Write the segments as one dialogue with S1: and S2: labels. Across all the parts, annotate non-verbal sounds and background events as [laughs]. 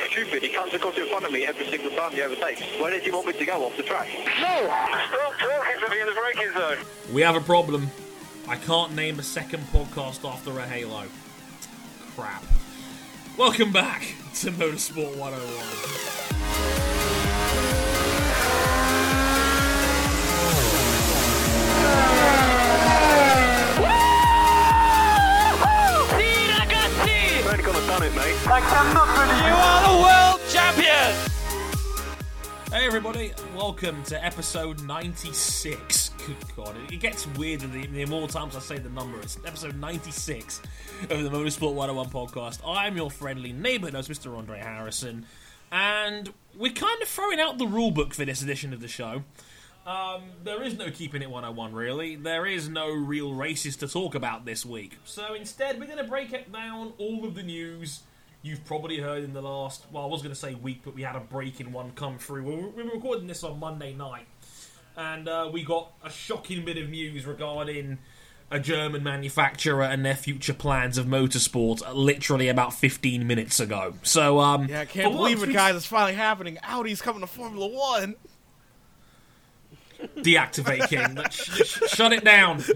S1: so stupid. He comes across in front of me every single time he overtakes. Where did you want me to go off the track? No! Stop talking to me in the braking zone.
S2: We have a problem. I can't name a second podcast after a Halo. Crap. Welcome back to Motorsport 101.
S1: Only gone and done mate.
S3: You are the world champion!
S2: Hey everybody, welcome to episode 96. Good god, it gets weirder the, the more times I say the number. It's episode 96 of the Motorsport 101 podcast. I'm your friendly neighbour host, Mr. Andre Harrison, and we're kind of throwing out the rulebook for this edition of the show. Um, there is no keeping it 101, really. There is no real races to talk about this week. So instead, we're going to break it down all of the news you've probably heard in the last, well, I was going to say week, but we had a break in one come through. We were, we were recording this on Monday night, and uh, we got a shocking bit of news regarding a German manufacturer and their future plans of motorsport literally about 15 minutes ago. So, um,
S3: Yeah, I can't believe it,
S2: we-
S3: guys. It's finally happening. Audi's coming to Formula One.
S2: deactivate King. Sh- sh- shut it down. [laughs]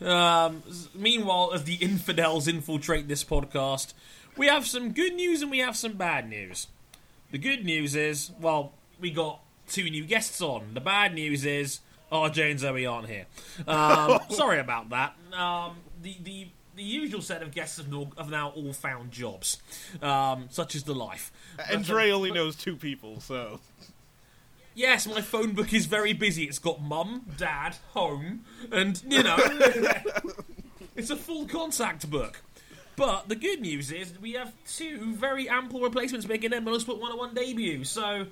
S2: Um, meanwhile, as the infidels infiltrate this podcast, we have some good news and we have some bad news. The good news is, well, we got two new guests on. The bad news is, RJ and Zoe aren't here. Um, [laughs] sorry about that. Um, the the the usual set of guests have, have now all found jobs, um, such as the life.
S3: And Dre only knows two people, so.
S2: Yes, my phone book is very busy. It's got mum, dad, home, and you know, [laughs] it's a full contact book. But the good news is we have two very ample replacements making their Motorsport 101 debut. So,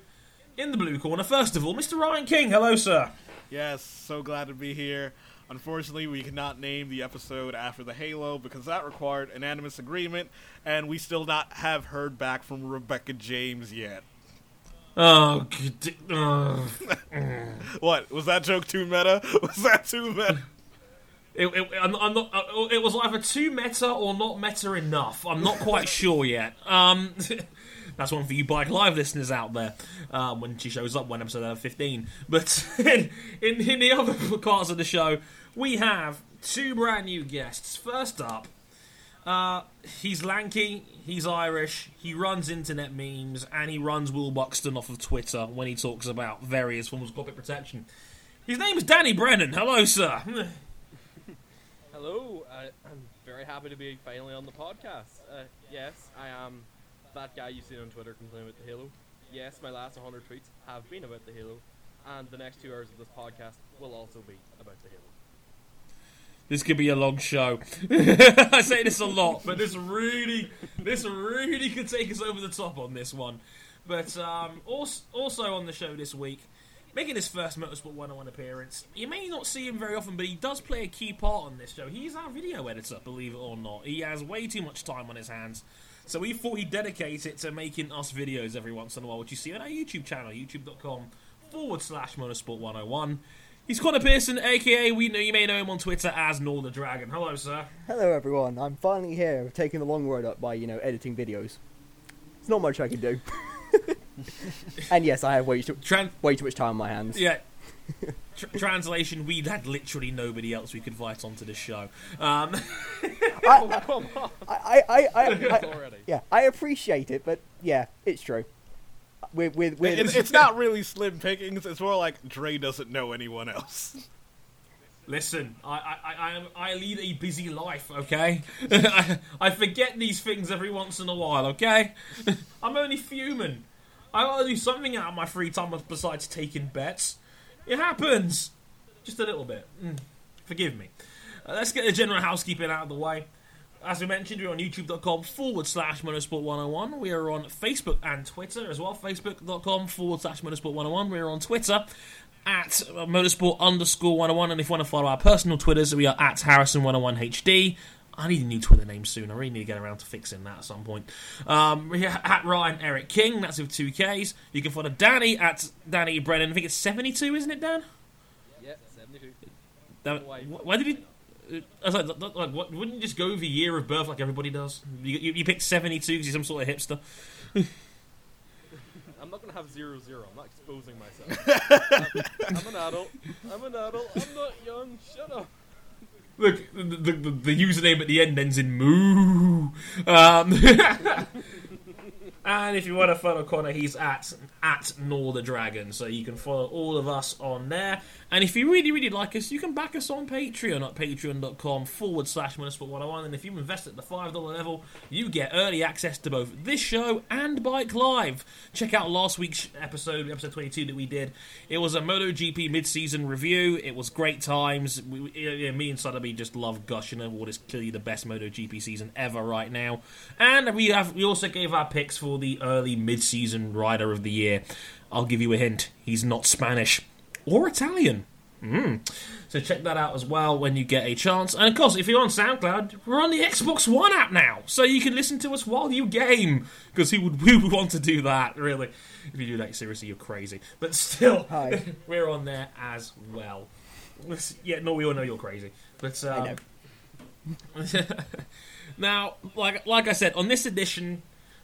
S2: in the blue corner, first of all, Mr. Ryan King. Hello, sir.
S3: Yes, so glad to be here. Unfortunately, we cannot name the episode after the Halo because that required unanimous agreement, and we still not have heard back from Rebecca James yet.
S2: Oh, good. Oh. [laughs]
S3: What was that joke too meta? [laughs] Was that too meta?
S2: It, it, I'm, I'm not, uh, it was either too meta or not meta enough. I'm not quite [laughs] sure yet. Um, that's one for you Bike Live listeners out there um, when she shows up when episode 15. But in, in, in the other parts of the show, we have two brand new guests. First up, uh, he's lanky, he's Irish, he runs internet memes, and he runs Will Buxton off of Twitter when he talks about various forms of corporate protection. His name is Danny Brennan. Hello, sir. [laughs]
S4: Hello, I, I'm very happy to be finally on the podcast. Uh, yes, I am that guy you see on Twitter complaining about the Halo. Yes, my last 100 tweets have been about the Halo, and the next two hours of this podcast will also be about the Halo.
S2: This could be a long show. [laughs] I say this a lot, but this really, this really could take us over the top on this one. But um, also, also on the show this week, making his first Motorsport 101 appearance. You may not see him very often, but he does play a key part on this show. He's our video editor, believe it or not. He has way too much time on his hands. So we thought he'd dedicate it to making us videos every once in a while, which you see on our YouTube channel, youtube.com forward slash motorsport 101. He's Connor Pearson, aka we know you may know him on Twitter as Nor the Dragon. Hello, sir.
S5: Hello everyone, I'm finally here, taking the long road up by, you know, editing videos. It's not much I can do. [laughs] and yes, I have way too,
S2: Tran-
S5: way too much time on my hands.
S2: yeah. Tr- translation: We had literally nobody else we could invite onto this show. Um, [laughs]
S4: come on!
S5: I, I, I, I, I, [laughs] yeah, I appreciate it, but yeah, it's true. With, with, with,
S3: It's, it's not really slim pickings. It's more like Dre doesn't know anyone else.
S2: listen, I, I, I, I lead a busy life. Okay, I, [laughs] I forget these things every once in a while. Okay, [laughs] I'm only human. I gotta do something out of my free time besides taking bets. It happens, just a little bit. Mm, forgive me. Uh, let's get the general housekeeping out of the way. As we mentioned, we're on youtube.com forward slash motorsport 101. We are on Facebook and Twitter as well. Facebook.com forward slash motorsport 101. We're on Twitter at motorsport underscore 101. And if you want to follow our personal Twitters, we are at Harrison101HD. I need a new Twitter name soon. I really need to get around to fixing that at some point. Um, we're at Ryan Eric King. That's with two Ks. You can follow Danny at Danny Brennan. I think it's 72, isn't it, Dan?
S4: Yeah, 72.
S2: Dan-
S4: Why?
S2: Why did he? I was like, like, what, wouldn't you just go with your year of birth like everybody does? You, you, you picked 72 because you're some sort of hipster. [laughs]
S4: I'm not gonna have zero zero. I'm not exposing myself. I'm, [laughs] I'm an adult. I'm an adult. I'm not young. Shut up.
S2: Look, the, the, the, the username at the end ends in moo. Um, [laughs] and if you want to follow Connor, he's at at Nor the Dragon, so you can follow all of us on there. And if you really, really like us, you can back us on Patreon at patreon.com forward slash Motorsport 101. And if you invest at the $5 level, you get early access to both this show and Bike Live. Check out last week's episode, episode 22 that we did. It was a MotoGP mid season review. It was great times. We, we, me and Sotheby just love gushing over what is clearly the best MotoGP season ever right now. And we have we also gave our picks for the early mid season rider of the year. I'll give you a hint. He's not Spanish or Italian. Mm. So check that out as well when you get a chance. And of course, if you're on SoundCloud, we're on the Xbox One app now, so you can listen to us while you game. Because who would [laughs] who would want to do that? Really, if you do that seriously, you're crazy. But still,
S5: Hi. [laughs]
S2: we're on there as well. Yeah, no, we all know you're crazy. But um,
S5: I know. [laughs]
S2: now, like like I said, on this edition,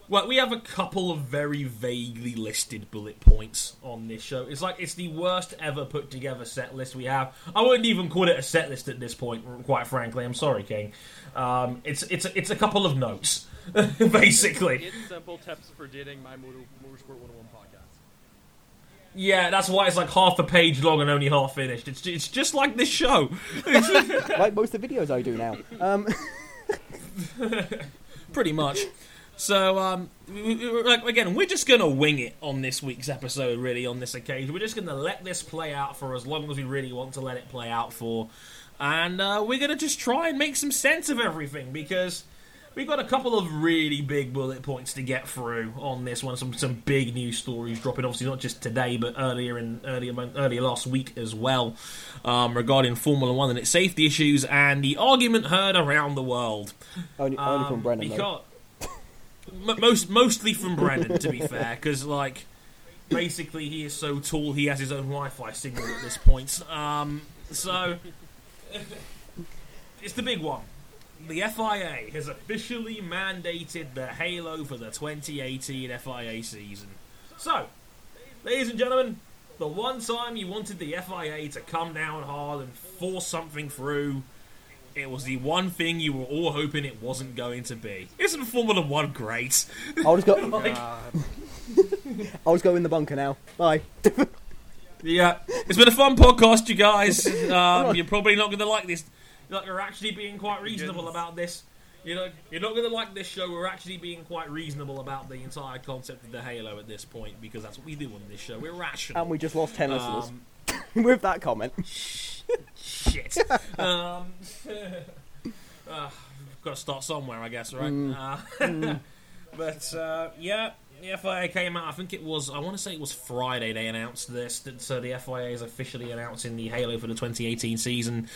S2: well, we have a couple of very vaguely listed bullet points on this show. It's like it's the worst ever put together set list we have. I wouldn't even call it a set list at this point, quite frankly. I'm sorry, King. Um, it's it's it's a couple of notes, [laughs] basically.
S4: Eight simple tips for dating my Moto, Motorsport 101 podcast.
S2: Yeah, that's why it's like half a page long and only half finished. It's it's just like this show. [laughs]
S5: like most of the videos I do now. Um, [laughs]
S2: pretty much. So, um, like again, we're just gonna wing it on this week's episode. Really, on this occasion, we're just gonna let this play out for as long as we really want to let it play out for, and uh, we're gonna just try and make some sense of everything because we've got a couple of really big bullet points to get through on this one. Some some big news stories dropping, obviously not just today, but earlier in earlier earlier last week as well, um, regarding Formula One and its safety issues and the argument heard around the world.
S5: only, only from
S2: Um,
S5: Brennan, though.
S2: M- most mostly from Brennan, to be fair, because like basically he is so tall he has his own Wi-Fi signal at this point. Um, so it's the big one. The FIA has officially mandated the halo for the 2018 FIA season. So, ladies and gentlemen, the one time you wanted the FIA to come down hard and force something through, it was the one thing you were all hoping it wasn't going to be. Isn't Formula One great? [laughs]
S5: I'll just go. [laughs]
S2: Like, [laughs]
S5: I'll just go in the bunker now. Bye.
S2: yeah, it's been a fun podcast, you guys. Um, you're probably not going to like this. Like, you're actually being quite reasonable about this. You know, you're not going to like this show. We're actually being quite reasonable about the entire concept of the Halo at this point because that's what we do on this show. We're rational.
S5: And we just lost ten listeners
S2: Um,
S5: with that comment.
S2: Shit. um, [laughs] uh, got to start somewhere, I guess, right? Uh, [laughs] but uh, yeah, the FIA came out. I think it was. I want to say it was Friday. They announced this. That, so the FIA is officially announcing the Halo for the 2018 season.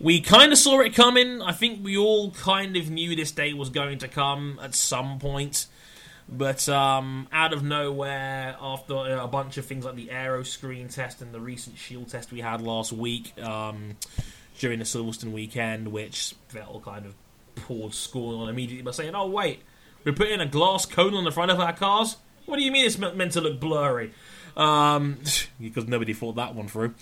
S2: We kind of saw it coming. I think we all kind of knew this day was going to come at some point. But um, out of nowhere, after uh, a bunch of things like the aero screen test and the recent shield test we had last week um, during the Silverstone weekend, which Vettel kind of poured scorn on immediately by saying, "Oh wait, we're putting a glass cone on the front of our cars. What do you mean it's meant to look blurry?" Um, [laughs] because nobody thought that one through.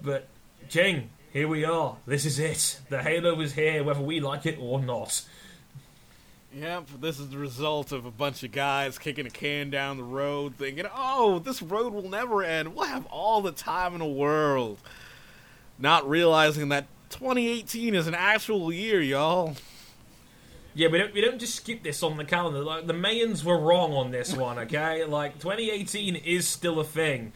S2: But Jing, here we are. This is it. The Halo is here, whether we like it or not.
S3: Yep, this is the result of a bunch of guys kicking a can down the road, thinking, "Oh, this road will never end. We'll have all the time in the world." Not realizing that 2018 is an actual year, y'all.
S2: Yeah, we don't we don't just skip this on the calendar. Like the Mayans were wrong on this one, okay? [laughs] Like 2018 is still a thing.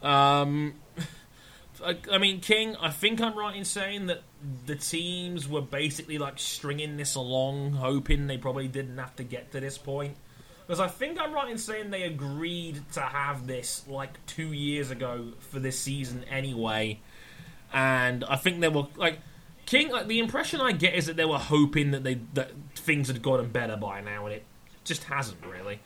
S2: Um, [laughs] I, I mean, King, I think I'm right in saying that the teams were basically like stringing this along, hoping they probably didn't have to get to this point. Because I think I'm right in saying they agreed to have this like two years ago for this season anyway, and I think they were like King. Like the impression I get is that they were hoping that they that things had gotten better by now, and it just hasn't really.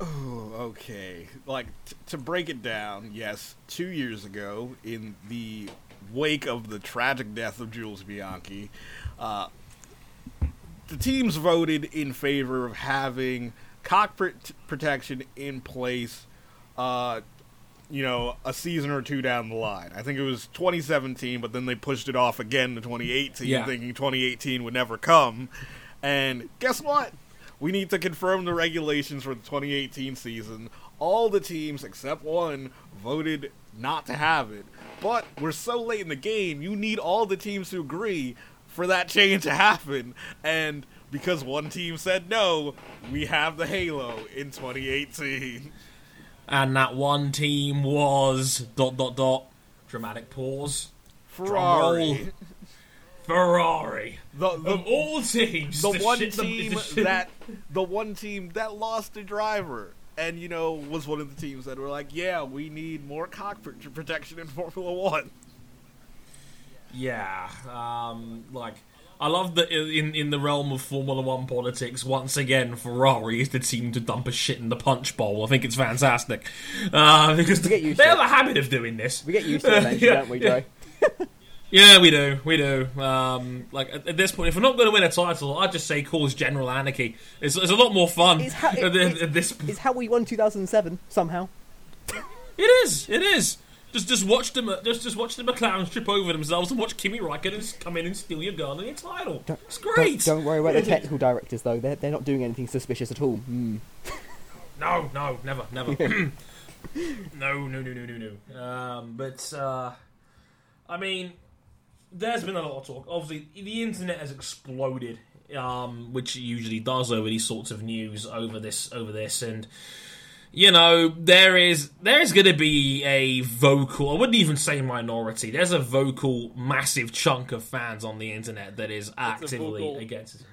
S3: Oh, okay. Like t- to break it down, yes, two years ago in the wake of the tragic death of Jules Bianchi, uh, the teams voted in favor of having cockpit protection in place. Uh, you know, a season or two down the line. I think it was 2017, but then they pushed it off again to 2018,
S2: Yeah.
S3: thinking 2018 would never come. And guess what? We need to confirm the regulations for the 2018 season. All the teams except one voted not to have it. But we're so late in the game, you need all the teams to agree for that change to happen. And because one team said no, we have the Halo in 2018.
S2: And that one team was dot dot dot. Dramatic pause.
S3: Ferrari.
S2: Ferrari.
S3: The, the,
S2: Of all teams,
S3: the
S2: to
S3: one
S2: shit the-
S3: team
S2: shit-
S3: that the one team that lost a driver and you know was one of the teams that were like yeah we need more cockpit protection in [laughs] formula one
S2: Yeah, um, like I love that in in the realm of Formula One politics, once again, Ferrari is the team to dump a shit in the punch bowl. I think it's fantastic uh, because
S5: We get used
S2: they
S5: to
S2: have
S5: it.
S2: a habit of doing this.
S5: We get used to it eventually, [laughs]
S2: Yeah,
S5: don't we. Joe?
S2: Yeah, [laughs] we do, we do. Um, like at, at this point, if we're not going to win a title, I'd just say cause general anarchy. It's, it's a lot more fun.
S5: It's how- it-
S2: at,
S5: it's-
S2: at this,
S5: It's how we won 2007 somehow.
S2: it is, it is. Just just watch them, just just watch the McLarens trip over themselves and watch Kimi Räikkönen come in and steal your gun and your title. It's great.
S5: Don't, don't worry about the technical directors though. They're they're not doing anything suspicious at all. Mm.
S2: No, no, never, never. [clears throat] no, no, no, no, no, no. Um, but uh, I mean, there's been a lot of talk. Obviously, the internet has exploded, um, which it usually does over these sorts of news over this, over this, and you know, there is there is going to be a vocal. I wouldn't even say minority. There's a vocal, massive chunk of fans on the internet that is actively
S4: vocal-
S2: against it.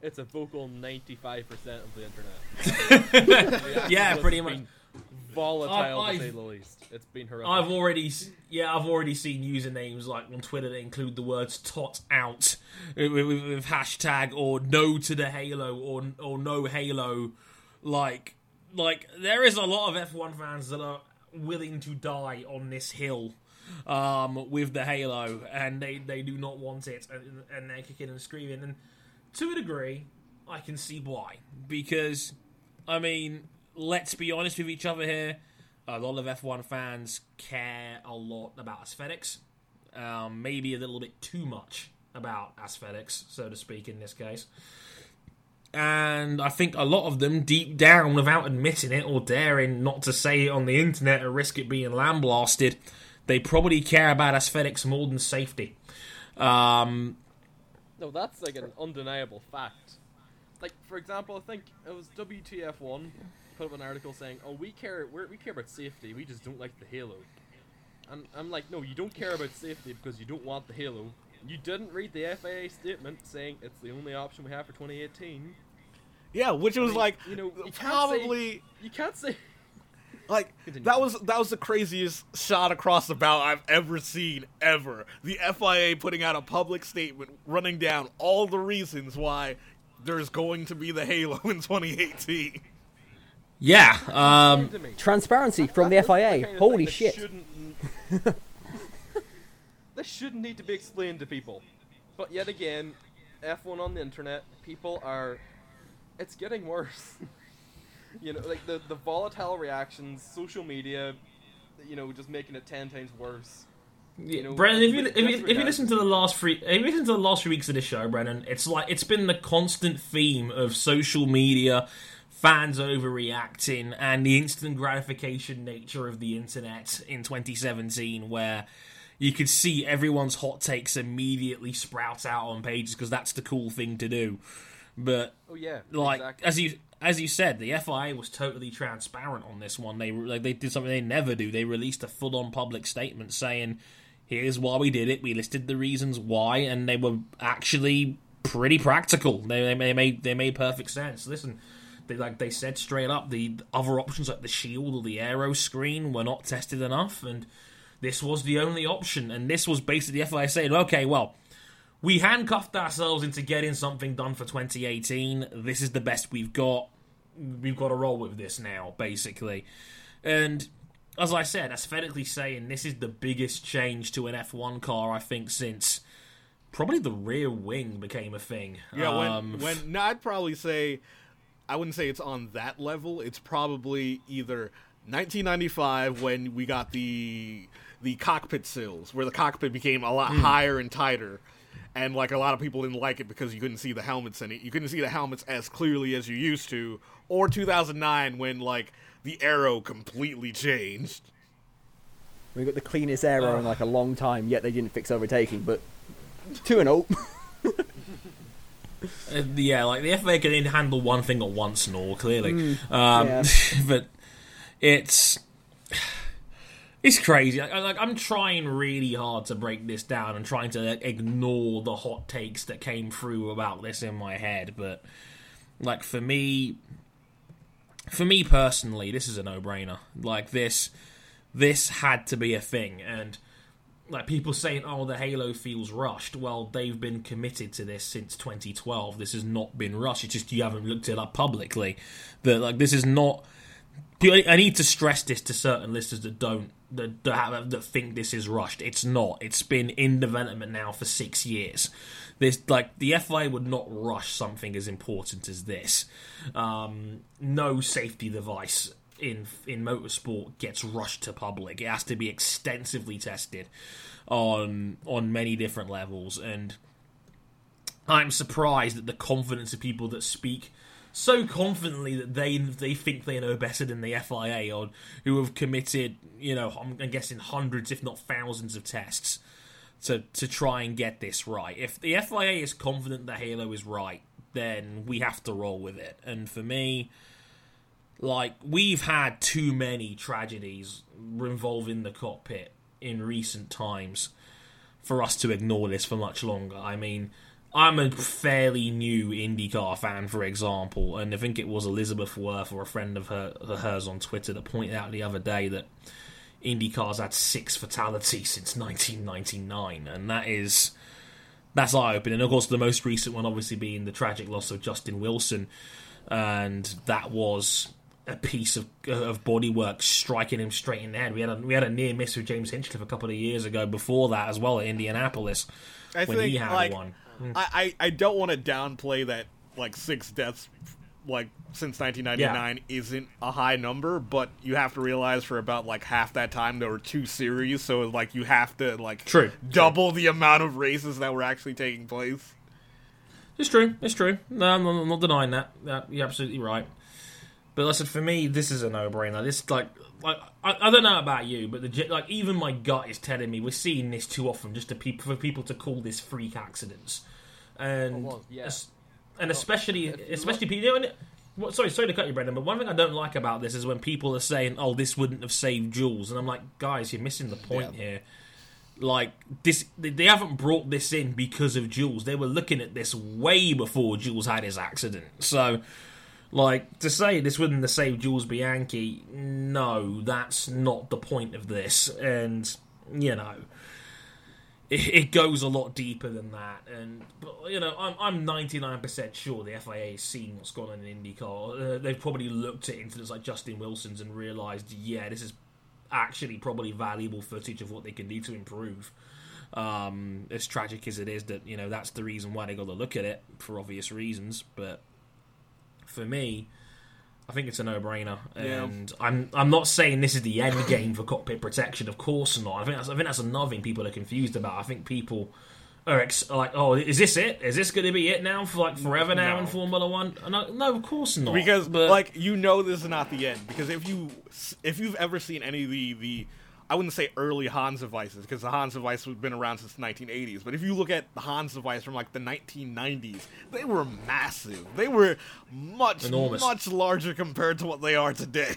S4: It's a vocal 95% of the internet. [laughs]
S2: Yeah, pretty much.
S4: Volatile,
S2: I've-
S4: to say the least. It's been horrific.
S2: I've already, yeah, I've already seen usernames like on Twitter that include the words "tot out" with, with, with hashtag or "no to the Halo" or or "no Halo." Like, like there is a lot of F1 fans that are willing to die on this hill um, with the Halo, and they they do not want it, and, and they're kicking and screaming. And to a degree, I can see why because I mean, let's be honest with each other here. A lot of F1 fans care a lot about aesthetics. Um, maybe a little bit too much about aesthetics, so to speak, in this case. And I think a lot of them, deep down, without admitting it or daring not to say it on the internet or risk it being lambasted, they probably care about aesthetics more than safety. Um,
S4: No, that's like an undeniable fact. Like, for example, I think it was WTF1 put up an article saying, "Oh, we care, we're, we care about safety. We just don't like the Halo." And I'm like, no, you don't care about safety because you don't want the Halo. You didn't read the FAA statement saying it's the only option we have for 2018.
S3: yeah which was like
S4: you know, you
S3: probably
S4: say, you can't say
S3: like
S4: Continue.
S3: that was that was the craziest shot across the bow I've ever seen ever. The FIA putting out a public statement running down all the reasons why there's going to be the Halo in 2018.
S2: Yeah, um.
S5: Transparency from the FIA.
S4: kind of thing
S5: Holy shit.
S4: Shouldn't, [laughs] this shouldn't need to be explained to people. But yet again, F1 on the internet, people are. It's getting worse. [laughs] you know, like the, the volatile reactions, social media, you know, just making it 10 times worse.
S2: You
S4: know,
S2: Brennan, if you, if, you, if you listen to the last three, if you listen to the last few weeks of this show, Brennan, it's like it's been the constant theme of social media, fans overreacting, and the instant gratification nature of the internet in 2017, where you could see everyone's hot takes immediately sprout out on pages because that's the cool thing to do. But
S4: Oh, yeah.
S2: like
S4: exactly.
S2: as you as you said, the FIA was totally transparent on this one. They like, they did something they never do. They released a full on public statement saying, "Here's why we did it. We listed the reasons why, and they were actually pretty practical. They, they, they made they made perfect sense. Listen." They, like they said straight up, the other options like the shield or the aero screen were not tested enough, and this was the only option. And this was basically the FIA saying, "Okay, well, we handcuffed ourselves into getting something done for 2018. This is the best we've got. We've got to roll with this now, basically. And as I said, aesthetically saying this is the biggest change to an F1 car I think since probably the rear wing became a thing.
S3: Yeah,
S2: Um,
S3: when when no, I'd probably say I wouldn't say it's on that level. It's probably either 1995 when we got the the cockpit sills, where the cockpit became a lot
S2: Hmm.
S3: higher and tighter, and like a lot of people didn't like it because you couldn't see the helmets in it. You couldn't see the helmets as clearly as you used to. Or 2009 when like the aero completely changed.
S5: We got the cleanest aero in like a long time, yet they didn't fix overtaking. But two and oh. [laughs]
S2: Uh, yeah, like the FA can handle one thing at once and all, clearly.
S5: Mm,
S2: um,
S5: yeah. [laughs]
S2: but it's [sighs] it's crazy. Like, like I'm trying really hard to break this down and trying to ignore the hot takes that came through about this in my head. But like for me, for me personally, this is a no-brainer. Like this, this had to be a thing, and like people saying, "Oh, the Halo feels rushed." Well, they've been committed to this since 2012. This has not been rushed. It's just you haven't looked it up publicly. That like this is not. I need to stress this to certain listeners that don't that that, that think this is rushed. It's not. It's been in development now for six years. This like the FIA would not rush something as important as this. Um, no safety device in in motorsport gets rushed to public. It has to be extensively tested on on many different levels, and I'm surprised at the confidence of people that speak so confidently that they they think they know better than the FIA, or who have committed, you know, I'm, guessing hundreds, if not thousands, of tests to to try and get this right. If the FIA is confident that Halo is right, then we have to roll with it. And for me, like we've had too many tragedies involving the cockpit in recent times for us to ignore this for much longer. I mean, I'm a fairly new IndyCar fan, for example, and I think it was Elizabeth Worth or a friend of her hers on Twitter that pointed out the other day that IndyCar's had six fatalities since 1999, and that is that's eye opening. And of course, the most recent one, obviously, being the tragic loss of Justin Wilson, and that was a piece of of bodywork striking him straight in the head. We had a we had a near miss with James Hinchcliffe a couple of years ago before that as well at Indianapolis
S3: I
S2: when
S3: think
S2: he had
S3: like
S2: one. Hmm.
S3: I, I I don't want to downplay that like six deaths like since 1999 isn't a high number, but you have to realize for about like half that time there were two series, so like you have to like
S2: True.
S3: double the amount of races that were actually taking place.
S2: It's true. It's true. No, I'm not, I'm not denying that. that. You're absolutely right. But listen, for me, this is a no-brainer. This like, like I, I don't know about you, but the like even my gut is telling me we're seeing this too often, just to people for people to call this freak accidents, and
S4: well, yeah.
S2: and especially especially people. You know, and- what, sorry, sorry to cut you, Brendan, but one thing I don't like about this is when people are saying, "Oh, this wouldn't have saved Jules," and I'm like, guys, you're missing the point here like this they haven't brought this in because of Jules. They were looking at this way before Jules had his accident. So like to say this wouldn't have saved Jules Bianchi, no, that's not the point of this. And you know it, it goes a lot deeper than that, and but, you know I'm I'm 99% sure the FIA is seeing what's gone on in IndyCar. Uh, they've probably looked at incidents like Justin Wilson's and realised, yeah, this is actually probably valuable footage of what they can do to improve. Um, as tragic as it is, that you know that's the reason why they got to look at it for obvious reasons. But for me, I think it's a no-brainer,
S3: Yeah.
S2: and I'm I'm not saying this is the end game for cockpit protection. Of course not. I think that's I think that's another thing people are confused about. I think people are ex- like, oh, is this it? Is this going to be it now for like forever now in Formula One? No, no, of course not.
S3: because
S2: But-
S3: like you know this is not the end because if you if you've ever seen any of the the I wouldn't say early Hans devices because the Hans device has been around since the 1980s. But if you look at the Hans device from like the 1990s, they were massive. They were much
S2: Enormous.
S3: much larger compared to what they are today.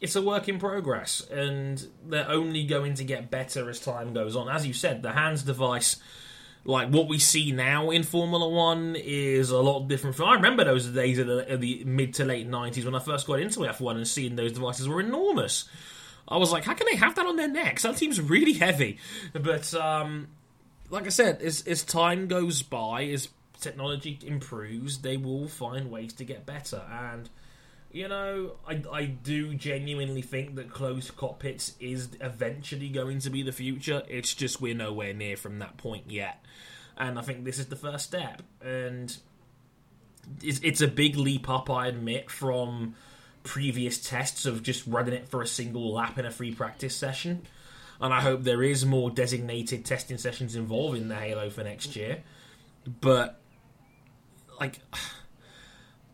S2: it's a work in progress, and they're only going to get better as time goes on. As you said, the Hans device, like what we see now in Formula One, is a lot different. From I remember those days of the, of the mid to late nineties when I first got into F1 and seeing those devices were enormous. I was like, how can they have that on their necks? That seems really heavy. But um, like I said, as as time goes by, as technology improves, they will find ways to get better and You know, I, I do genuinely think that closed cockpits is eventually going to be the future. It's just we're nowhere near from that point yet. And I think this is the first step. And it's, it's a big leap up, I admit, from previous tests of just running it for a single lap in a free practice session. And I hope there is more designated testing sessions involving the Halo for next year. But, like. [sighs]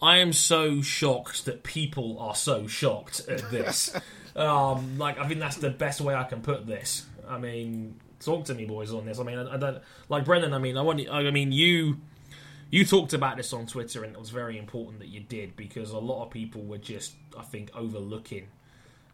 S2: I am so shocked that people are so shocked at this. [laughs] um, like, I think that's the best way I can put this. I mean, talk to me, boys, on this. I mean, I, I don't like Brendan. I mean, I want. I mean, you you talked about this on Twitter, and it was very important that you did because a lot of people were just, I think, overlooking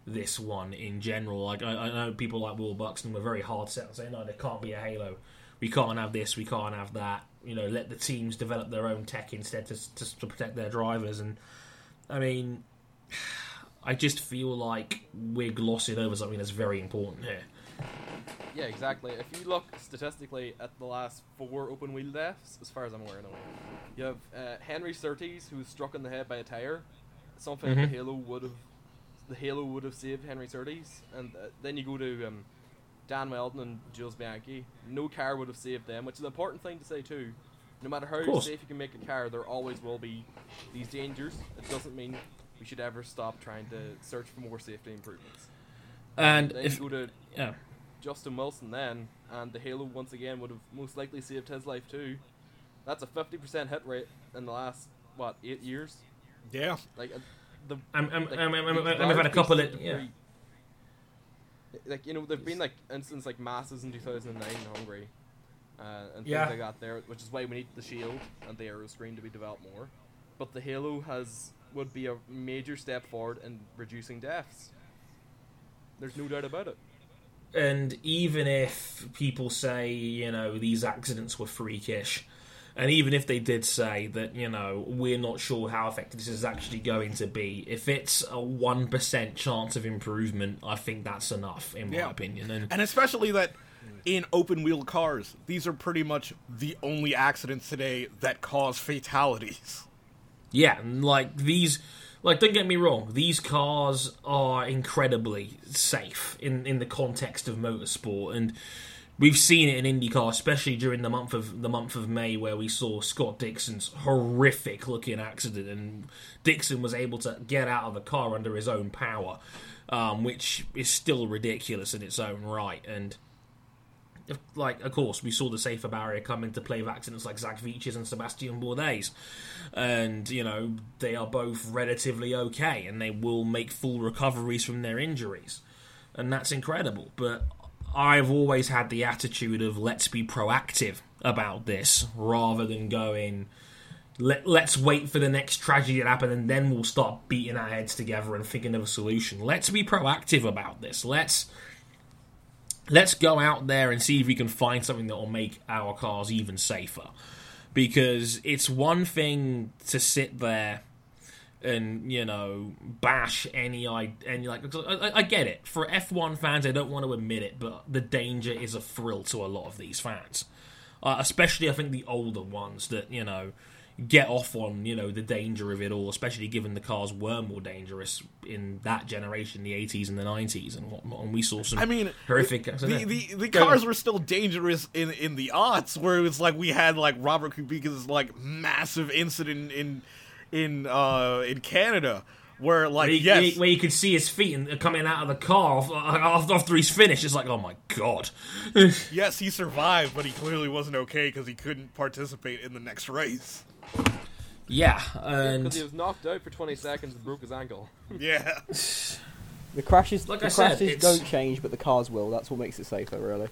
S2: this one in general. Like, I, I know people like Will Buxton were very hard set on saying, "No, there can't be a Halo. We can't have this. We can't have that." you know let the teams develop their own tech instead to, to, to protect their drivers. And I mean, [sighs] I just feel like we're glossing over something that's very important here.
S4: Yeah, exactly. If you look statistically at the last four open wheel deaths, as far as I'm aware, anyway, you have uh, Henry Surtees who was struck in the head by a tire. Something mm-hmm. the Halo would have, the Halo would have saved Henry Surtees, and uh, then you go to um, Dan Wheldon and Jules Bianchi, no car would have saved them, which is an important thing to say too. No matter how safe you can make a car, there always will be these dangers. It doesn't mean we should ever stop trying to search for more safety improvements.
S2: And
S4: then
S2: if
S4: you go to
S2: yeah.
S4: Justin Wilson then, and the Halo once again would have most likely saved his life too. That's a fifty percent hit rate in the last what eight years.
S3: Yeah,
S4: like uh, the.
S2: I'm, I'm, like, I'm, I'm, I'm, I've had a couple of yeah
S4: like you know there've been like instances like Massa's in 2009 in Hungary uh, and
S2: yeah.
S4: things like that there, which is why we need the shield and the aero screen to be developed more. But the Halo has would be a major step forward in reducing deaths. There's no doubt about it.
S2: And even if people say you know these accidents were freakish, and even if they did say that, you know, we're not sure how effective this is actually going to be, if it's a 1% chance of improvement, I think that's enough, in my opinion. And,
S3: and especially that in open wheel cars, these are pretty much the only accidents today that cause fatalities.
S2: Yeah, like these. Like, don't get me wrong; these cars are incredibly safe in in the context of motorsport, and we've seen it in IndyCar, especially during the month of the month of May, where we saw Scott Dixon's horrific looking accident, and Dixon was able to get out of the car under his own power, um, which is still ridiculous in its own right. And like, of course, we saw the safer barrier come into play with accidents like Zach Veach's and Sebastian Bourdais, and you know they are both relatively okay, and they will make full recoveries from their injuries, and that's incredible. But I've always had the attitude of let's be proactive about this rather than going let, let's wait for the next tragedy to happen and then we'll start beating our heads together and thinking of a solution. Let's be proactive about this. Let's let's go out there and see if we can find something that will make our cars even safer. Because it's one thing to sit there and you know bash any any like I, I, get it for F1 fans they don't want to admit it but the danger is a thrill to a lot of these fans uh, especially I think the older ones that you know get off on you know the danger of it all especially given the cars were more dangerous in that generation the 80s and the 90s and whatnot and we saw some
S3: I mean
S2: horrific
S3: the, the, the, the cars were still dangerous in in the aughts where it was like we had like Robert Kubica's like massive incident in in uh, in Canada where like
S2: where he,
S3: yes,
S2: where you could see his feet and coming out of the car after he's finished. It's like, oh my god.
S3: yes, he survived, but he clearly wasn't okay because he couldn't participate in the next race.
S2: Yeah, and
S4: because yeah, he was knocked out for twenty seconds and broke his ankle. [laughs]
S3: yeah.
S5: The crashes,
S2: like
S5: the
S2: I
S5: crashes
S2: said,
S5: don't change, but the cars will. That's what makes it safer, really.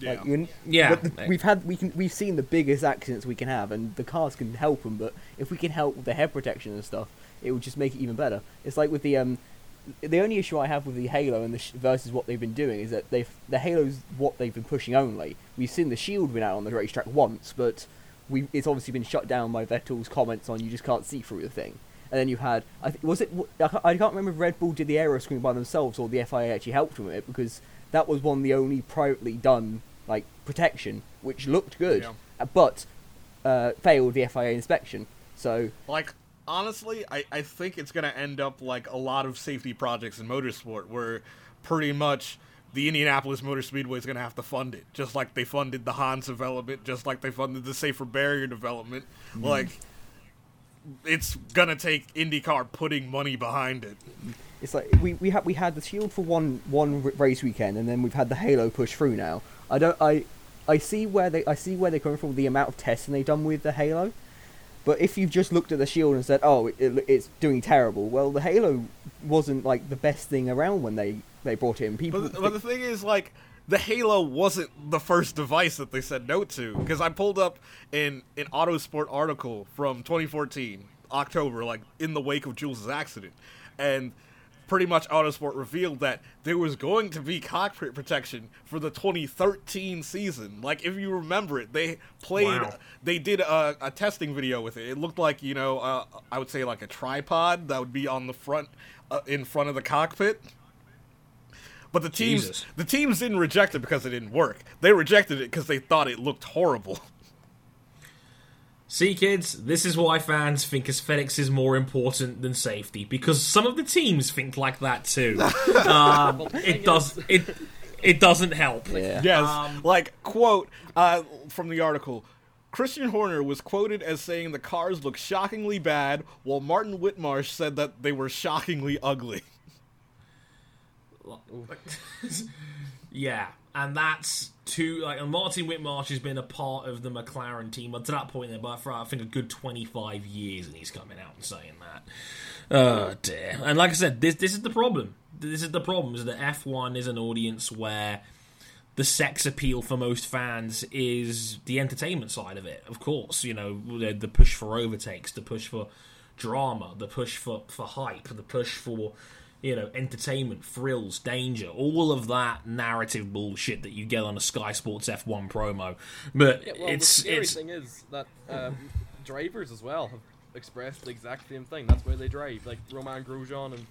S3: Yeah.
S5: Like, you,
S2: yeah.
S5: The, we've had we can we've seen the biggest accidents we can have, and the cars can help them. But if we can help with the head protection and stuff, it will just make it even better. It's like with the um, the only issue I have with the Halo and the sh- versus what they've been doing is that they've the Halo's what they've been pushing only. We've seen the Shield win out on the racetrack once, but we it's obviously been shut down by Vettel's comments on you just can't see through the thing. And then you had, I th- was it? I can't remember if Red Bull did the aero screen by themselves or the FIA actually helped them with it because that was one of the only privately done like protection, which looked good,
S3: yeah.
S5: Uh, but uh, failed the FIA inspection. So
S3: like honestly, I, I think it's going to end up like a lot of safety projects in motorsport where pretty much the Indianapolis Motor Speedway is going to have to fund it, just like they funded the Hans development, just like they funded the safer barrier development. Mm. Like, it's going to take IndyCar putting money behind it.
S5: It's like we we had we had the Shield for one one race weekend, and then we've had the Halo push through now. I don't I I see where they I see where they're coming from the amount of testing they've done with the Halo. But if you've just looked at the Shield and said, "Oh, it, it, it's doing terrible," well, the Halo wasn't like the best thing around when they they brought in people.
S3: But, but the thing is, like, the Halo wasn't the first device that they said no to because I pulled up in an Autosport article from 2014 October, like in the wake of Jules' accident, and pretty much Autosport revealed that there was going to be cockpit protection for the 2013 season. Like, if you remember it, they played, wow. they did a, a, testing video with it. It looked like, you know, uh, I would say like a tripod that would be on the front, uh, in front of the cockpit. But the teams, Jesus. the teams didn't reject it because it didn't work. They rejected it because they thought it looked horrible. [laughs]
S2: See, kids, this is why fans think aesthetics is more important than safety because some of the teams think like that too. [laughs] um, it does it. It doesn't help.
S3: Yeah. Yes, um, like quote uh, from the article. Christian Horner was quoted as saying the cars look shockingly bad, while Martin Whitmarsh said that they were shockingly ugly. [laughs]
S2: yeah, and that's two like and Martin Whitmarsh has been a part of the McLaren team up to that point there, but for I think a good twenty five years, and he's coming out and saying that. Oh dear! And like I said, this this is the problem. This is the problem: is that F one is an audience where the sex appeal for most fans is the entertainment side of it. Of course, you know the, the push for overtakes, the push for drama, the push for for hype, the push for you know, entertainment, thrills, danger, all of that narrative bullshit that you get on a Sky Sports F1 promo. But yeah, well, it's
S4: the
S2: it's
S4: thing is that um, drivers as well have expressed the exact same thing. That's why they drive. Like Romain Grosjean and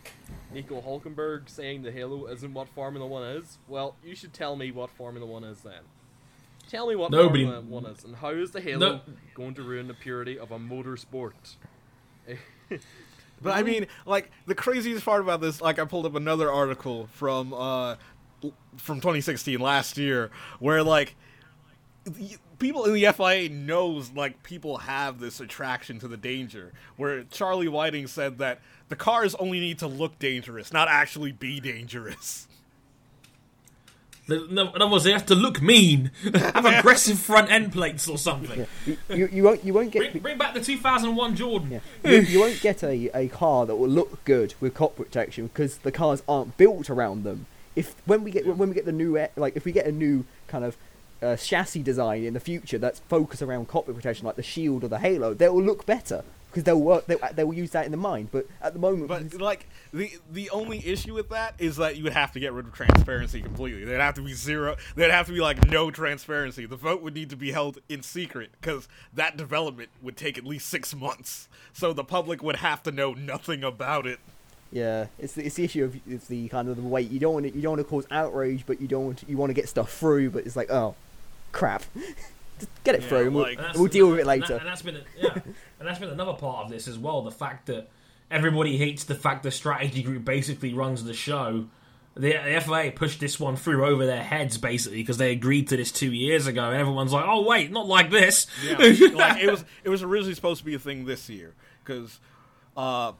S4: Nico Hulkenberg saying the Halo isn't what Formula One is. Well, you should tell me what Formula One is then. Tell me what Nobody, Formula One is, and how is the Halo no, going to ruin the purity of a motorsport? [laughs]
S3: But I mean, like the craziest part about this, like I pulled up another article from uh from 2016 last year where like people in the FIA knows like people have this attraction to the danger where Charlie Whiting said that the cars only need to look dangerous, not actually be dangerous.
S2: In other words, they have to look mean, [laughs] have aggressive front end plates or something.
S5: Yeah. You, you, you, won't you won't get
S2: bring, bring back the 2001 Jordan.
S5: Yeah. You, you, won't get a, a car that will look good with cockpit protection because the cars aren't built around them. If when we get when we get the new like if we get a new kind of uh, chassis design in the future that's focused around cockpit protection like the Shield or the Halo, they will look better because they'll work. They, they will use that in the mind. But at the moment,
S3: but like the the only issue with that is that you would have to get rid of transparency completely. There'd have to be zero. There'd have to be like no transparency. The vote would need to be held in secret because that development would take at least six months. So the public would have to know nothing about it.
S5: Yeah, it's the, it's the issue of it's the kind of the weight. You don't want to, you don't want to cause outrage, but you don't want to, you want to get stuff through. But it's like, oh, crap. [laughs] Just get it yeah, through, and we'll, like, we'll deal with it later.
S2: And, that, and that's been a, yeah, and that's been another part of this as well. The fact that everybody hates the fact the strategy group basically runs the show. The, the FIA pushed this one through over their heads basically because they agreed to this two years ago, and everyone's like, "Oh wait, not like this."
S3: Yeah, like it was. [laughs] It was originally supposed to be a thing this year because uh,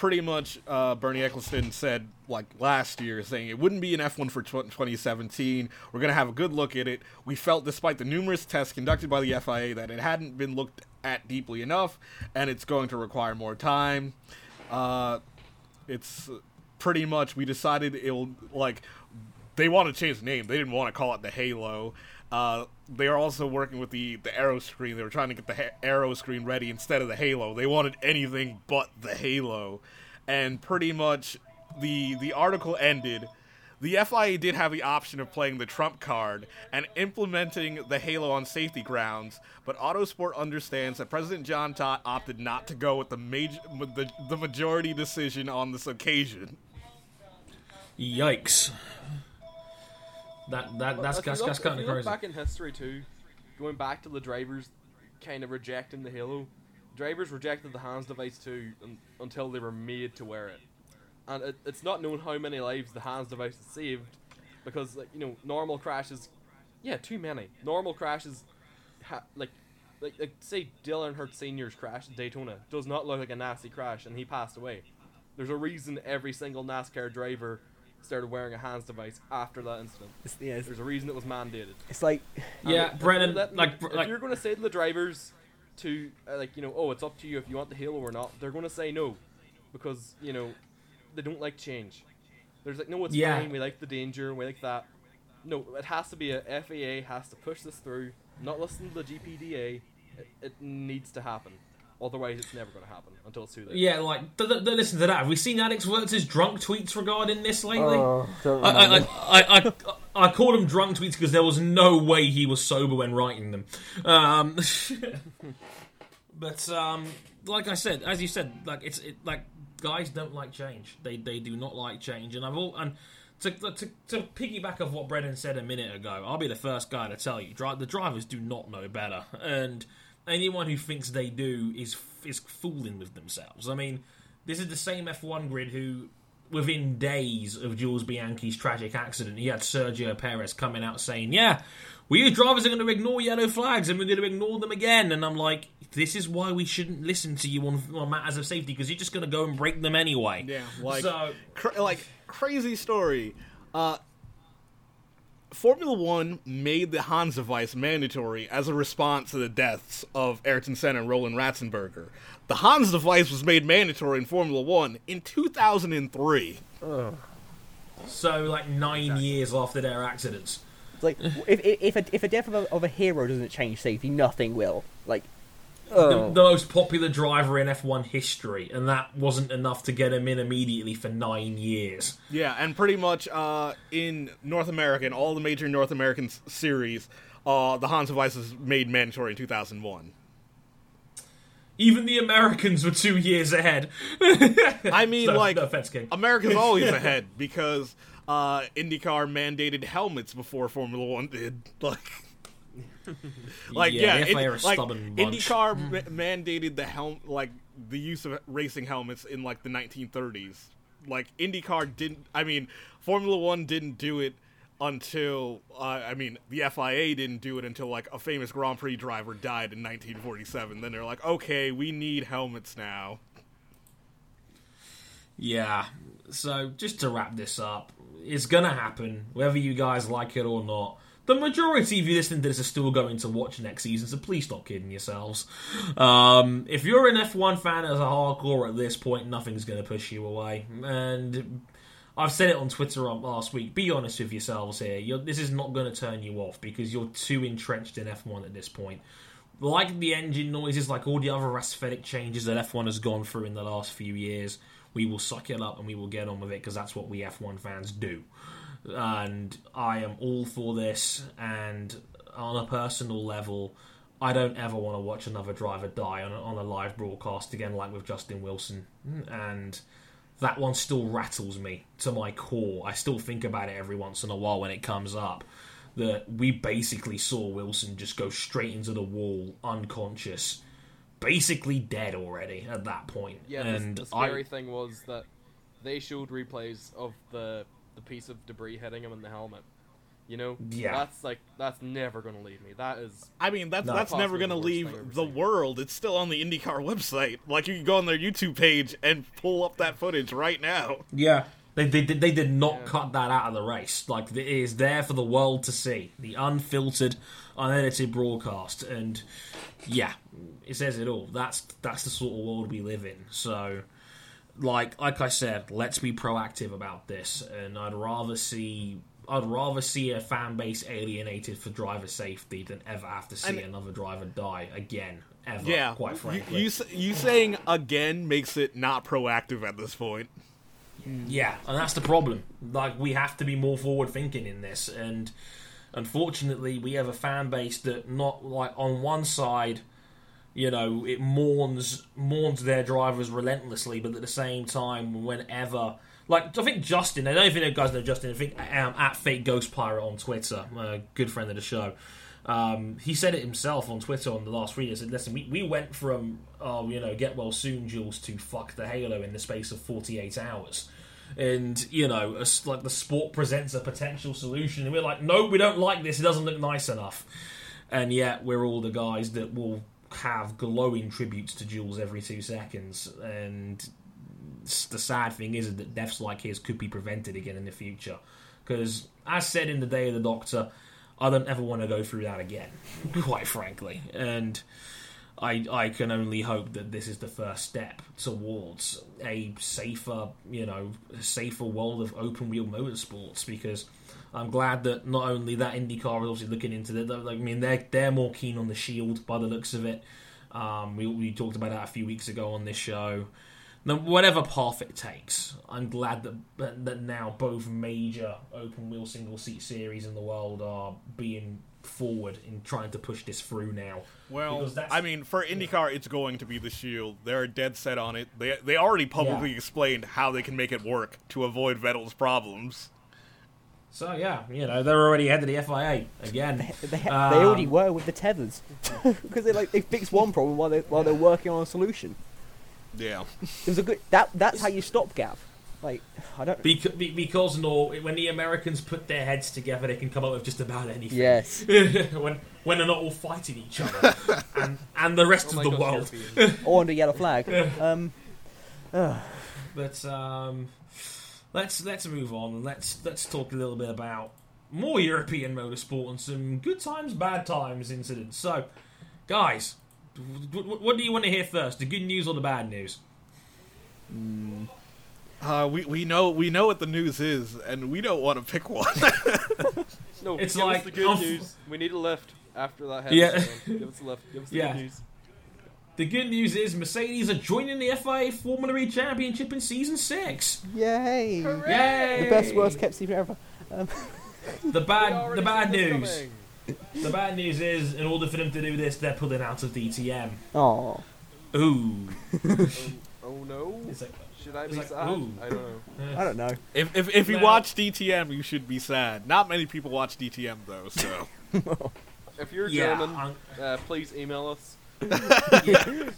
S3: pretty much uh, Bernie Ecclestone said like last year, saying it wouldn't be an F1 for 2017. We're gonna have a good look at it. We felt, despite the numerous tests conducted by the FIA, that it hadn't been looked at deeply enough, and it's going to require more time. Uh, it's pretty much we decided it'll like they want to change the name. They didn't want to call it the Halo. Uh, they are also working with the the Aero screen. They were trying to get the ha- Aero screen ready instead of the Halo. They wanted anything but the Halo, and pretty much the the article ended. The FIA did have the option of playing the trump card and implementing the Halo on safety grounds, but Autosport understands that President Jean Todt opted not to go with the major the, the majority decision on this occasion.
S2: Yikes! That that that's that's, that's kind of crazy.
S4: Back in history too, going back to the drivers kind of rejecting the Halo. drivers rejected the Hans device too un- until they were made to wear it, and it, it's not known how many lives the Hans device has saved, because like you know normal crashes, yeah, too many normal crashes, ha- like. Like, like, say Dale Earnhardt Sr.'s crash at Daytona does not look like a nasty crash and he passed away. There's a reason every single NASCAR driver started wearing a Hans device after that incident.
S5: It's, yeah, it's,
S4: There's a reason it was mandated.
S5: it's like
S2: Yeah,
S4: And
S2: Brennan,
S4: let-
S2: like,
S4: if
S2: like
S4: you're going to say to the drivers to uh, like you know, oh, it's up to you if you want the Halo or not. They're going to say no because you know they don't like change. There's like no, it's
S2: Yeah.
S4: fine. We like the danger. We like that. No, it has to be a FIA has to push this through. Not listen to the GPDA. It, it needs to happen. Otherwise, it's never going to happen until it's too late.
S2: yeah, like th- th- th- listen to that. Have we seen Alex Wurz's drunk tweets regarding this lately?
S5: oh,
S2: I, I,
S5: remember.
S2: I, I, I, I called him drunk tweets because there was no way he was sober when writing them. Um, [laughs] but um, like I said, as you said, like it's it, like guys don't like change. They they do not like change, and I've all and. To, to, to piggyback of what Brendan said a minute ago, I'll be the first guy to tell you, dri- the drivers do not know better, and anyone who thinks they do is is fooling with themselves. I mean, this is the same F1 grid who, within days of Jules Bianchi's tragic accident, he had Sergio Perez coming out saying, "Yeah, we as drivers are going to ignore yellow flags and we're going to ignore them again." And I'm like, "This is why we shouldn't listen to you on, on matters of safety because you're just going to go and break them anyway."
S3: Yeah, like
S2: so.
S3: cra- like crazy story. Uh, Formula One made the Hans device mandatory as a response to the deaths of Ayrton Senna and Roland Ratzenberger. The Hans device was made mandatory in Formula One in 2003.
S2: So, like nine years after their accidents.
S5: It's like if if if a, if a death of a, of a hero doesn't change safety, nothing will. Like,
S2: The,
S5: oh,
S2: the most popular driver in F1 history, and that wasn't enough to get him in immediately for nine years.
S3: Yeah, and pretty much uh, in North America, in all the major North American s- series, uh, the Hans device was made mandatory in 2001.
S2: Even the Americans were two years ahead. [laughs]
S3: I mean,
S2: So,
S3: like
S2: no offense, King.
S3: America's [laughs] always ahead because uh, IndyCar mandated helmets before Formula One did. [laughs] Like, [laughs] like
S2: Yeah,
S3: yeah,
S2: the FIA
S3: in-
S2: are a
S3: like
S2: stubborn bunch.
S3: IndyCar ma- mandated the helm, like the use of racing helmets in like the 1930s. Like IndyCar didn't. I mean, Formula One didn't do it until uh, I mean the FIA didn't do it until like a famous Grand Prix driver died in 1947. Then they're like, okay, we need helmets now.
S2: Yeah. So just to wrap this up, it's gonna happen, whether you guys like it or not. The majority of you listening to this are still going to watch next season, so please stop kidding yourselves. Um, if you're an F1 fan as a hardcore at this point, nothing's going to push you away. And I've said it on Twitter last week. Be honest with yourselves here. You're, this is not going to turn you off because you're too entrenched in F1 at this point. Like the engine noises, like all the other aesthetic changes that F1 has gone through in the last few years, we will suck it up and we will get on with it because that's what we F1 fans do. And I am all for this. And on a personal level, I don't ever want to watch another driver die on a, on a live broadcast again, like with Justin Wilson. Mm, and that one still rattles me to my core. I still think about it every once in a while when it comes up. That we basically saw Wilson just go straight into the wall, unconscious, basically dead already at that point.
S4: Yeah,
S2: and
S4: the, the
S2: I-
S4: scary thing was that they showed replays of the the piece of debris hitting him in the helmet. You know,
S2: Yeah.
S4: that's like that's never gonna leave me. That is
S3: I mean, that's that's never gonna
S4: the
S3: leave
S4: thing I've ever
S3: the
S4: seen.
S3: world. It's still on the IndyCar website. Like you can go on their YouTube page and pull up that footage right now.
S2: Yeah. They, they, did- they did not
S4: Yeah.
S2: cut that out of the race. Like, it is there for the world to see. The unfiltered, unedited broadcast. And, yeah, it says it all. That's that's the sort of world we live in. So, like like I said, let's be proactive about this. And I'd rather see... I'd rather see a fan base alienated for driver safety than ever have to see
S3: And-
S2: another driver die again, ever.
S3: Yeah,
S2: quite frankly.
S3: you s- you saying again makes it not proactive at this point.
S2: Yeah, and that's the problem. Like we have to be more forward thinking in this, and unfortunately, we have a fan base that not like on one side, you know, it mourns mourns their drivers relentlessly, but at the same time, whenever. Like I think Justin, I don't even know if you guys know Justin. I think um, at Fake Ghost Pirate on Twitter, a good friend of the show. Um, he said it himself on Twitter on the last read. He said, "Listen, we, we went from oh you know get well soon, Jules, to fuck the Halo in the space of 48 hours." And you know, a, like the sport presents a potential solution, and we're like, no, we don't like this. It doesn't look nice enough. And yet, we're all the guys that will have glowing tributes to Jules every two seconds. And the sad thing is that deaths like his could be prevented again in the future. Because, as said in the Day of the Doctor, I don't ever want to go through that again, [laughs] quite frankly. And I I can only hope that this is the first step towards a safer, you know, safer world of open wheel motorsports because I'm glad that not only that IndyCar is obviously looking into it. I mean, they're they're more keen on the Shield by the looks of it. Um, we we talked about that a few weeks ago on this show. Now, whatever path it takes, I'm glad that that now both major open wheel single seat series in the world are being forward in trying to push this through now.
S3: Well, I mean, for IndyCar, it's going to be the Shield. They're dead set on it. They they already publicly yeah. explained how they can make it work to avoid Vettel's problems.
S2: So yeah, you know they're already ahead of the FIA again. [laughs]
S5: They, they, um, they already were with the tethers [laughs] because they like they fixed one problem while they while they're working on a solution.
S3: Yeah, [laughs]
S5: it was a good that that's how you stop Gav. Like I don't
S2: because, because no, when the Americans put their heads together, they can come up with just about anything.
S5: Yes,
S2: when when they're not all fighting each other and and the rest oh of the world,
S5: or under yellow flag. Um,
S2: uh. But um, let's let's move on and let's let's talk a little bit about more European motorsport and some good times, bad times incidents. So, guys, what do you want to hear first? The good news or the bad news?
S3: Mm. Uh, we we know we know what the news is, and we don't want to pick one. [laughs]
S4: no, it's like the good news. We need a lift after that. Yeah, give us a lift. Give us the yeah. good news.
S2: The good news is Mercedes are joining the FIA Formula E Championship in season six.
S5: Yay!
S2: Hooray! Yay!
S5: The best, worst kept secret ever. Um. [laughs]
S2: the bad, the bad news. The bad news is, in order for them to do this, they're pulling out of DTM.
S5: Oh.
S2: Ooh.
S4: oh, oh no. should I be like, sad? Ooh. I don't know.
S5: I don't know.
S3: If if, if you watch DTM, you should be sad. Not many people watch DTM though, so. [laughs]
S4: if you're yeah, German, uh, please email us
S2: yeah.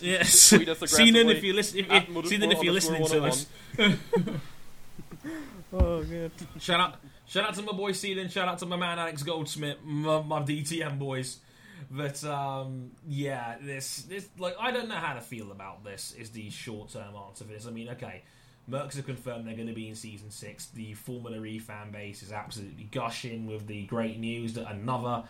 S2: Yes. Tweet us if you listen, if, if, Seanan, if you're listening to us. [laughs]
S5: oh god.
S2: Shout out, shout out to my boy Seanan. Shout out to my man Alex Goldsmith, my, my DTM boys. But um, yeah, this this like I don't know how to feel about this. Is the short term answer for this? I mean, okay, Mercs have confirmed they're going to be in season six. The Formula E fan base is absolutely gushing with the great news that another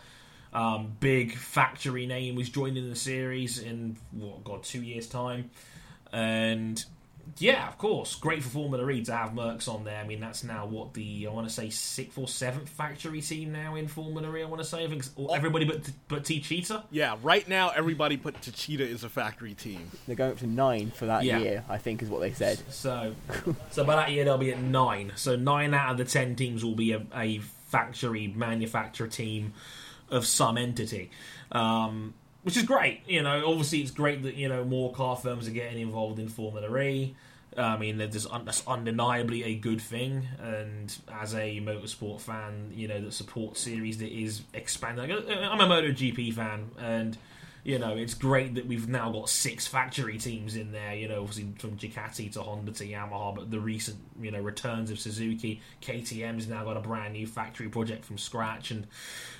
S2: um, big factory name was joining the series in what god two years time, and yeah, of course, great for Formula E to have Mercs on there. I mean, that's now what the I want to say sixth or seventh factory team now in Formula E. I want to say I think oh. everybody but but Techeetah.
S3: Yeah, right now everybody but Techeetah is a factory team.
S5: They're going up to nine for that yeah. year, I think, is what they said.
S2: So, so by that year they'll be at nine. So nine out of the ten teams will be a, a factory manufacturer team of some entity. Um, which is great, you know. Obviously, it's great that you know more car firms are getting involved in Formula E. I mean, that's, undeniably a good thing. And as a motorsport fan, you know, that supports series that is expanding. I'm a MotoGP fan, and you know, it's great that we've now got six factory teams in there. You know, obviously from Ducati to Honda to Yamaha, but the recent you know returns of Suzuki, KTM's now got a brand new factory project from scratch, and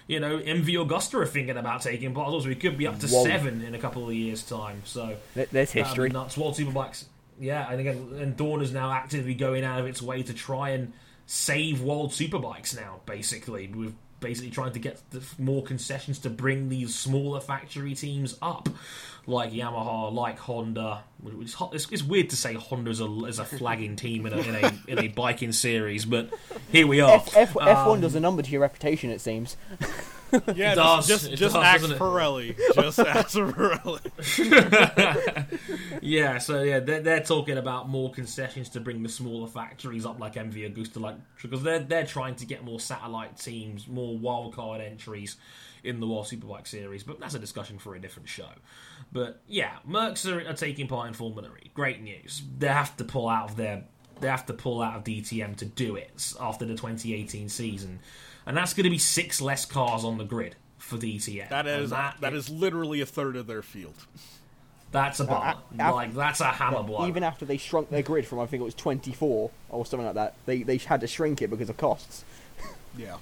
S2: you know, MV Agusta are thinking about taking part. Also, we could be up to Whoa. seven in a couple of years' time. So
S5: there's history.
S2: Nuts. World Superbikes. Yeah, and again, and Dorn is now actively going out of its way to try and save World Superbikes now. Basically, with basically trying to get more concessions to bring these smaller factory teams up, like Yamaha, like Honda. It's, it's, it's weird to say Honda is a, is a flagging team in a, in a, in a biking series, but here we are.
S5: F, F, F1 does um, a number to your reputation, it seems. [laughs] [laughs]
S3: Yeah, does, just just, just does, ask Pirelli. Just [laughs] ask Pirelli. [laughs]
S2: yeah, so yeah, they're, they're talking about more concessions to bring the smaller factories up, like MV Agusta, like because they're they're trying to get more satellite teams, more wildcard entries in the World Superbike Series. But that's a discussion for a different show. But yeah, Mercs are, are taking part in Formula E. Great news. They have to pull out of their they have to pull out of DTM to do it after the 2018 season and that's going to be six less cars on the grid for the
S3: ETF.
S2: And
S3: is that, that is literally a third of their field.
S2: that's a bar.
S5: Uh,
S2: like that's a hammer
S5: Well,
S2: blow.
S5: even after they shrunk their grid from I think it was 24 or something like that, they they had to shrink it because of costs. [laughs]
S3: Yeah.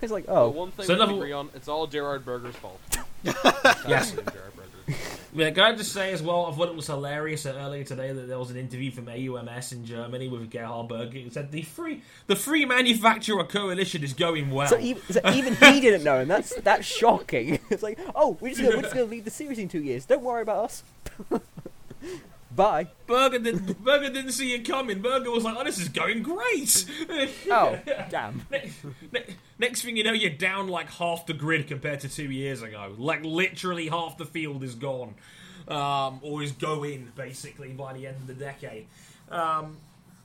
S5: It's like,
S4: But
S5: oh,
S4: one thing
S2: So
S4: we can
S2: another-
S4: agree on, it's all Gerhard Berger's fault. [laughs]
S2: Yes.
S4: Gerhard Berger.
S2: Yeah, can I just say as well, I thought it was hilarious earlier today that there was an interview from AUMS in Germany with Gerhard Berger. It said the free the free manufacturer coalition is going well.
S5: so even, so even he didn't know, and that's that's shocking. [laughs] It's like, oh, we're just gonna, we're just gonna lead the series in two years. Don't worry about us. [laughs] Bye.
S2: Berger didn't Berger didn't see it coming. Berger was like, "Oh, this is going great." [laughs]
S5: Oh, damn.
S2: Ne- ne- Next thing you know, you're down like half the grid compared to two years ago. Like literally half the field is gone, um, or is going basically by the end of the decade. Um,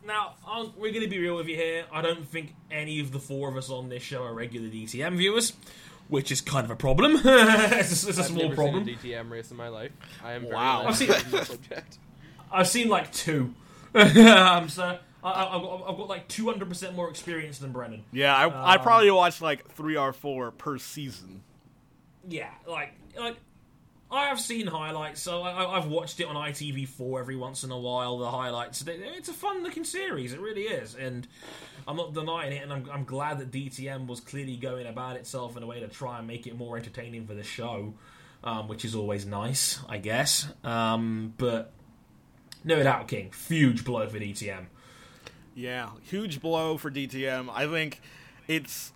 S2: now I'll, we're going to be real with you here. I don't think any of the four of us on this show are regular DTM viewers, which is kind of a problem. [laughs] it's, a, it's a
S4: I've
S2: small
S4: never
S2: problem.
S4: seen a DTM race in my life. I am very
S3: Wow. [laughs]
S2: I've seen-
S4: knowledgeable on the subject.
S2: I've seen like two, [laughs] um, so I, I, I've, got, I've got like 200 percent more experience than Brennan.
S3: Yeah, I I
S2: Um,
S3: probably watched like three or four per season.
S2: yeah, like like I have seen highlights, so I, I- I've watched it on ITV4 every once in a while. The highlights. It's a fun looking series, it really is, and I'm not denying it. And I'm, I'm glad that DTM was clearly going about itself in a way to try and make it more entertaining for the show, um, which is always nice, I guess. Um, but no doubt, King, huge blow for DTM.
S3: Yeah, huge blow for DTM. I think it's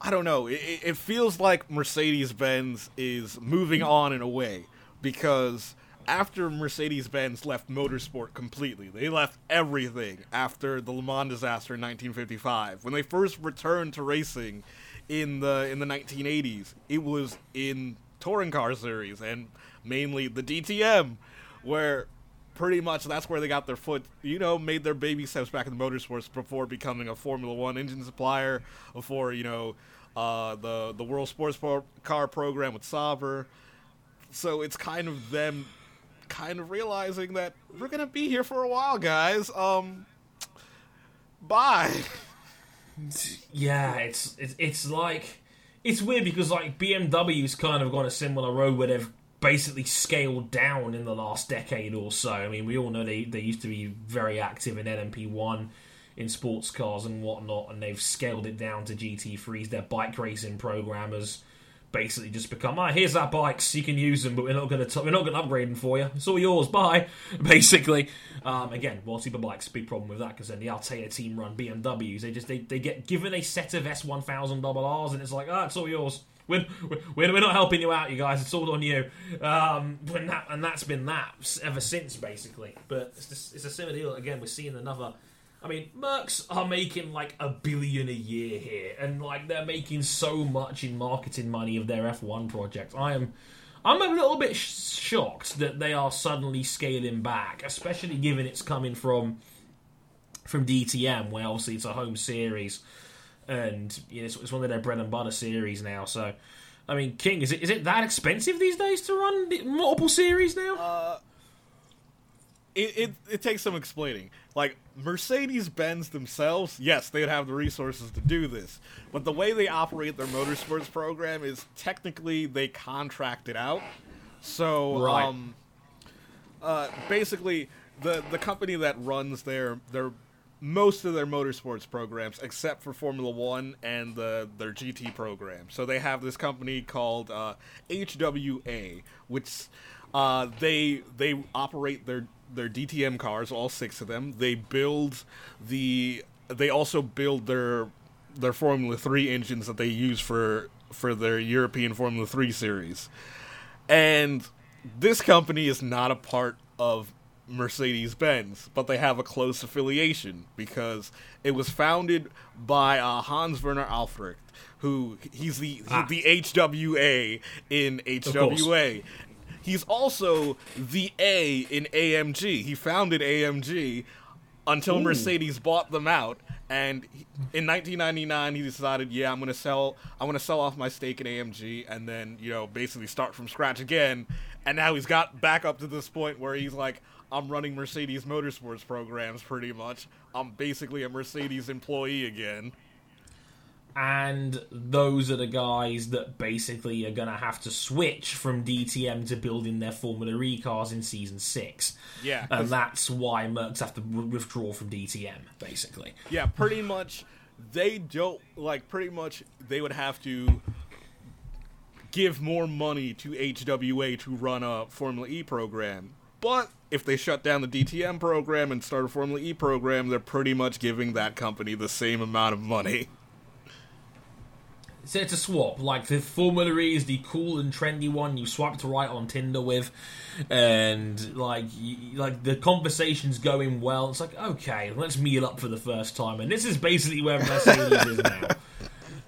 S3: I don't know. It, it- feels like Mercedes Benz is moving on in a way because after Mercedes Benz left motorsport completely, they left everything after the Le Mans disaster in 1955. When they first returned to racing in the in the 1980s, it was in touring car series and mainly the DTM, where pretty much that's where they got their foot, you know, made their baby steps back in the motorsports before becoming a Formula One engine supplier, before you know, uh, the the World Sports Car program with Sauber. So it's kind of them, kind of realizing that we're gonna be here for a while, guys. Um, bye. [laughs]
S2: Yeah, it's it's it's like it's weird because like BMW's kind of gone a similar road where they've basically scaled down in the last decade or so. I mean, we all know they they used to be very active in LMP one in sports cars and whatnot, and they've scaled it down to GT3s. Their bike racing program has basically just become, ah, here's our bikes, you can use them, but we're not going to we're not going to upgrade them for you. It's all yours. Bye. [laughs] Basically, um, again, World Superbikes big problem with that because then the Althea team run BMWs. They just they, they get given a set of S one thousand double Rs and it's like, ah, it's all yours. We're, we're, we're not helping you out, you guys. It's all on you. Um, and, that, and that's been that ever since, basically. But it's, just, it's a similar deal. Again, we're seeing another. I mean, Mercs are making like a billion a year here, and like they're making so much in marketing money of their F1 projects. I am, I'm a little bit sh- shocked that they are suddenly scaling back, especially given it's coming from from DTM, where obviously it's a home series, and you know, it's, it's one of their bread and butter series now. So, I mean, King, is it is it that expensive these days to run multiple series now?
S3: it, it, it takes some explaining. Like, Mercedes Benz themselves, yes, they'd have the resources to do this. But the way they operate their motorsports program is technically they contract it out. So,
S2: Right.
S3: um, uh, basically, the, the company that runs their, their most of their motorsports programs, except for Formula One and the, their GT program. So they have this company called uh, HWA, which uh, they they operate their their DTM cars, all six of them. They build the they also build their their Formula Three engines that they use for for their European Formula Three series. And this company is not a part of Mercedes Benz, but they have a close affiliation because it was founded by uh, Hans Werner Aufrecht, who he's the
S2: Ah.
S3: the HWA in HWA. He's also the A in AMG. He founded AMG until Mercedes bought them out. And he- in 1999, he decided, yeah, I'm gonna sell. I'm gonna sell off my stake in AMG, and then you know basically start from scratch again. And now he's got back up to this point where he's like, I'm running Mercedes motorsports programs pretty much. I'm basically a Mercedes employee again.
S2: and those are the guys that basically are going to have to switch from DTM to building their Formula E cars in season six.
S3: Yeah,
S2: and that's why Mercs have to withdraw from DTM, basically.
S3: Yeah, pretty much. They don't like. Pretty much, they would have to give more money to HWA to run a Formula E program. But if they shut down the DTM program and start a Formula E program, they're pretty much giving that company the same amount of money.
S2: So it's a swap. Like the Formula E is the cool and trendy one you swipe to right on Tinder with, and like you, like the conversation's going well. It's like okay, let's meet up for the first time, and this is basically where Mercedes is now. [laughs]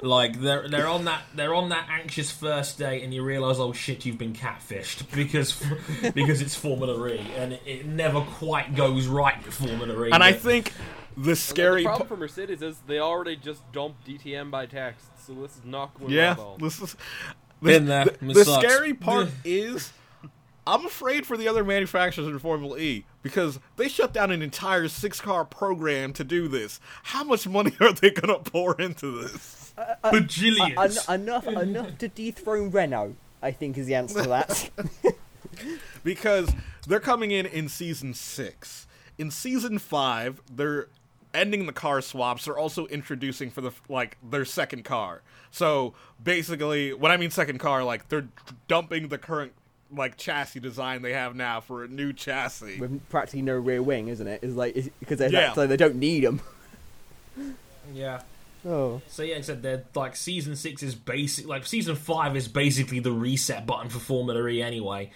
S2: Like they're they're on that they're on that anxious first date, and you realise oh shit you've been catfished because [laughs] because it's Formula E, and it, it never quite goes right with Formula E.
S3: And I think the scary
S4: the problem for Mercedes is they already just dumped DTM by text, so this is not going
S3: yeah,
S4: well.
S3: this is
S2: Been there.
S3: The, the scary part [laughs] is, I'm afraid for the other manufacturers in Formula E because they shut down an entire six-car program to do this. How much money [laughs] are they gonna pour into this?
S2: Uh, uh, bajillions.
S5: Uh, en- enough, enough to dethrone Renault. I think is the answer to that. [laughs]
S3: because they're coming in in season six. In season five, they're ending the car swaps. They're also introducing for the like their second car. So basically, when I mean second car, like they're dumping the current like chassis design they have now for a new chassis.
S5: With practically no rear wing, isn't it? It's like because they're
S3: Yeah.
S5: so they don't need them. [laughs]
S2: yeah.
S5: Oh,
S2: So yeah, said they're like season six is basic. Like season five is basically the reset button for Formula E anyway.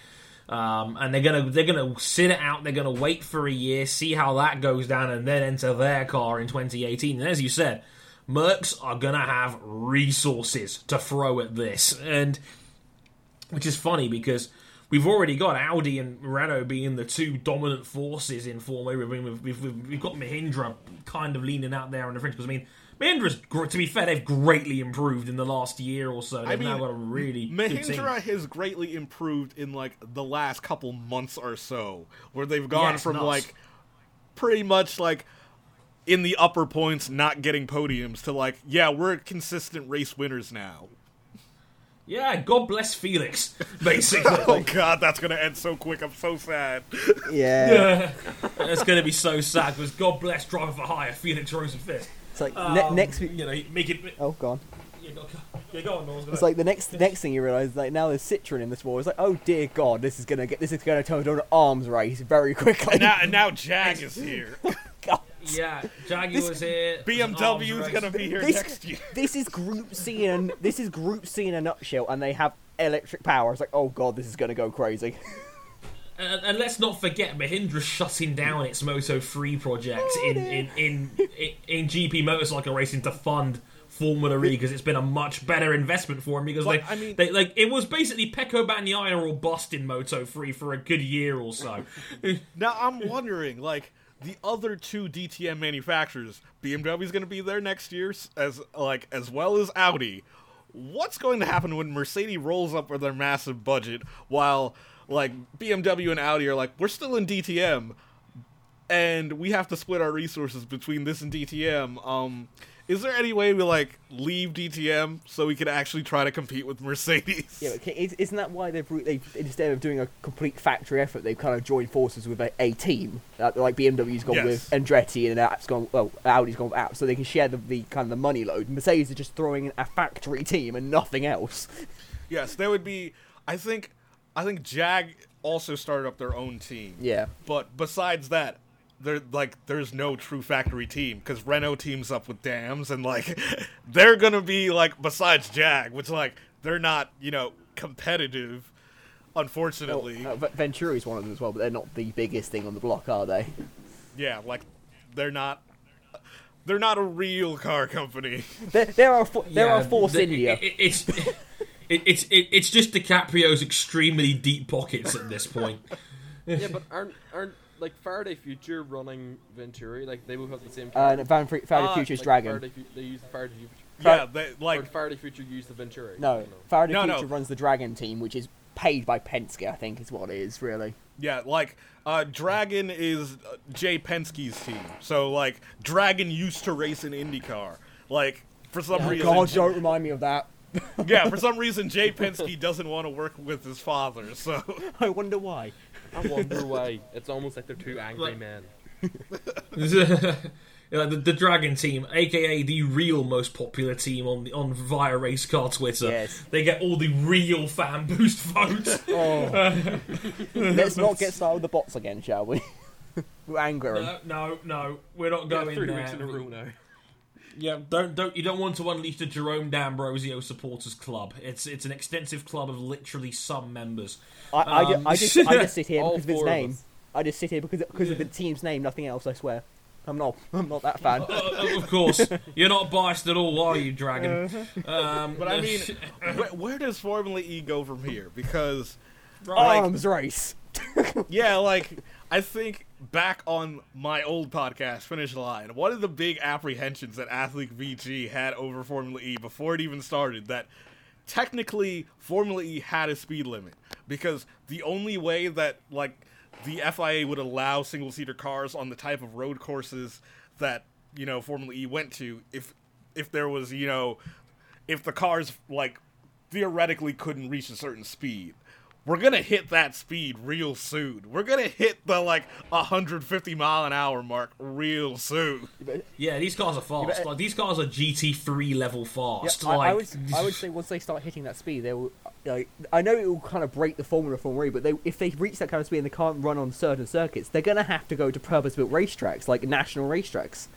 S2: Um, and they're gonna they're gonna sit it out. They're gonna wait for a year, see how that goes down, and then enter their car in 2018. And as you said, Mercs are gonna have resources to throw at this, and which is funny because we've already got Audi and Renault being the two dominant forces in Formula. I mean, we've, we've, we've got Mahindra kind of leaning out there on the fringe because I mean. Mahindra's, to be fair, they've greatly improved in the last year or so. They've
S3: I
S2: now
S3: mean,
S2: got a really good team.
S3: Mahindra has greatly improved in like the last couple months or so, where they've gone
S2: Yes,
S3: from
S2: nuts.
S3: like pretty much like in the upper points, not getting podiums, to like yeah, we're consistent race winners now.
S2: Yeah, God bless Felix, [laughs] basically. [laughs]
S3: Oh god, that's gonna end so quick. I'm so sad.
S5: yeah.
S2: yeah. that's going to be so sad because God bless driver for hire, Felix Rosenfist.
S5: It's like ne-
S2: Um,
S5: next week.
S2: You know, make it.
S5: Oh, gone.
S2: Yeah, go, yeah, go on, Noel, go
S5: It's
S2: ahead.
S5: like the next next thing you realise, like now there's Citroen in this war. It's like, oh dear God, this is gonna get this is gonna turn into an arms race very quickly.
S3: And now, and now [laughs] Jag is here. [laughs]
S5: God.
S2: Yeah, Jaguar's here.
S3: BMW is
S2: Arms
S3: gonna be here
S5: This,
S3: next year. [laughs]
S5: this is Group C in this is Group C in a nutshell, and they have electric power. It's like, oh God, this is gonna go crazy.
S2: And, and let's not forget, Mahindra's shutting down its Moto 3 project in, in, in, in, in GP Motorcycle Racing to fund Formula E because it's been a much better investment for him because
S3: Well,
S2: they,
S3: I mean-
S2: they like it was basically Pecco Bagnaia or bust in Moto 3 for a good year or so. [laughs]
S3: Now I'm wondering, like the other two DTM manufacturers, BMW is going to be there next year, as like as well as Audi. What's going to happen when Mercedes rolls up with their massive budget, while like BMW and Audi are like, we're still in DTM, and we have to split our resources between this and DTM. Um, is there any way we like leave DTM so we can actually try to compete with Mercedes?
S5: Yeah, but isn't that why they've, re- they've instead of doing a complete factory effort, they've kind of joined forces with a, a team, like BMW's gone
S3: Yes.
S5: with Andretti and Abt's gone well, Audi's gone with Abt, so they can share the, the kind of the money load. Mercedes are just throwing in a factory team and nothing else.
S3: Yes, there would be. I think. I think Jag also started up their own team.
S5: Yeah.
S3: But besides that, there like there's no true factory team because Renault teams up with Dams and like [laughs] they're gonna be like besides Jag, which like they're not you know competitive. Unfortunately,
S5: Uh, V- Venturi's one of them as well, but they're not the biggest thing on the block, are they?
S3: yeah, like they're not. They're not a real car company.
S5: There, there are fo- there
S2: Yeah,
S5: are Force
S2: the-
S5: India.
S2: it- it- it's [laughs] it, it's it, it's just DiCaprio's extremely deep pockets at this point. [laughs]
S4: yeah, but aren't aren't like Faraday Future running Venturi? Like they both have the same.
S5: Uh,
S4: car.
S5: and Van Fre- Faraday
S3: Ah,
S5: Future's
S4: Like,
S5: Dragon.
S4: Faraday Fu- they use the Faraday Future.
S3: yeah, they, like
S4: did Faraday Future use the Venturi? I
S5: No,
S4: don't.
S5: Faraday
S3: No, no.
S5: Future runs the Dragon team, which is paid by Penske, I think, is what it is, really.
S3: Yeah, like uh, Dragon is uh, Jay Penske's team. So like Dragon used to race in IndyCar. Like for some
S5: Oh,
S3: reason.
S5: God, don't remind me of that. [laughs]
S3: yeah, for some reason, Jay Penske doesn't want to work with his father. So [laughs]
S5: I wonder why.
S4: I wonder why. It's almost like they're two angry
S2: Like-
S4: men. [laughs]
S2: Yeah, the, the Dragon team, aka the real most popular team on the, on via race car Twitter.
S5: Yes.
S2: They get all the real fan boost votes.
S5: Oh. Let's not get started with the bots again, shall we? We're angry.
S2: no, no, no, we're not
S4: Yeah,
S2: going
S4: three
S2: there.
S4: weeks in a row now.
S2: Yeah, don't don't you don't want to unleash the Jerome D'Ambrosio supporters club. It's it's an extensive club of literally some members.
S5: I, I, ju-
S2: Um,
S5: I just I just sit here [laughs] because of its
S4: four of
S5: name. I just sit here because because of the team's name, nothing else. I swear. I'm not. I'm not that fan. [laughs]
S2: Uh, of course, you're not biased at all, are you, Dragon? Um,
S3: But I [laughs] mean, where, where does Formula E go from here? Because,
S2: right.
S5: Arms race.
S3: yeah, like, I think back on my old podcast, Finish Line, one of the big apprehensions that Athlete VG had over Formula E before it even started, that technically Formula E had a speed limit. Because the only way that, like, the FIA would allow single seater cars on the type of road courses that, you know, Formula E went to, if if there was, you know, if the cars like theoretically couldn't reach a certain speed. We're gonna hit that speed real soon. We're gonna hit the like 150 mile an hour mark real soon.
S2: Yeah, these cars are fast.
S5: but-
S2: like these cars are GT3 level
S5: Yeah,
S2: fast.
S5: I,
S2: like,
S5: I would I would say once they start hitting that speed, they will. Like, I know it will kind of break the formula for Formula E, but they, if they reach that kind of speed and they can't run on certain circuits, they're gonna have to go to purpose-built racetracks like national racetracks.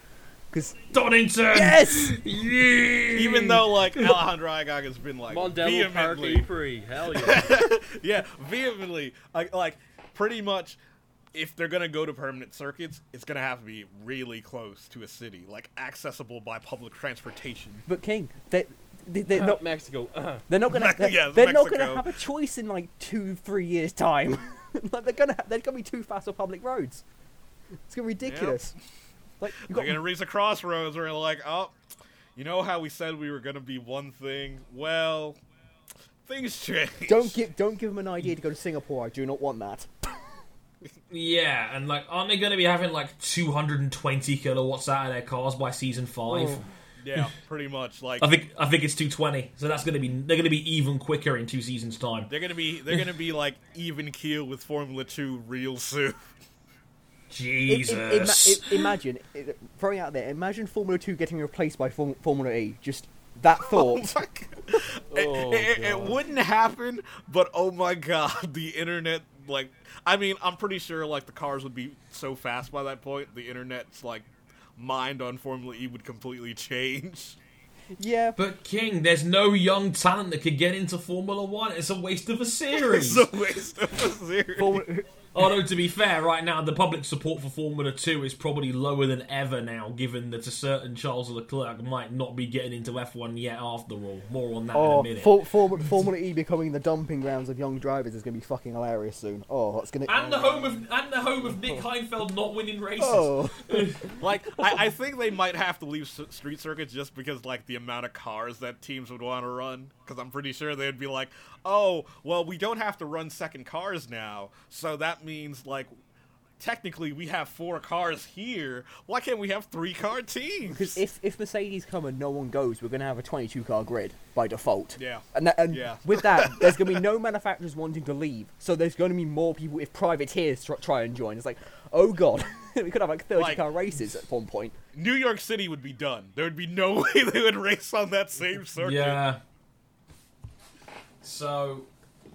S5: Because
S2: Donington.
S5: yes,
S2: Yeah!
S3: Even though like Alejandro Agag has been like
S4: Mondello Park
S3: vehemently,
S4: Free. Hell yeah. [laughs]
S3: yeah, vehemently like like pretty much. If they're gonna go to permanent circuits, it's gonna have to be really close to a city, like accessible by public transportation.
S5: but King, they, they they're not
S4: Mexico. Uh,
S5: they're not gonna they're, [laughs]
S3: Yeah,
S5: they're not gonna have a choice in like two three years time. [laughs] like they're gonna ha- they're gonna be too fast on public roads. It's gonna be ridiculous. Like you
S3: They're gonna reach a crossroads where they're like, oh, you know how we said we were gonna be one thing? Well, things change.
S5: don't give don't give them an idea to go to Singapore. I do not want that.
S2: Yeah, and like, aren't they going to be having like 220 kilowatts out of their cars by season five?
S5: Oh.
S3: Yeah, pretty much. Like
S2: I think I think it's 220. So that's going to be they're going to be even quicker in two seasons' time.
S3: they're gonna be they're gonna be like even keel with Formula Two real soon. [laughs]
S5: I- I- ima-
S2: Jesus.
S5: I- imagine throwing out there. Imagine Formula Two getting replaced by Form- Formula E. Just that [laughs] oh thought.
S3: It,
S4: Oh,
S3: it- it wouldn't happen, but oh my god, the internet like I mean, I'm pretty sure like the cars would be so fast by that point, the internet's like mind on Formula E would completely [laughs] change.
S5: yeah,
S2: But King, there's no young talent that could get into Formula One. It's a waste of a series. [laughs]
S3: It's a waste of a series.
S5: Formula,
S2: Although to be fair, right now the public support for Formula Two is probably lower than ever now, given that a certain Charles Leclerc might not be getting into F1 yet. After all, more on that
S5: oh,
S2: in a oh, minute.
S5: for, for, Formula E becoming the dumping grounds of young drivers is going to be fucking hilarious soon. Oh, it's going to.
S2: and the home of and the home of Nick Heidfeld not winning races.
S5: Oh, [laughs]
S3: Like, I, I think they might have to leave street circuits just because, like, the amount of cars that teams would want to run. Because I'm pretty sure they'd be like, oh, well, we don't have to run second cars now. So that means, like, technically we have four cars here. Why can't we have three car teams?
S5: because if if Mercedes come and no one goes, we're going to have a 22 car grid by default.
S3: Yeah.
S5: And, that, and
S3: Yeah.
S5: with that, [laughs] there's going to be no manufacturers wanting to leave. So there's going to be more people if privateers try, try and join. It's like, oh god, [laughs] we could have like 30
S3: Like-
S5: car races at one point.
S3: New York City would be done. There would be no [laughs] way they would race on that same circuit.
S2: Yeah. So,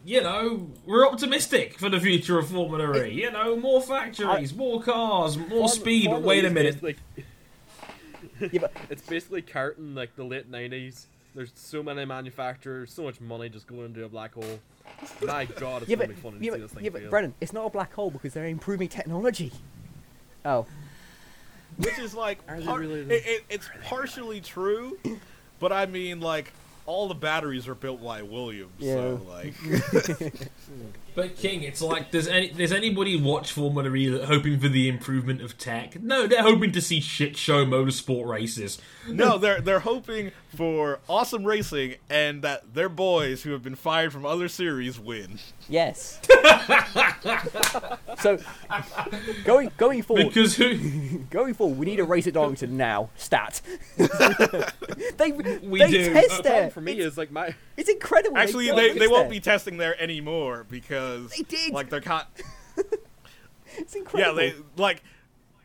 S2: you know, we're optimistic for the future of Formula E. You know, more factories, more cars, more
S4: Form-
S2: speed. But
S4: Formula
S2: wait a minute.
S4: basically- [laughs]
S5: Yeah, but
S4: It's basically carton like the late nineties. There's so many manufacturers, so much money just going into a black hole. My God, it's
S5: yeah,
S4: gonna
S5: but,
S4: be fun to
S5: yeah,
S4: see
S5: but,
S4: this thing
S5: yeah, but
S4: fail.
S5: Brennan, it's not a black hole because they're improving technology. Oh,
S3: Which is like,
S4: Are they
S3: par-
S4: really-
S3: it, it, it's partially true, but I mean, like, all the batteries are built by Williams. So,
S5: Yeah.
S3: like, [laughs] [laughs]
S2: But King, it's like does any does anybody watch Formula E hoping for the improvement of tech? No, they're hoping to see shit show motorsport races.
S3: no, they're they're hoping for awesome racing and that their boys who have been fired from other series win.
S5: yes. [laughs] So going going forward,
S2: Because who?
S5: going forward, we need a race at Donington now. Stat. [laughs] they
S2: We
S5: they
S2: do.
S5: test
S4: The
S5: there.
S4: problem for me is like my
S5: It's incredible.
S3: Actually,
S5: go
S3: they, they won't
S5: there.
S3: be testing there anymore because
S5: They did.
S3: like they're con- [laughs]
S5: It's
S3: yeah
S5: incredible.
S3: they like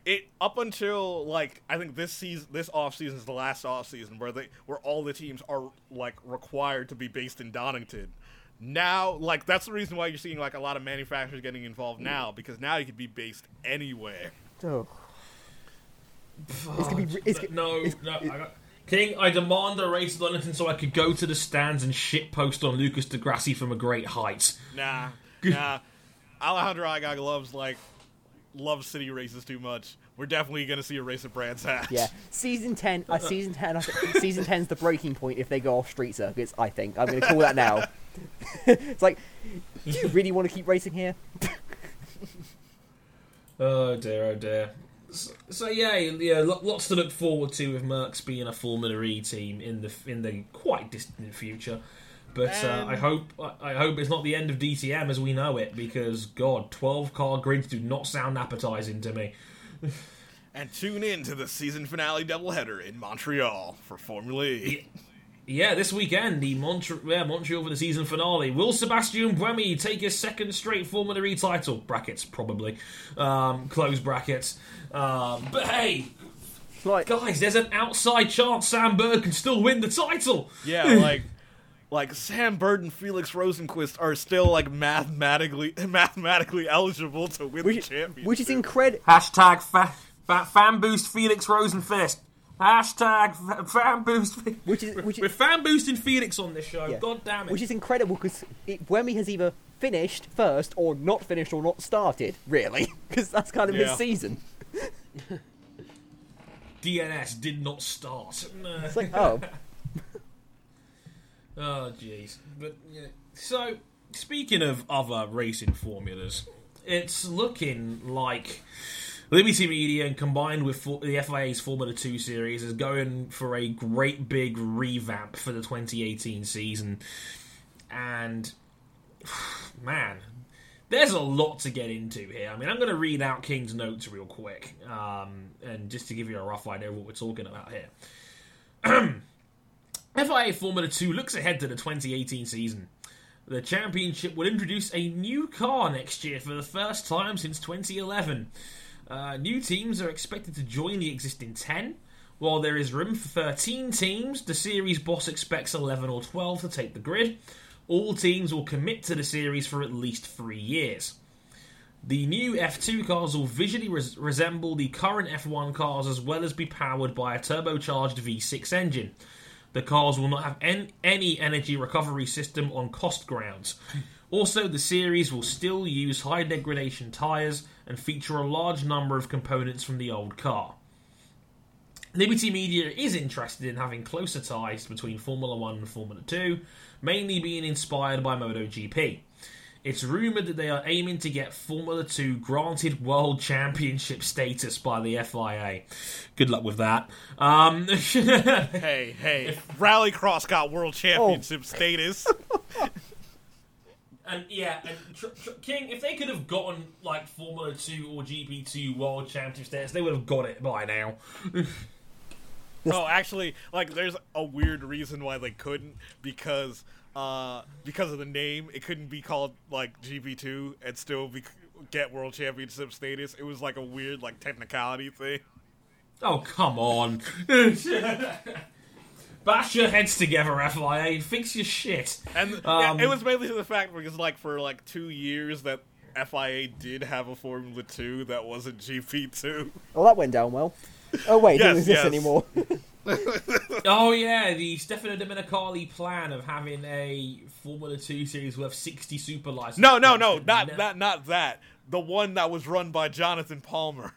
S3: it up until like I think this season this off season is the last off season where they where all the teams are like required to be based in Donington. Now, like that's the reason why you're seeing like a lot of manufacturers getting involved mm. now because now you could be based anywhere.
S5: Oh. It's gonna be. re- It's,
S2: no,
S5: it's-
S2: no. I got... King, I demand a race at Donington so I could go to the stands and shit post on Lucas di Grassi from a great height.
S3: Nah, nah. Alejandro Agaga loves like loves city races too much. We're definitely gonna see a race at Brands Hatch.
S5: Yeah, season ten. Uh, season ten. I [laughs] season ten's the breaking point if they go off street circuits. I think I'm going to call that now. [laughs] it's like, do you really want to keep racing here? [laughs]
S2: Oh dear, oh dear. So, so yeah, yeah, lots to look forward to with Mercs being a Formula E team in the in the quite distant future. But uh,
S3: And-
S2: I hope I I hope it's not the end of DTM as we know it, because God, twelve car grids do not sound appetising to me. [laughs]
S3: And tune in to the season finale doubleheader in Montreal for Formula E.
S2: Yeah, this weekend, the Montre- yeah, Montreal for the season finale. Will Sebastian Buemi take his second straight Formula E title? Brackets, probably. Um, close brackets. Um, but hey,
S5: like,
S2: guys, there's an outside chance Sam Bird can still win the title.
S3: Yeah, like [laughs] like Sam Bird and Felix Rosenqvist are still like mathematically [laughs] mathematically eligible to win the championship.
S5: which is incredible.
S2: Hashtag fa- fa- fan boost Felix Rosenfist. Hashtag fa- fan boost.
S5: Which is which
S2: We're fan boosting Felix on this show.
S5: Yeah.
S2: God damn it.
S5: which is incredible because Buemi has either finished first or not finished or not started. Really, [laughs] because that's kind of
S3: Yeah.
S5: his season. [laughs]
S2: DNS did not start. No.
S5: It's like, oh,
S2: Oh, jeez. But yeah. so, speaking of other racing formulas, it's looking like Liberty Media, and combined with the FIA's Formula Two series, is going for a great big revamp for the 2018 season. And [sighs] man, there's a lot to get into here. I mean, I'm going to read out King's notes real quick, um, and just to give you a rough idea of what we're talking about here. [clears throat] FIA Formula 2 looks ahead to the 2018 season. The championship will introduce a new car next year for the first time since 2011. Uh, new teams are expected to join the existing 10. While there is room for 13 teams, the series boss expects 11 or 12 to take the grid. All teams will commit to the series for at least three years. The new F2 cars will visually res- resemble the current F1 cars as well as be powered by a turbocharged V6 engine. The cars will not have en- any energy recovery system on cost grounds. Also, the series will still use high degradation tyres and feature a large number of components from the old car. Liberty Media is interested in having closer ties between Formula 1 and Formula 2, mainly being inspired by MotoGP. It's rumoured that they are aiming to get Formula 2 granted World Championship status by the FIA. Good luck with that. Um, [laughs]
S3: hey, hey, Rallycross got world championship status.
S2: And yeah, and tr- tr- King, if they could have gotten like Formula Two or GP Two World Championship status, they would have got it by now. [laughs]
S3: oh, actually, like there's a weird reason why they couldn't because uh because of the name, it couldn't be called like GP2 and still be get world championship status. It was like a weird like technicality thing.
S2: Oh come on! [laughs] Bash your heads together, FIA. Fix your shit.
S3: And
S2: Um,
S3: yeah, it was mainly to the fact because like for like 2 years that FIA did have a Formula 2 that wasn't GP2.
S5: well, that went down well. Oh wait, [laughs] it doesn't exist
S3: yes.
S5: anymore. [laughs] [laughs]
S2: Oh yeah, the Stefano Domenicali plan of having a Formula Two series with sixty super licenses.
S3: No, no, no, not that not that. The one that was run by Jonathan Palmer.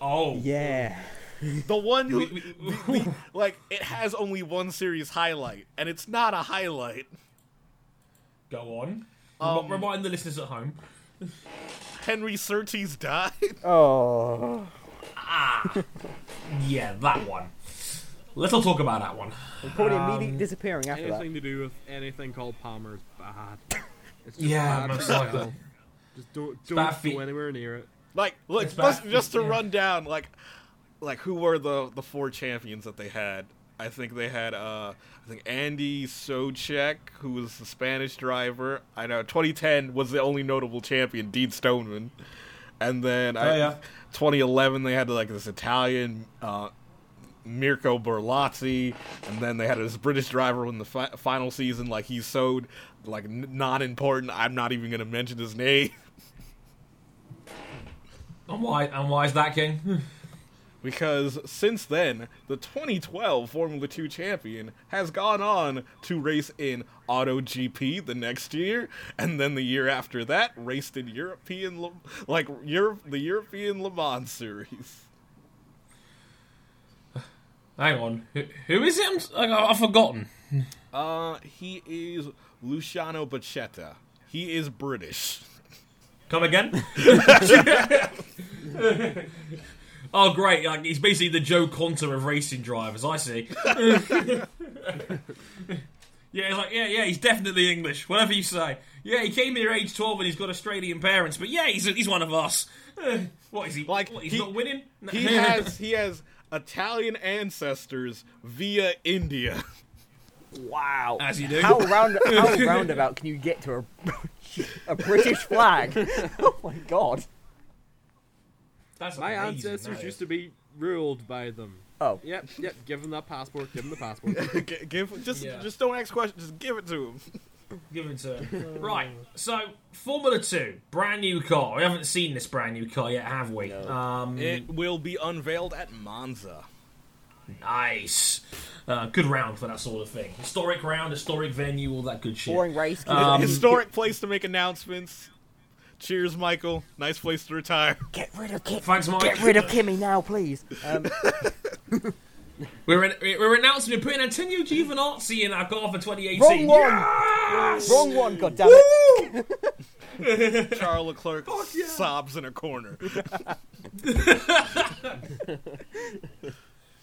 S2: Oh
S5: yeah.
S3: The one who,
S2: We- we-
S3: the- [laughs] like, it has only one series highlight, and it's not a highlight.
S2: Go on.
S3: Um,
S2: Rem- Remind the listeners at home.
S3: Henry Surtees died.
S5: Oh. Ah.
S2: Yeah, that one. Let's not talk about that one.
S5: Probably
S2: Um,
S5: immediately disappearing after that.
S4: anything to do with anything called Palmer is bad. [laughs] It's just
S2: Yeah,
S4: bad
S2: most likely.
S6: Just don't don't go anywhere near it.
S3: Like, look,
S2: It's
S3: just,
S2: bad-
S3: just to
S2: yeah.
S3: run down, like, like who were the the four champions that they had? I think they had, uh, I think Andy Soucek, who was the Spanish driver. I know 2010 was the only notable champion, Dean Stoneman, and then I,
S2: Oh, yeah.
S3: 2011 they had like this Italian. Uh, Mirko Berlazzi, and then they had this British driver in the fi- final season. Like he's so like n- not important. I'm not even gonna mention his name. [laughs]
S2: And why? And why is that, King? [laughs]
S3: because since then, the 2012 Formula 2 champion has gone on to race in Auto GP the next year, and then the year after that, raced in European, like Europe, the European Le Mans series.
S2: Hang on. Who, who is it? I'm, I- I've forgotten.
S3: Uh, he is Luciano Bacheta. He is British.
S2: Come again? [laughs] oh, great! Like he's basically the Joe Conter of racing drivers. I see. [laughs] yeah, it's like yeah, yeah. He's definitely English. Whatever you say. Yeah, he came here age twelve and he's got Australian parents. But yeah, he's he's one of us. [laughs] What is he?
S3: Like,
S2: what, he's
S3: he-
S2: not winning.
S3: He has he has Italian ancestors via India.
S5: Wow.
S2: As you do.
S5: How round how roundabout can you get to a a British flag? [laughs] oh my god.
S2: That's
S6: My
S2: amazing,
S6: ancestors
S2: that
S6: used to be ruled by them.
S5: Oh.
S6: Yep, yep. Give them that passport. Give them the passport. [laughs]
S3: G- give just
S2: Yeah.
S3: just don't ask questions. Just give it to him. [laughs]
S2: Give it to him. [laughs] right. So Formula Two, brand new car. We haven't seen this brand new car yet, have we? Um,
S3: It will be unveiled at Monza.
S2: Nice. Uh, good round for that sort of thing. Historic round, historic venue, all that good shit.
S5: Boring race.
S2: Um,
S3: Historic place to make announcements. Cheers, Michael. Nice place to retire.
S5: Get rid of Kim.
S2: Thanks, Mike.
S5: Get rid of Kimmy now, please. Um, [laughs]
S2: We're, in, we're announcing we're putting Antonio Giovinazzi in our car for 2018.
S5: wrong one.
S2: Yes!
S5: Wrong one. God damn it. [laughs]
S3: Charles Leclerc sobs in a corner. [laughs]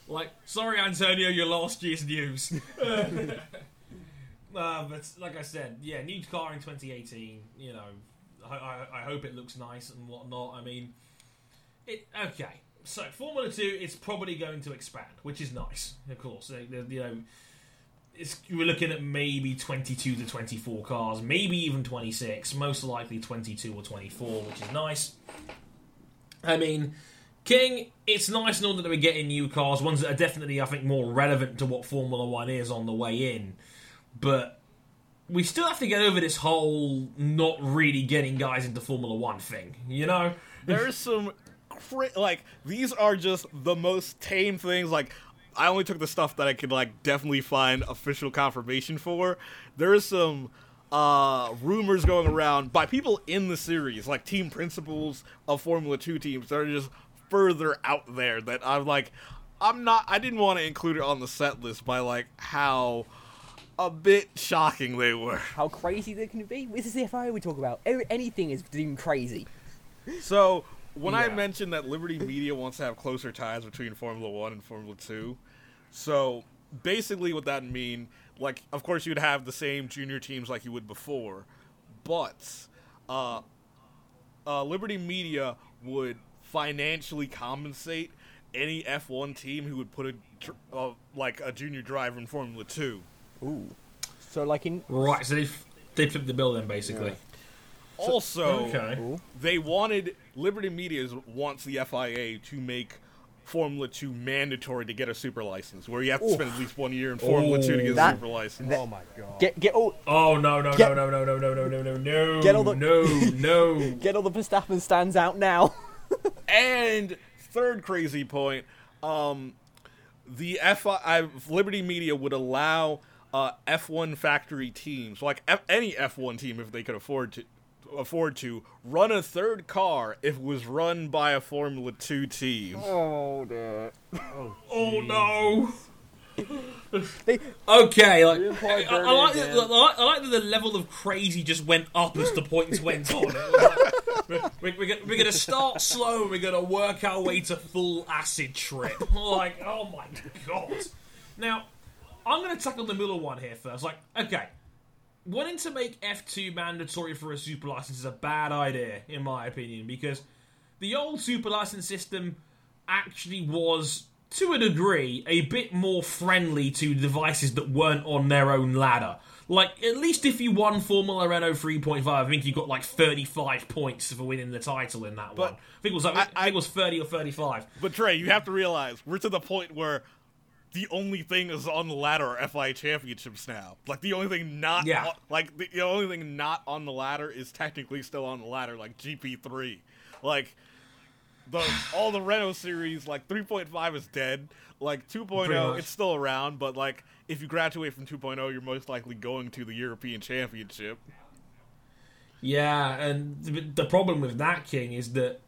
S2: Like, sorry, Antonio, you lost year's news. [laughs] uh, but like I said, yeah, new car in 2018. You know, I, I, I hope it looks nice and whatnot. I mean, it okay. So Formula Two, is probably going to expand, which is nice, of course. You know, it's we're looking at maybe 22 to 24 cars, maybe even 26. Most likely 22 or 24, which is nice. I mean, King, it's nice and that we're getting new cars, ones that are definitely, I think, more relevant to what Formula One is on the way in. But we still have to get over this whole not really getting guys into Formula One thing, you know?
S3: There's some cra- like these are just the most tame things. Like I only took the stuff that I could like definitely find official confirmation for. There's some uh rumors going around by people in the series, like team principals of Formula 2 teams that are just further out there that I'm like I'm not I didn't want to include it on the set list by like how a bit shocking they were.
S5: How crazy they can be? This is the FIA we talk about. Anything is deemed crazy.
S3: So when I mentioned that Liberty [laughs] Media wants to have closer ties between Formula One and Formula Two, so basically what that mean, like of course you'd have the same junior teams like you would before, but uh, uh, Liberty Media would financially compensate any F1 team who would put a uh, like a junior driver in Formula Two.
S5: Ooh. So like in
S2: Right, so they they flipped the bill then, basically.
S3: Also,
S2: Okay.
S3: They wanted Liberty Media wants the FIA to make Formula 2 mandatory to get a super license, where you have to spend at least one year in Formula 2 to get a super license.
S5: that-
S6: oh my god.
S5: get get all
S2: Oh no no
S5: Get-
S2: no no no no no no no no no
S5: Get all the-
S2: no no [laughs]
S5: get all the Verstappen stands out now. [laughs]
S3: and third crazy point, um, the FI, Liberty Media would allow uh, F1 factory teams, like F, any F1 team, if they could afford to afford to run a third car if it was run by a Formula 2 team.
S5: oh that.
S2: oh oh no.
S5: They,
S2: okay like I, I, I like
S5: burning
S2: I, like, I like that the level of crazy just went up as the points went on. Like, we're, we're, gonna, we're gonna start slow and we're gonna work our way to full acid trip. Like oh my god. Now I'm gonna tackle the middle one here first. Like okay wanting to make F2 mandatory for a super license is a bad idea, in my opinion, because the old super license system actually was, to a degree, a bit more friendly to devices that weren't on their own ladder. Like, at least if you won Formula Renault 3.5, I think you got like 35 points for winning the title in that
S3: But
S2: one. I think it was like, I,
S3: I-
S2: think it was 30 or 35.
S3: But Trey, you have to realize we're to the point where the only thing is on the ladder are FI championships now. Like the only thing not
S2: Yeah.
S3: on- like the, the only thing not on the ladder is technically still on the ladder, like GP3. Like the [sighs] all the Renault series, like 3.5 is dead. Like 2.0,
S2: Pretty much.
S3: it's still around, but like if you graduate from 2.0, you're most likely going to the European Championship.
S2: Yeah, and the, the problem with that, King, is that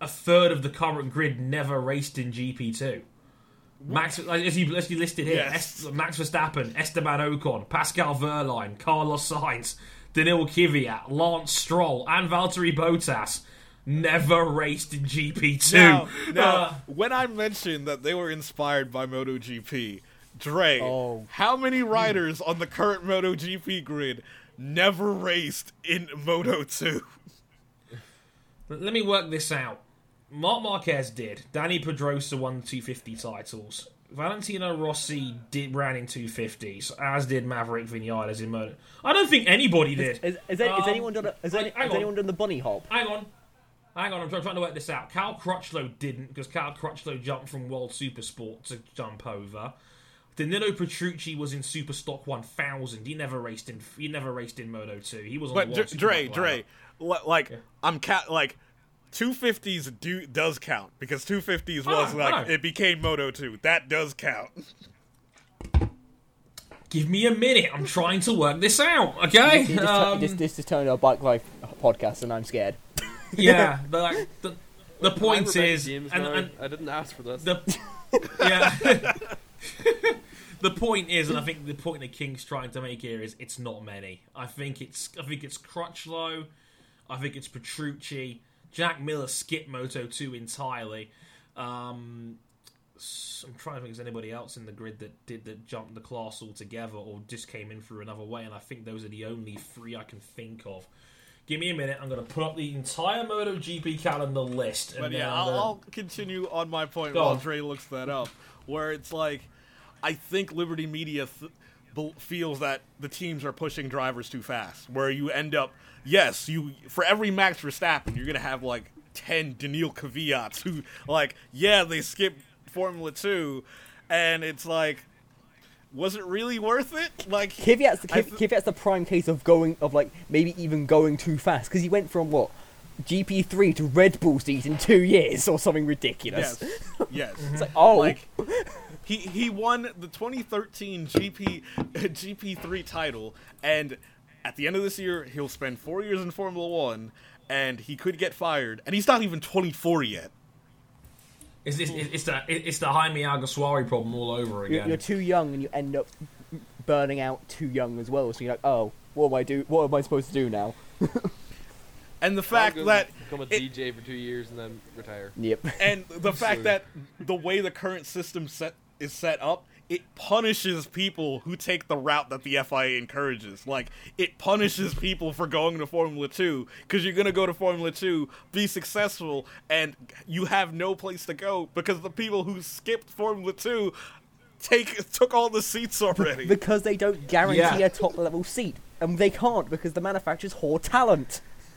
S2: a third of the current grid never raced in GP2. Max, like, as you, as you listed here,
S3: Yes.
S2: Es- Max Verstappen, Esteban Ocon, Pascal Wehrlein, Carlos Sainz, Daniil Kvyat, Lance Stroll, and Valtteri Bottas never raced in GP2.
S3: Now, now [laughs]
S2: Uh,
S3: when I mentioned that they were inspired by MotoGP, Dre,
S5: Oh.
S3: how many riders on the current MotoGP grid never raced in Moto 2?
S2: Let me work this out. Marc Marquez did. Dani Pedrosa won 250 titles. Valentino Rossi did ran in 250s, as did Maverick Vinales in Moto. I don't think anybody did.
S5: Is, is, there- has
S2: Um,
S5: anyone done a, has, any, has anyone done the bunny hop?
S2: Hang on. Hang on, I'm trying to work this out. Cal Crutchlow didn't, because Cal Crutchlow jumped from World Supersport to jump over. Danilo Petrucci was in Superstock 1000. He never raced in. He never raced in Moto 2. He was on
S3: But
S2: the
S3: Dre,
S2: World
S3: Dre, Dre,
S2: ladder.
S3: li- like I'm cat like 250s do does count because 250s was
S2: I
S3: like
S2: know.
S3: it became Moto 2. That does count.
S2: Give me a minute. I'm trying to work this out. Okay.
S5: You just,
S2: Um,
S5: this, this is turning a bike life podcast, and I'm scared.
S2: yeah. [laughs] The, like, the, the point
S4: I'm
S2: is,
S4: James
S2: and, and
S4: I didn't ask for this.
S2: the [laughs] yeah. [laughs] the point is, and I think the point that King's trying to make here is, it's not many. I think it's, I think it's Crutchlow, I think it's Petrucci, Jack Miller skipped Moto two entirely. Um, I'm trying to think if there's anybody else in the grid that did that jumped the class altogether or just came in through another way, and I think those are the only three I can think of. Give me a minute. I'm going to put up the entire MotoGP calendar list. And
S3: But yeah, I'll, I'll continue on my point
S2: Go
S3: while
S2: on.
S3: Dre looks that up. Where it's like, I think Liberty Media th- feels that the teams are pushing drivers too fast. Where you end up, yes, you for every Max Verstappen, you're gonna have like ten Daniil Kvyats who, like, yeah, they skip Formula Two, and it's like, was it really worth it? Like,
S5: Kvyat's the,
S3: th-
S5: Kvyat's the prime case of going of like maybe even going too fast because he went from what GP3 to Red Bull seat in two years or something ridiculous.
S3: yes, yes. [laughs]
S5: It's like oh,
S3: like he he won the 2013 GP GP3 [laughs] title, and at the end of this year, he'll spend four years in Formula One, and he could get fired, and he's not even 24 yet.
S2: It's, it's, it's the it's the Jaime Alguersuari problem all over
S5: you're,
S2: again.
S5: you're too young and you end up burning out too young as well. So you're like, oh, what am I do? What am I supposed to do now? [laughs]
S3: And the fact
S4: gonna
S3: that
S4: become a
S3: it-
S4: DJ for two years and then retire.
S5: Yep.
S3: and the [laughs] fact that the way the current system set is set up, it punishes people who take the route that the FIA encourages. Like it punishes people for going to Formula 2 cuz you're going to go to Formula 2, be successful and you have no place to go because the people who skipped Formula 2 take took all the seats already.
S5: because they don't guarantee
S2: Yeah.
S5: a top level seat, and they can't because the manufacturers hoard talent. [laughs] [laughs]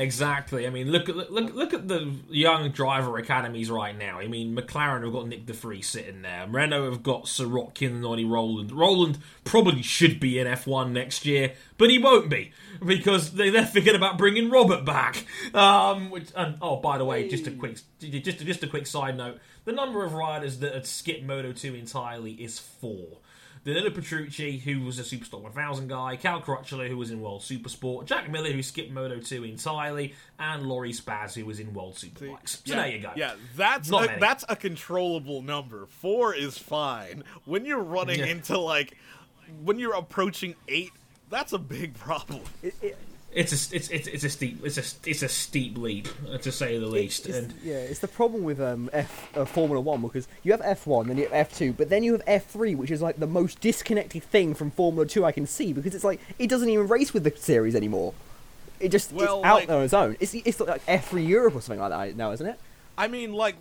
S2: Exactly. I mean, look at look look at the young driver academies right now. I mean, McLaren have got Nyck De DeFree sitting there. Renault have got Sirotkin and Ollie Rowland. Rowland probably should be in F1 next year, but he won't be because they, they're thinking about bringing Robert back. Um, which and oh, by the way, just a quick just just a quick side note: the number of riders that had skipped Moto 2 entirely is four. Danilo Petrucci, who was a Superstock 1000 guy, Cal Crutchlow, who was in World Supersport, Jack Miller, who skipped Moto 2 entirely, and Loris Baz, who was in World Superbikes. So
S3: yeah,
S2: there you go.
S3: Yeah, that's
S2: Not
S3: a,
S2: many.
S3: that's a controllable number. Four is fine. When you're running
S2: Yeah.
S3: into like when you're approaching eight, that's a big problem.
S5: It, it,
S2: it's a it's it's, it's a steep it's a it's a steep leap uh, to say the least.
S5: It's,
S2: and
S5: yeah, it's the problem with um, F uh, Formula One because you have F one, then you have F two, but then you have F three, which is like the most disconnected thing from Formula Two I can see because it's like it doesn't even race with the series anymore. It just
S3: Well,
S5: it's out
S3: like-
S5: there on its own. It's it's like F three Europe or something like that now, isn't it?
S3: I mean, like,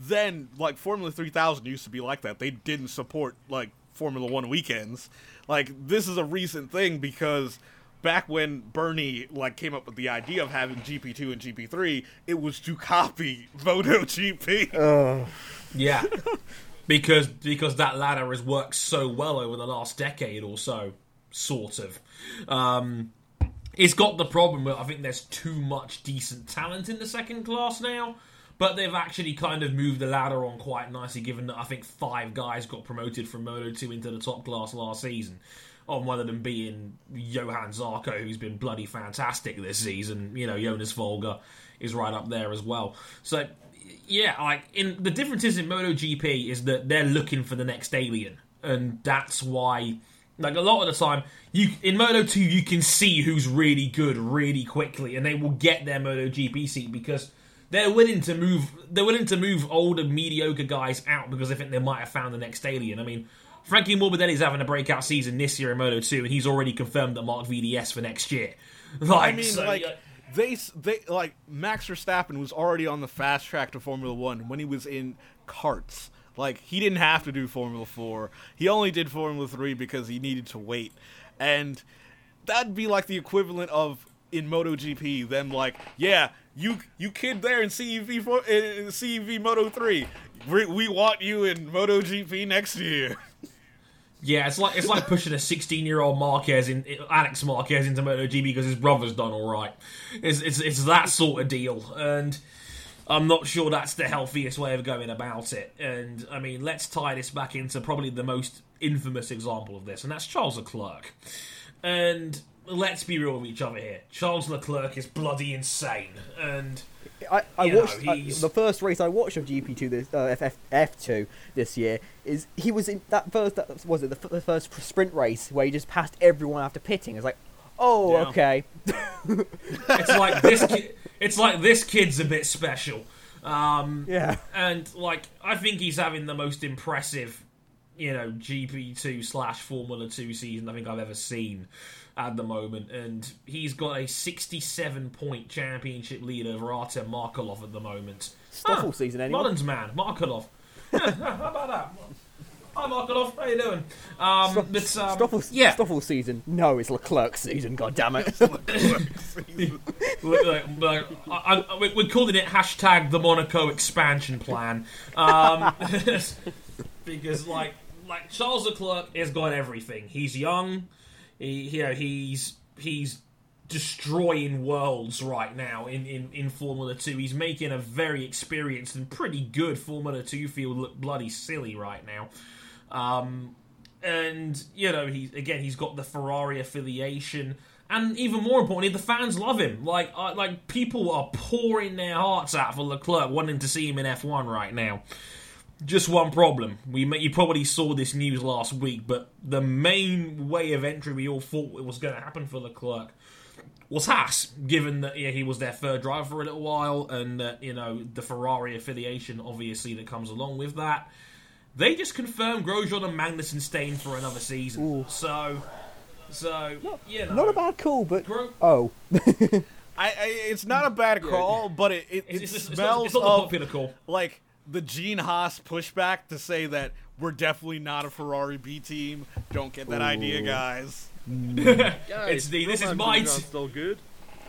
S3: then, like, Formula 3000 used to be like that. They didn't support, like, Formula 1 weekends. Like, this is a recent thing because back when Bernie, like, came up with the idea of having GP2 and GP3, it was to copy MotoGP.
S2: yeah, [laughs] because because that ladder has worked so well over the last decade or so, sort of. Um, it's got the problem where I think there's too much decent talent in the second class now. But they've actually kind of moved the ladder on quite nicely, given that I think five guys got promoted from Moto 2 into the top class last season. On one of them being Johann Zarco, who's been bloody fantastic this season. You know, Jonas Folger is right up there as well. So, yeah, like in the differences in MotoGP is that they're looking for the next alien, and that's why like a lot of the time, you in Moto Two you can see who's really good really quickly, and they will get their Moto GP seat because they're willing to move. They're willing to move older mediocre guys out because they think they might have found the next alien. I mean, Frankie Morbidelli's having a breakout season this year in Moto Two, and he's already confirmed that Marc VDS for next year. [laughs] Like,
S3: I mean,
S2: so,
S3: like they they like Max Verstappen was already on the fast track to Formula One when he was in karts. Like he didn't have to do Formula Four. He only did Formula Three because he needed to wait, and that'd be like the equivalent of in MotoGP them like, yeah, you you kid there in CEV in CEV Moto Three, we, we want you in MotoGP next year. [laughs]
S2: Yeah, it's like it's like pushing a 16 year old Marquez in Alex Marquez into MotoGP because his brother's done all right. It's, it's it's that sort of deal, and I'm not sure that's the healthiest way of going about it. And I mean, let's tie this back into probably the most infamous example of this, and that's Charles Leclerc. And let's be real with each other here. Charles Leclerc is bloody insane, and
S5: I, I
S2: You know,
S5: watched I- the first race I watched of GP2 this uh, FF, F2 this year is he was in that first that was it the, f- the first sprint race where he just passed everyone after pitting. It's like, oh
S3: Yeah.
S5: okay, [laughs]
S2: it's like this. Ki- it's like this kid's a bit special. Um,
S5: yeah.
S2: and like I think he's having the most impressive, you know, GP two slash Formula two season I think I've ever seen at the moment, and he's got a sixty-seven point championship lead over Artem Markelov at the moment.
S5: Stoffel season anyway.
S2: Mullins man, Markelov. [laughs] Yeah, how about that? Hi Markelov, how you doing? Um,
S5: Sto-
S2: but, um,
S5: Stoffel,
S2: yeah,
S5: Stoffel season. No, it's Leclerc season. God damn it.
S2: Look, [laughs] like, like, I, I, we- we're calling it hashtag the Monaco expansion plan um, [laughs] because like like Charles Leclerc has got everything. He's young. He, you know, he's he's destroying worlds right now in, in, in Formula Two. He's making a very experienced and pretty good Formula Two field look bloody silly right now. Um, and you know he's again he's got the Ferrari affiliation, and even more importantly, the fans love him. Like uh, like people are pouring their hearts out for Leclerc, wanting to see him in F1 right now. Just one problem. We you probably saw this news last week, but the main way of entry we all thought it was going to happen for Leclerc was Haas, given that yeah, he was their third driver for a little while, and that you know the Ferrari affiliation, obviously, that comes along with that. They just confirmed Grosjean and Magnussen staying for another season.
S5: Ooh.
S2: So, so you know,
S5: Not a bad call, but
S2: Gro-
S5: oh,
S3: I, I it's not a bad call, but it it, it
S2: It's, it's, it's,
S3: smells
S2: not, it's not
S3: of
S2: popular call.
S3: like the Gene Haas pushback to say that we're definitely not a Ferrari B team. Don't get that idea, guys. [laughs]
S4: Guys,
S2: It's the- this is my
S4: Grosjean's
S2: t-
S4: still good.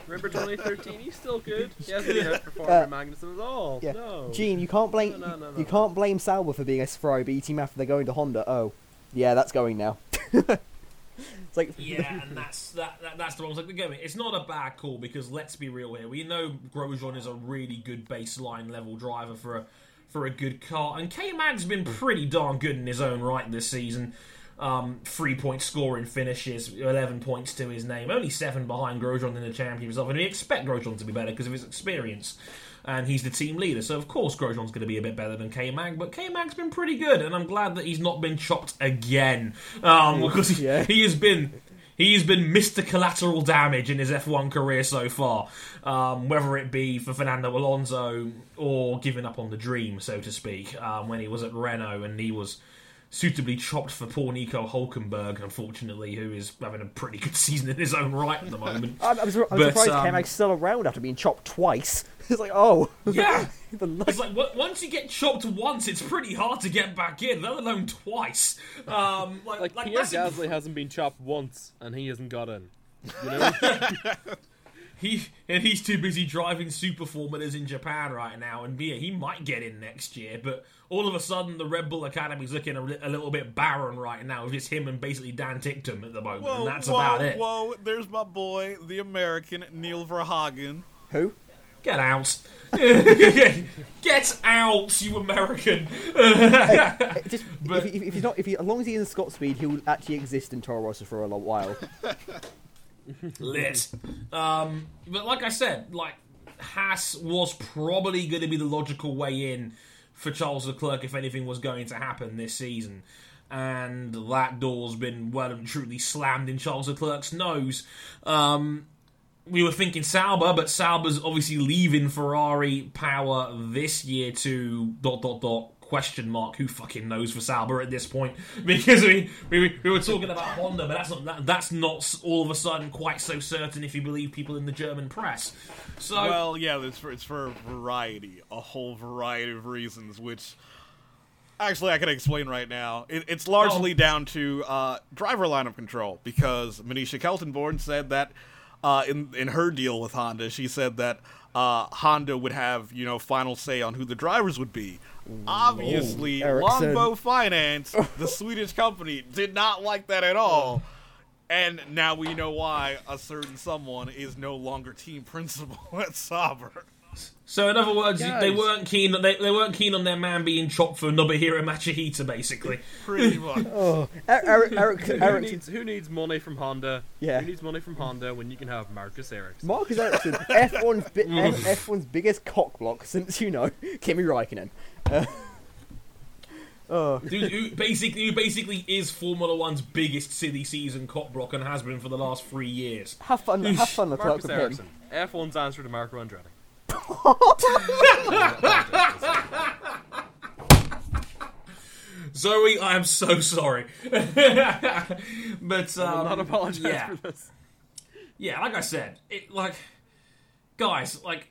S4: Remember 2013? He's still good. He hasn't been outperformed
S5: Uh,
S4: by Magnussen at all.
S5: yeah.
S4: No.
S5: Gene, you can't blame
S4: No, no, no,
S5: you can't blame Sauber for being a Ferrari B team after they're going to Honda. Oh, yeah, that's going now. [laughs] it's like
S2: Yeah, and that's that, that that's the one. I was like, again, it's not a bad call because let's be real here. We know Grosjean is a really good baseline level driver for a for a good car, and K Mag's been pretty darn good in his own right this season. Um, three point scoring finishes, eleven points to his name, only seven behind Grosjean in the championship. And we expect Grosjean to be better because of his experience, and he's the team leader. So of course Grosjean's going to be a bit better than K Mag, but K Mag's been pretty good, and I'm glad that he's not been chopped again um, because [laughs] he,
S5: Yeah.
S2: he has been He's been Mr. Collateral Damage in his F1 career so far, um, whether it be for Fernando Alonso or giving up on the dream, so to speak, um, when he was at Renault and he was suitably chopped for poor Nico Hulkenberg, unfortunately, who is having a pretty good [laughs] season in his own right at the moment.
S5: I'm, I'm, sur- I'm
S2: But,
S5: surprised
S2: um,
S5: K-Mag's still around after being chopped twice. [laughs] it's like, oh,
S2: Yeah. [laughs] It's like once you get chopped once, it's pretty hard to get back in, let alone twice. Um, like,
S6: Like,
S2: like
S6: Pierre
S2: that's-
S6: Gasly hasn't been chopped once, and he hasn't got in. You know?
S2: He and he's too busy driving super formulas in Japan right now, and yeah, he might get in next year. But all of a sudden, the Red Bull Academy's looking a, a little bit barren right now. with Just him and basically Dan Ticktum at the moment,
S3: Whoa,
S2: and that's
S3: whoa,
S2: about it.
S3: whoa! There's my boy, the American Neil Verhagen.
S5: who?
S2: Get out! [laughs] Get out, you American!
S5: It [laughs] Just
S2: But-
S5: if, he- if he's not, if he, as long as he's in Scott Speed, he will actually exist in Toro Rosso for a long while. [laughs]
S2: lit. Um, but like I said, like Haas was probably going to be the logical way in for Charles Leclerc if anything was going to happen this season. And that door's been well and truly slammed in Charles Leclerc's nose. Um, we were thinking Sauber, but Sauber's obviously leaving Ferrari power this year to dot dot dot question mark who fucking knows for Sauber at this point [laughs] because we we, we were talking about Honda, but that's not that, that's not all of a sudden quite so certain if you believe people in the German press. So
S3: Well, yeah, it's for it's for a variety, a whole variety of reasons, which actually I can explain right now. It, it's largely
S2: Oh.
S3: down to uh, driver of control because Monisha Kaltenborn said that uh, in in her deal with Honda, she said that uh, Honda would have you know final say on who the drivers would be. Obviously. Longbow Finance, [laughs] the Swedish company, did not like that at all. And now we know why a certain someone is no longer team principal [laughs] at Sauber.
S2: So in other words,
S6: Guys.
S2: they weren't keen they, they weren't keen on their man being chopped for Nobuharu Matsushita basically. [laughs]
S3: Pretty much. [laughs]
S5: Oh, Eric, Eric,
S6: who,
S5: er,
S6: needs, who needs money from Honda?
S5: Yeah.
S6: Who needs money from Honda when you can have Marcus Ericsson?
S5: Marcus [laughs] Ericsson, F1's bi- F- F1's biggest cockblock since you know Kimi Raikkonen. Uh, oh,
S2: Dude, who basically who basically is Formula One's biggest silly season cockblock and has been for the last three years.
S5: have fun, have fun, Leclerc
S6: Marcus. Ericsson. F1's answer to Marco Andretti. [laughs]
S2: Zoe, I am so sorry. [laughs] but um,
S6: I'll not apologize
S2: yeah,
S6: for this.
S2: yeah, like I said, it like guys, like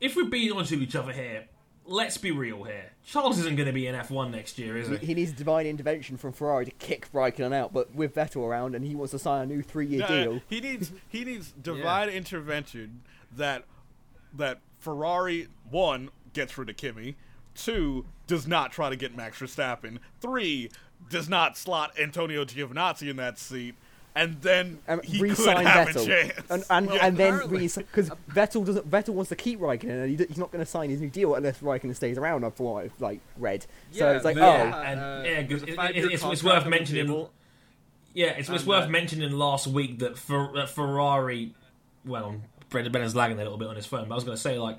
S2: if we're being honest with each other here, let's be real here. Charles isn't going to be in F1 next year, is
S5: He,
S2: he?
S5: he needs divine intervention from Ferrari to kick Raikkonen out, but with Vettel around and he wants to sign a new three-year
S3: No,
S5: deal.
S3: he needs he needs [laughs] divine intervention that that Ferrari one gets rid of Kimmy, two does not try to get Max Verstappen, three does not slot Antonio Giovinazzi in that seat, and then
S5: Um,
S3: he could
S5: re-sign
S3: have a chance.
S5: and and,
S3: Yeah.
S5: and then
S6: apparently.
S5: because Vettel doesn't Vettel wants to keep Raikkonen, and he, he's not going to sign his new deal unless Raikkonen stays around. For what I've like read, so it's like
S6: they
S5: oh,
S2: and-
S6: uh,
S2: yeah, 'cause
S6: there's
S2: it- it- it's- it's worth mentioning-
S6: table.
S2: Yeah, it's, it's worth
S6: uh,
S2: mentioning last week that Fer- that Ferrari, well, Brendan Bennett's lagging a little bit on his phone, but I was going to say, like,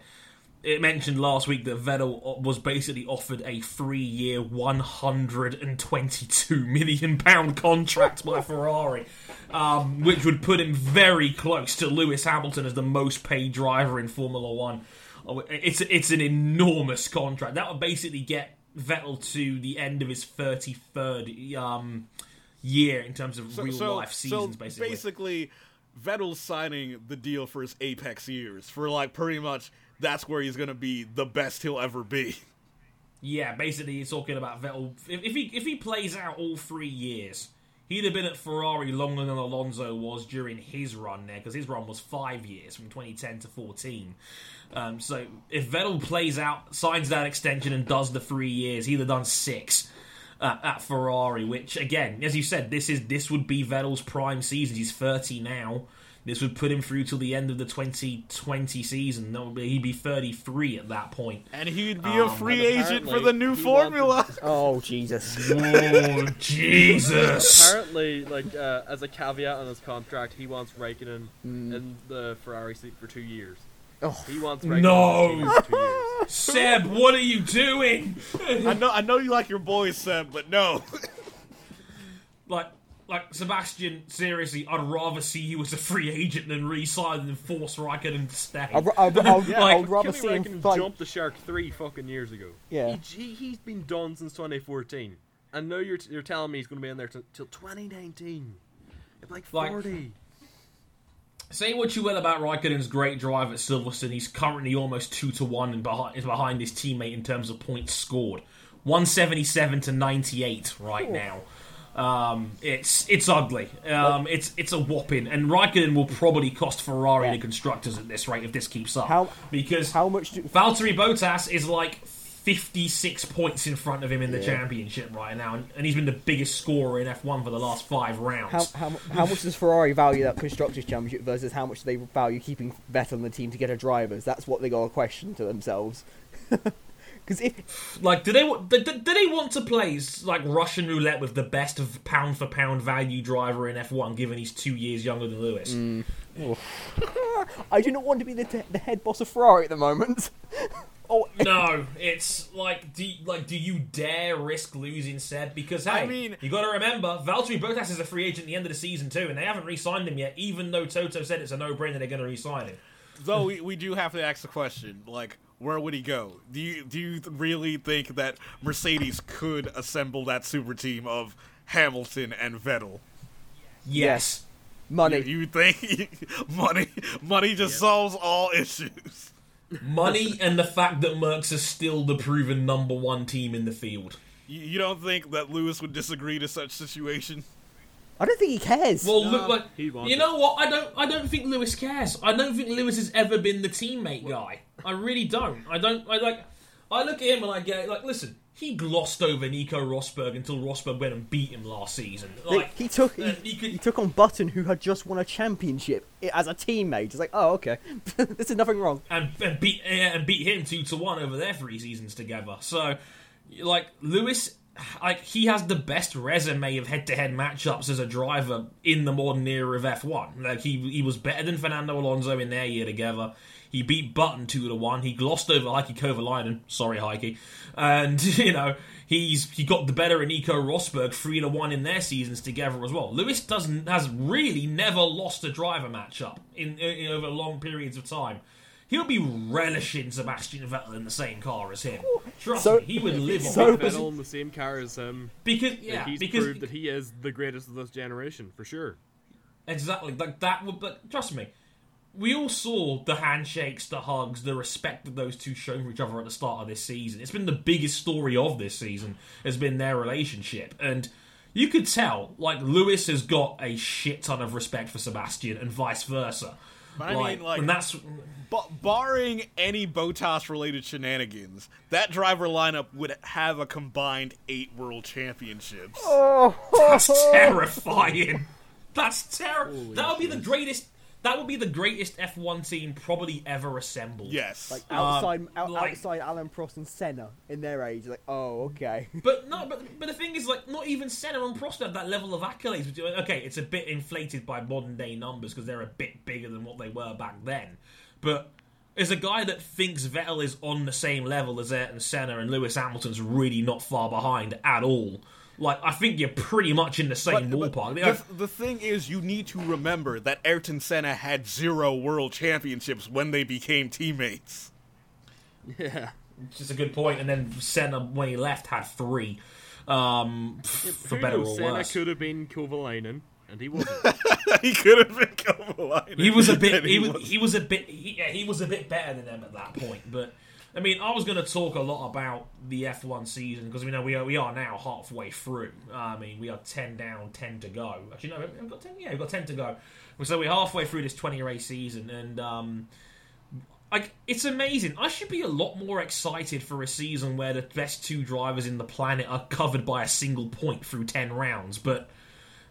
S2: it mentioned last week that Vettel was basically offered a three-year, one hundred and twenty-two million pound contract by Ferrari, um, which would put him very close to Lewis Hamilton as the most paid driver in Formula One. Oh, It's it's an enormous contract that would basically get Vettel to the end of his thirty-third um, year in terms of real life seasons, basically.
S3: basically, Vettel's signing the deal for his apex years for like pretty much that's where he's gonna be the best he'll ever be.
S2: Yeah, basically, you're talking about Vettel. If, if he if he plays out all three years, he'd have been at Ferrari longer than Alonso was during his run there, because his run was five years from 2010 to 14. Um, so if Vettel plays out, signs that extension, and does the three years, he'd have done six. Uh, at Ferrari, which again, as you said, this is this would be Vettel's prime season. He's 30 now. This would put him through till the end of the 2020 season. That would be, he'd be 33 at that.
S3: And he'd be
S2: Um,
S3: a free agent for the new
S6: he
S3: formula. [laughs]
S5: oh Jesus.
S2: Oh [laughs] Jesus!
S6: Apparently, like uh, as a caveat on his contract, he wants Raikkonen in the Ferrari seat for two years.
S5: Oh.
S6: He wants
S2: No.
S6: in his team for two years.
S2: Seb, what are you doing?
S3: I know, I know you like your boys, Seb, but no. [laughs]
S2: like, like Sebastian, seriously, I'd rather see you as a free agent than re-sign than force Raikkonen to stay.
S5: I'd, I'd, I'd, [laughs]
S4: Yeah,
S5: I'd rather
S4: Kimi
S5: see him
S4: Räikkönen
S5: fight.
S4: jumped the shark three fucking years ago.
S5: Yeah.
S4: He, he, he's been done since 2014. I know you're, you're telling me he's going to be in there t- till 2019. It's like
S2: Like-
S4: 40.
S2: Say what you will about Raikkonen's great drive at Silverstone, he's currently almost two to one and behind, is behind his teammate in terms of points scored. 177 to 98 right now. Um, it's it's ugly. Um, it's it's a whopping, and Raikkonen will probably cost Ferrari
S5: Yeah.
S2: the constructors at this rate if this keeps up.
S5: How-
S2: because
S5: How much do,
S2: Valtteri Bottas is like 56 points in front of him in the
S5: Yeah.
S2: championship right now, and, and he's been the biggest scorer in F1 for the last five rounds.
S5: how, how, how much does Ferrari value that constructors championship versus how much do they value keeping Vettel on the team to get a drivers? That's what they got to question to themselves. [laughs] Because if
S2: Like, do they do, do do they want to play like Russian roulette with the best of pound for pound value driver in F1, given he's two years younger than Lewis?
S5: Mm. [laughs] I do not want to be the, t- the head boss of Ferrari at the moment. [laughs] oh,
S2: No, it's like, do like, do you dare risk losing Seb? Because hey,
S3: I mean-
S2: you got to remember, Valtteri Bottas is a free agent at the end of the season too, and they haven't re-signed him yet. Even though Toto said it's a no-brainer, they're going to re-sign him.
S3: Though we, we do have to ask the question, like, where would he go? Do you do you really think that Mercedes could assemble that super team of Hamilton and Vettel?
S2: Yes.
S5: money.
S3: You, you think [laughs] money money just solves all issues?
S2: Money and the fact that Mercs is still the proven number one team in the field.
S3: You, you don't think that Lewis would disagree to such situation?
S5: I don't think he cares.
S2: Well, look, like,
S4: he'd want
S2: you
S4: it.
S2: know what? I don't. I don't think Lewis cares. I don't think Lewis has ever been the teammate guy. I really don't. I don't. I like. I look at him and I get like, listen. He glossed over Nico Rosberg until Rosberg went and beat him last season. Like
S5: he took he,
S2: he could-
S5: he took on Button, who had just won a championship as a teammate. It's like, oh, okay, [laughs] this is nothing wrong.
S2: and, and beat yeah, and beat him two to one over their three seasons together. So, like Lewis, like he has the best resume of head-to-head matchups as a driver in the modern era of F1. Like he he was better than Fernando Alonso in their year together. He beat Button two to one. He glossed over Heikki Kovalainen. Sorry, Heikki. And [laughs] you know he's he got the better in Nico Rosberg three to one in their seasons together as well. Lewis doesn't has really never lost a driver matchup in, in over long periods of time. He'll be relishing Sebastian Vettel in the same car as him. Trust
S5: So-
S2: me, he would live on
S5: so-
S2: that.
S4: Vettel in the same car as him.
S2: because yeah,
S4: he's
S2: because
S4: proved that he is the greatest of this generation, for sure.
S2: exactly like that would. But trust me, we all saw the handshakes, the hugs, the respect that those two showed for each other at the start of this season. It's been the biggest story of this season. Has been their relationship, and you could tell like Lewis has got a shit ton of respect for Sebastian, and vice versa.
S3: But I mean, like-
S2: and that's
S3: But barring any Bottas related shenanigans, that driver lineup would have a combined eight world championships.
S2: Oh, That's terrifying. That's terrible. That would be the greatest. That would be the greatest F1 team probably ever assembled.
S3: Yes.
S5: Like um, outside, out,
S2: like-
S5: outside Alain Prost and Senna in their age, like, oh, okay. [laughs]
S2: But no, but but the thing is, like, not even Senna and Prost have that level of accolades. Which, okay, it's a bit inflated by modern day numbers because they're a bit bigger than what they were back then. But as a guy that thinks Vettel is on the same level as Ayrton Senna and Lewis Hamilton's really not far behind at all. Like, I think you're pretty much in the same
S3: But- but
S2: ballpark.
S3: the, the thing is, you need to remember that Ayrton Senna had zero world championships when they became teammates.
S4: Yeah.
S2: Which is a good point. And then Senna, when he left, had three. Um, f- for better or
S4: Senna
S2: worse.
S4: could have been Kovalainen, and he wasn't. [laughs]
S3: he could have been Kovalainen.
S2: He was a bit. [laughs]
S3: and
S2: He was.
S3: wasn't.
S2: He was a bit. He, yeah, he was a bit better than them at that point. But I mean, I was going to talk a lot about the F1 season because we know we are we are now halfway through. I mean, we are ten down, ten to go. Actually, no, we've got ten. Yeah, we've got ten to go. So we're halfway through this twenty race season, and um, like it's amazing. I should be a lot more excited for a season where the best two drivers in the planet are covered by a single point through ten rounds. But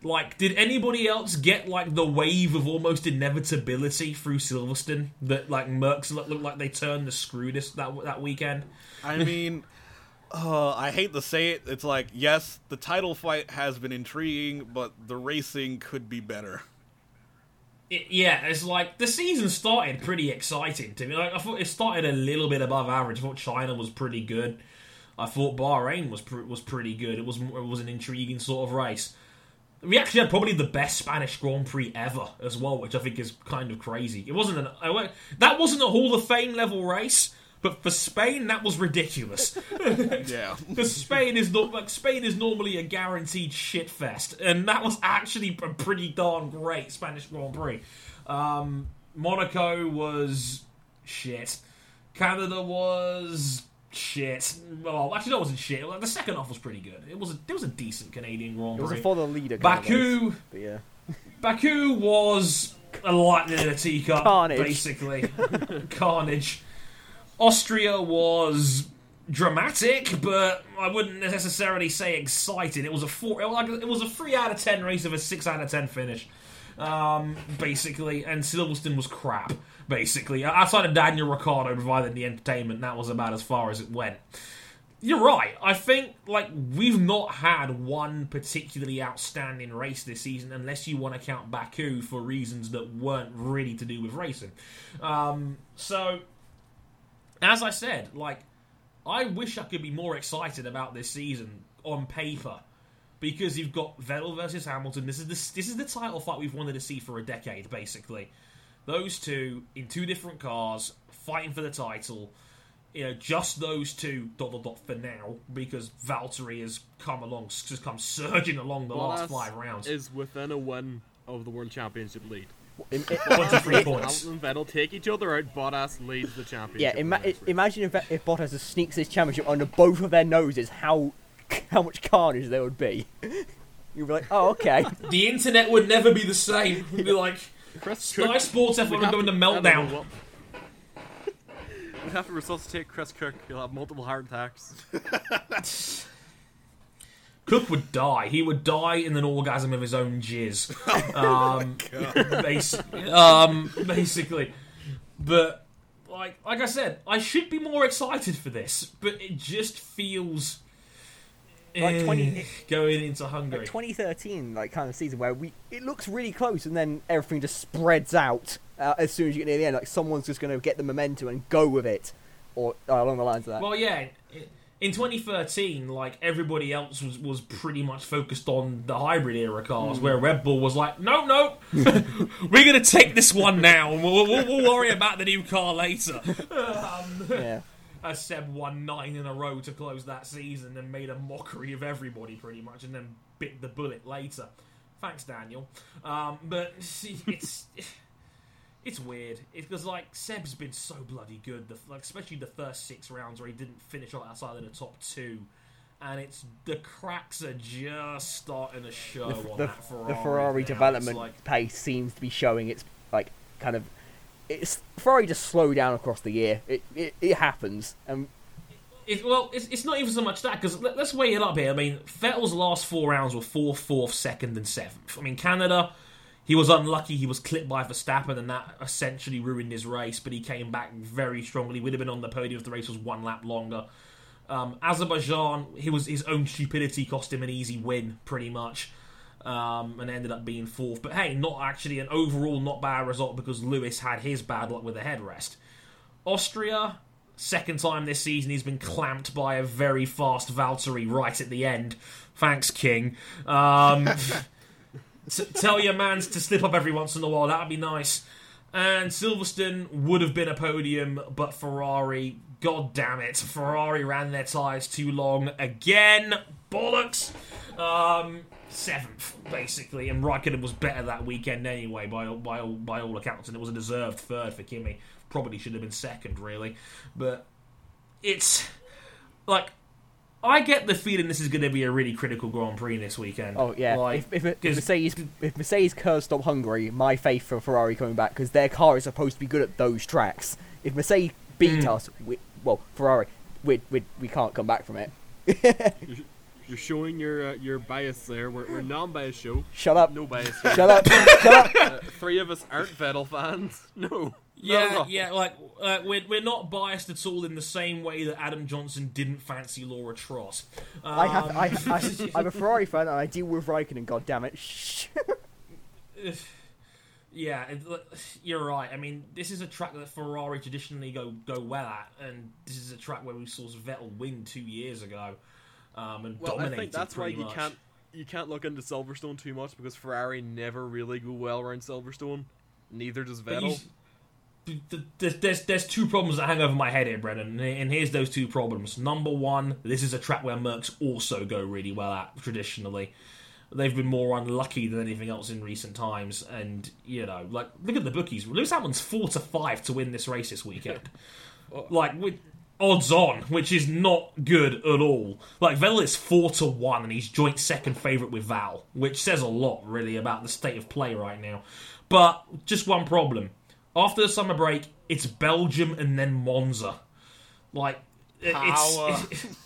S2: like, did anybody else get like the wave of almost inevitability through Silverstone that like looked, looked like they turned the screw this that that weekend?
S3: I [laughs] mean, uh, I hate to say it. It's like, yes, the title fight has been intriguing, but the racing could be better.
S2: It, yeah, it's like the season started pretty exciting to me. Like I thought it started a little bit above average. I thought China was pretty good. I thought Bahrain was pr- was pretty good. It was it was an intriguing sort of race. We actually had probably the best Spanish Grand Prix ever as well, which I think is kind of crazy. It wasn't an I went- that wasn't a Hall of Fame level race, but for Spain that was ridiculous. [laughs]
S3: Yeah. [laughs]
S2: Because Spain is not like Spain is normally a guaranteed shit fest, and that was actually a pretty darn great Spanish Grand Prix. Um, Monaco was shit. Canada was shit. Well, actually, that wasn't shit. Like, the second half was pretty good. It was a, it was a decent Canadian Grand
S5: It was a for the leader. Kind of race,
S2: Baku,
S5: but yeah.
S2: Baku was a lightning in a teacup,
S5: Carnage.
S2: basically. [laughs] Carnage. Austria was dramatic, but I wouldn't necessarily say exciting. It was a four, it was like it was a three out of ten race of a six out of ten finish, um, basically. And Silverstone was crap, basically. Outside of Daniel Ricciardo providing the entertainment, that was about as far as it went. You're right. I think like we've not had one particularly outstanding race this season, unless you want to count Baku for reasons that weren't really to do with racing. Um, so, as I said, like I wish I could be more excited about this season on paper because you've got Vettel versus Hamilton. This is the, this is the title fight we've wanted to see for a decade, basically. Those two in two different cars fighting for the title you know, just those two dot dot dot for now because Valtteri has come along, just come surging along the last five rounds.
S6: is within a win of the World Championship lead.
S5: In- in-
S2: Twenty-three points.
S6: Hamilton and Vettel take each other out. Bottas leads the
S5: yeah,
S6: championship.
S5: ima-
S6: the
S5: imagine if, if Bottas sneaks this championship under both of their noses, how how much carnage there would be. [laughs] You'd be like, oh, okay. [laughs]
S2: The internet would never be the same. It'd be like
S6: Chris
S2: Sky
S6: Cook-
S2: Sports
S6: we
S2: F1 would
S6: have
S2: go into
S6: to- I don't know
S2: meltdown.
S6: We have to [laughs] resuscitate Chris Cook. He'll have multiple heart attacks. [laughs]
S2: Cook would die. He would die in an orgasm of his own jizz. [laughs] um, basi- um, basically. But like like I said, I should be more excited for this, but it just feels
S5: Like
S2: eh,
S5: 20
S2: going into Hungary.
S5: Like 2013, like kind of season where we it looks really close and then everything just spreads out uh, as soon as you get near the end. Like someone's just going to get the momentum and go with it, or uh, along the lines of that.
S2: Well, yeah. In 2013, like everybody else was, was pretty much focused on the hybrid era cars, where Red Bull was like, no, no, [laughs] we're going to take this one now, and we'll, we'll, we'll worry about the new car later. Um, [laughs]
S5: yeah.
S2: As Seb won nine in a row to close that season and made a mockery of everybody pretty much, and then bit the bullet later. Thanks, Daniel. Um, but see, it's [sighs] it's weird. It's because like Seb's been so bloody good, the, like especially the first six rounds where he didn't finish outside of the top two. And it's the cracks are just starting to show
S5: The,
S2: on
S5: the,
S2: that Ferrari.
S5: the Ferrari
S2: now.
S5: development
S2: like,
S5: pace seems to be showing its like kind of. It's Ferrari just slow down across the year. It it, it happens, and
S2: It, well, it's, it's not even so much that because let, us weigh it up here. I mean, Vettel's last four rounds were fourth, fourth, second, and seventh. I mean, Canada, he was unlucky. He was clipped by Verstappen, and that essentially ruined his race. But he came back very strongly. Would have been on the podium if the race was one lap longer. Um, Azerbaijan, he was his own stupidity cost him an easy win, pretty much, um, and ended up being fourth. But hey, not actually an overall not bad result because Lewis had his bad luck with the headrest. Austria, second time this season he's been clamped by a very fast Valtteri right at the end. Thanks, King. Um, [laughs] t- tell your mans to slip up every once in a while. That would be nice. And Silverstone would have been a podium, but Ferrari, god damn it, Ferrari ran their tyres too long again. Bollocks. Um, seventh, basically, and Raikkonen was better that weekend anyway, by all- by all, by all accounts, and it was a deserved third for Kimi. Probably should have been second, really, but it's like I get the feeling this is going to be a really critical Grand Prix this weekend.
S5: oh yeah,
S2: like,
S5: if, if, it, if
S2: 'cause-
S5: Mercedes if Mercedes curve stop Hungary, my faith for Ferrari coming back because their car is supposed to be good at those tracks. If Mercedes beat
S2: Mm.
S5: us, we, well Ferrari, we, we we can't come back from it. [laughs]
S6: You're showing your uh, your bias there. We're, we're non-biased show.
S5: Shut up.
S6: No bias. here.
S5: Shut up! [laughs] Shut up!
S6: Uh, three of us aren't Vettel fans. [laughs] No.
S2: Yeah,
S6: No.
S2: yeah, like uh, we're we're not biased at all in the same way that Adam Johnson didn't fancy Laura Tross. Um,
S5: I have I, I [laughs] I'm a Ferrari fan and I deal with Raikkonen. God damn it! Shh.
S2: yeah, it, you're right. I mean, this is a track that Ferrari traditionally go go well at, and this is a track where we saw Vettel win two years ago, um, and
S6: Well, I think that's why you
S2: much.
S6: can't you can't look into Silverstone too much because Ferrari never really go well around Silverstone. Neither does Vettel.
S2: you- th- th- there's there's two problems that hang over my head here, Brennan, and here's those two problems. Number one, this is a track where Mercs also go really well at traditionally. They've been more unlucky than anything else in recent times, and you know, like look at the bookies. Lewis Hamilton's four to five to win this race this weekend, [laughs] like with odds on, which is not good at all. Like Vettel is four to one, and he's joint second favourite with Val, which says a lot really about the state of play right now. But just one problem: after the summer break, it's Belgium and then Monza. Like
S3: Power.
S2: it's, [laughs] it's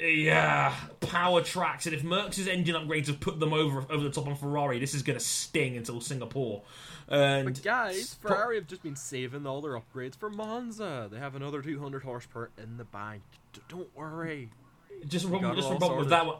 S2: yeah, power tracks, and if Mercs' engine upgrades have put them over over the top on Ferrari, this is going to sting until Singapore. And
S6: But guys, Ferrari have just been saving all their upgrades for Monza. They have another 200 horsepower in the bank. D- don't worry.
S2: just one problem, just one
S6: all
S2: problem with that one.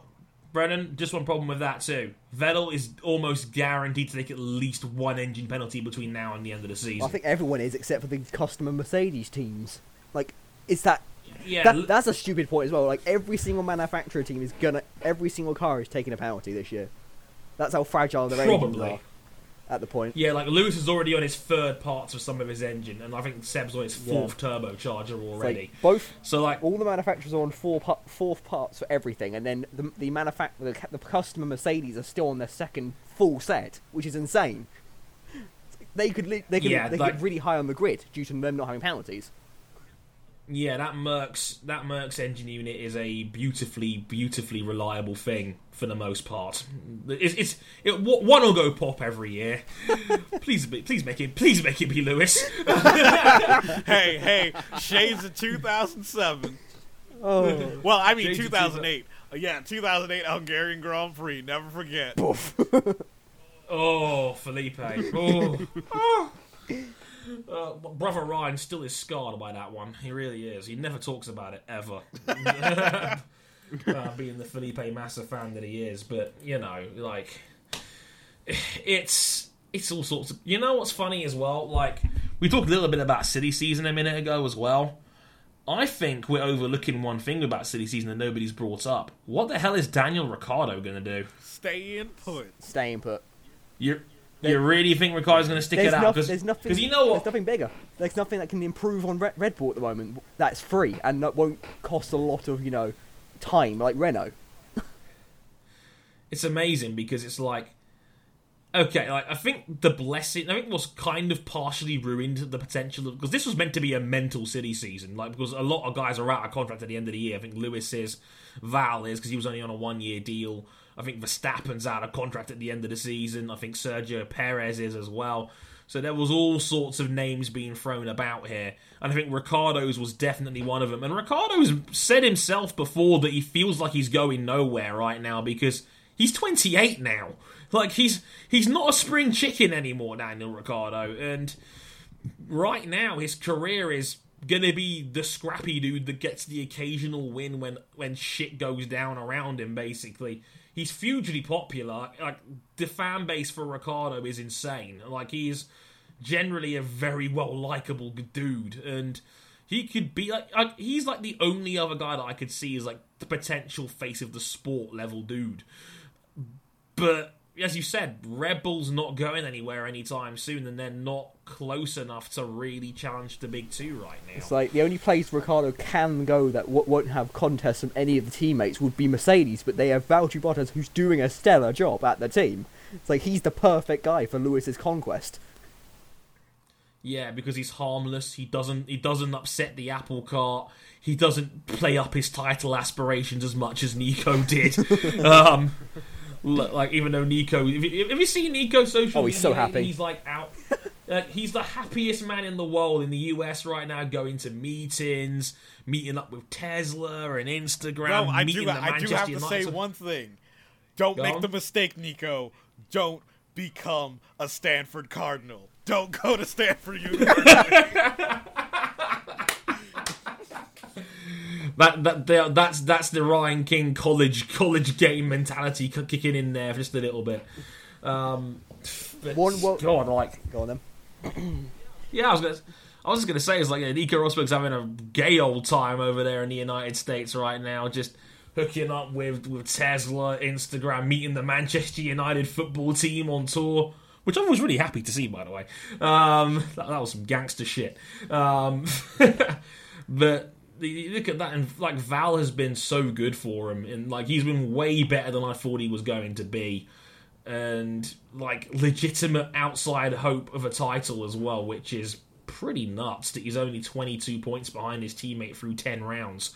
S2: Brennan, just one problem with that too. Vettel is almost guaranteed to take at least one engine penalty between now and the end of the season.
S5: I think everyone is except for the customer Mercedes teams. Like, it's that.
S2: yeah,
S5: that that's a stupid point as well. Like every single manufacturer team is gonna, every single car is taking a penalty this year. That's how fragile their engines
S2: Probably.
S5: are at the point.
S2: Yeah, like Lewis is already on his third parts of some of his engine, and I think Seb's on his
S5: Yeah.
S2: fourth turbocharger
S5: It's
S2: already.
S5: Like both,
S2: so like,
S5: all the manufacturers are on four fourth parts for everything, and then the the manufac- the, the customer Mercedes are still on their second full set, which is insane. They could li- they could
S2: Yeah,
S5: they
S2: like-
S5: could get really high on the grid due to them not having penalties.
S2: Yeah, that Mercs that Mercs engine unit is a beautifully, beautifully reliable thing for the most part. It's, it's it, one will go pop every year. [laughs] please, please make it, please make it be Lewis. [laughs]
S3: hey, hey, Shades of 2007.
S5: Oh,
S3: Well, I mean 2008. Uh, yeah, 2008 Hungarian Grand Prix. Never forget.
S2: Oh, Felipe. Oh. [laughs] Oh. Uh, brother Ryan still is scarred by that one. He really is. He never talks about it ever. [laughs] [laughs] uh, being the Felipe Massa fan that he is, but you know, like it's it's all sorts of. You know what's funny as well? Like we talked a little bit about Silly Season a minute ago as well. I think we're overlooking one thing about Silly Season that nobody's brought up. What the hell is Daniel Ricciardo going to do?
S3: Stay in put.
S5: Stay in put.
S2: You you really think Ricciardo's going to stick it out? Because
S5: there's nothing.
S2: you know what?
S5: There's nothing bigger. There's nothing that can improve on Red, Red Bull at the moment. That's free and that won't cost a lot of you know time like Renault.
S2: It's amazing because it's like, okay, like I think the blessing, I think what's kind of partially ruined the potential of because this was meant to be a mental silly season, like because a lot of guys are out of contract at the end of the year. I think Lewis is, Val is because he was only on a one year deal. I think Verstappen's out of contract at the end of the season. I think Sergio Perez is as well. So there was all sorts of names being thrown about here, and I think Ricciardo's was definitely one of them. And Ricciardo's said himself before that he feels like he's going nowhere right now because he's 28 now. Like he's he's not a spring chicken anymore, Daniel Ricciardo, and right now his career is gonna be the scrappy dude that gets the occasional win when when shit goes down around him. Basically, he's hugely popular. Like the fan base for Ricciardo is insane. Like he's generally a very well likable dude, and he could be like, like he's like the only other guy that I could see is like the potential face of the sport level dude. But as you said, Red Bull's not going anywhere anytime soon, and they're not close enough to really challenge the big two right now.
S5: It's like the only place Ricciardo can go that w- won't have contests from any of the teammates would be Mercedes, but they have Valtteri Bottas who's doing a stellar job at the team. It's like he's the perfect guy for Lewis's conquest.
S2: Yeah, because he's harmless. He doesn't. He doesn't upset the apple cart. He doesn't play up his title aspirations as much as Nico did. [laughs] um, like even though Nico, have you, have you seen Nico social?
S5: Oh, he's so
S2: media?
S5: happy.
S2: He's like out. Uh, he's the happiest man in the world in the US right now, going to meetings, meeting up with Tesla and Instagram.
S3: No, I do.
S2: the
S3: I do have to
S2: United-
S3: say one thing. Don't
S2: Go
S3: make
S2: on.
S3: the mistake, Nico. Don't become a Stanford Cardinal. Don't go to Stanford [laughs] University.
S2: That that that- that's that's the Ryan King college college game mentality kicking in there just a little bit. Um,
S5: One
S2: God, like
S5: Go on then. [clears throat]
S2: yeah, I was gonna. I was just gonna say, it's like yeah, Nico Rosberg's having a gay old time over there in the United States right now, just hooking up with with Tesla, Instagram, meeting the Manchester United football team on tour. Which I was really happy to see, by the way. Um, [laughs] that, that was some gangster shit. Um, [laughs] but you look at that, and like Val has been so good for him, and like he's been way better than I thought he was going to be, and like legitimate outside hope of a title as well, which is pretty nuts that he's only 22 points behind his teammate through 10 rounds.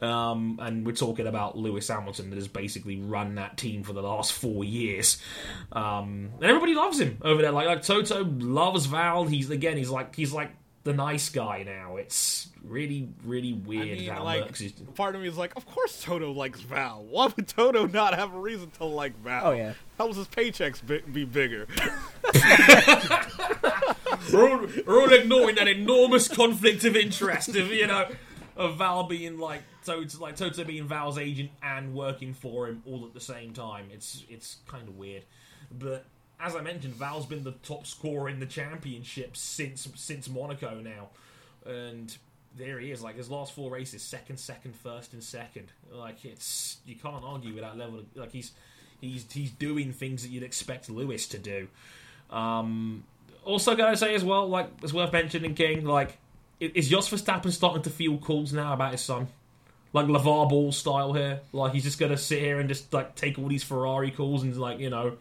S2: Um, and we're talking about Lewis Hamilton that has basically run that team for the last four years. Um, and everybody loves him over there. Like, like Toto loves Val. He's again, he's like he's like the nice guy now. It's really, really
S3: I
S2: weird
S3: mean,
S2: how
S3: like,
S2: Merckx is.
S3: part of me is like, of course Toto likes Val. Why would Toto not have a reason to like Val?
S5: Oh, yeah.
S3: Helps his paychecks bi- be bigger. [laughs]
S2: we're, all, we're all ignoring that enormous conflict of interest of you know of Val being like Toto, like Toto being Val's agent and working for him all at the same time. It's it's kind of weird, but as I mentioned, Val's been the top scorer in the championship since since Monaco now, and there he is. Like his last four races, second, second, first, and second. Like it's you can't argue with that level. Of, like he's he's he's doing things that you'd expect Lewis to do. Um, also, gotta say as well, like it's worth mentioning, King. Like, is Jos Verstappen starting to feel calls now about his son? Like LeVar Ball style here. Like he's just gonna sit here and just like take all these Ferrari calls and like you know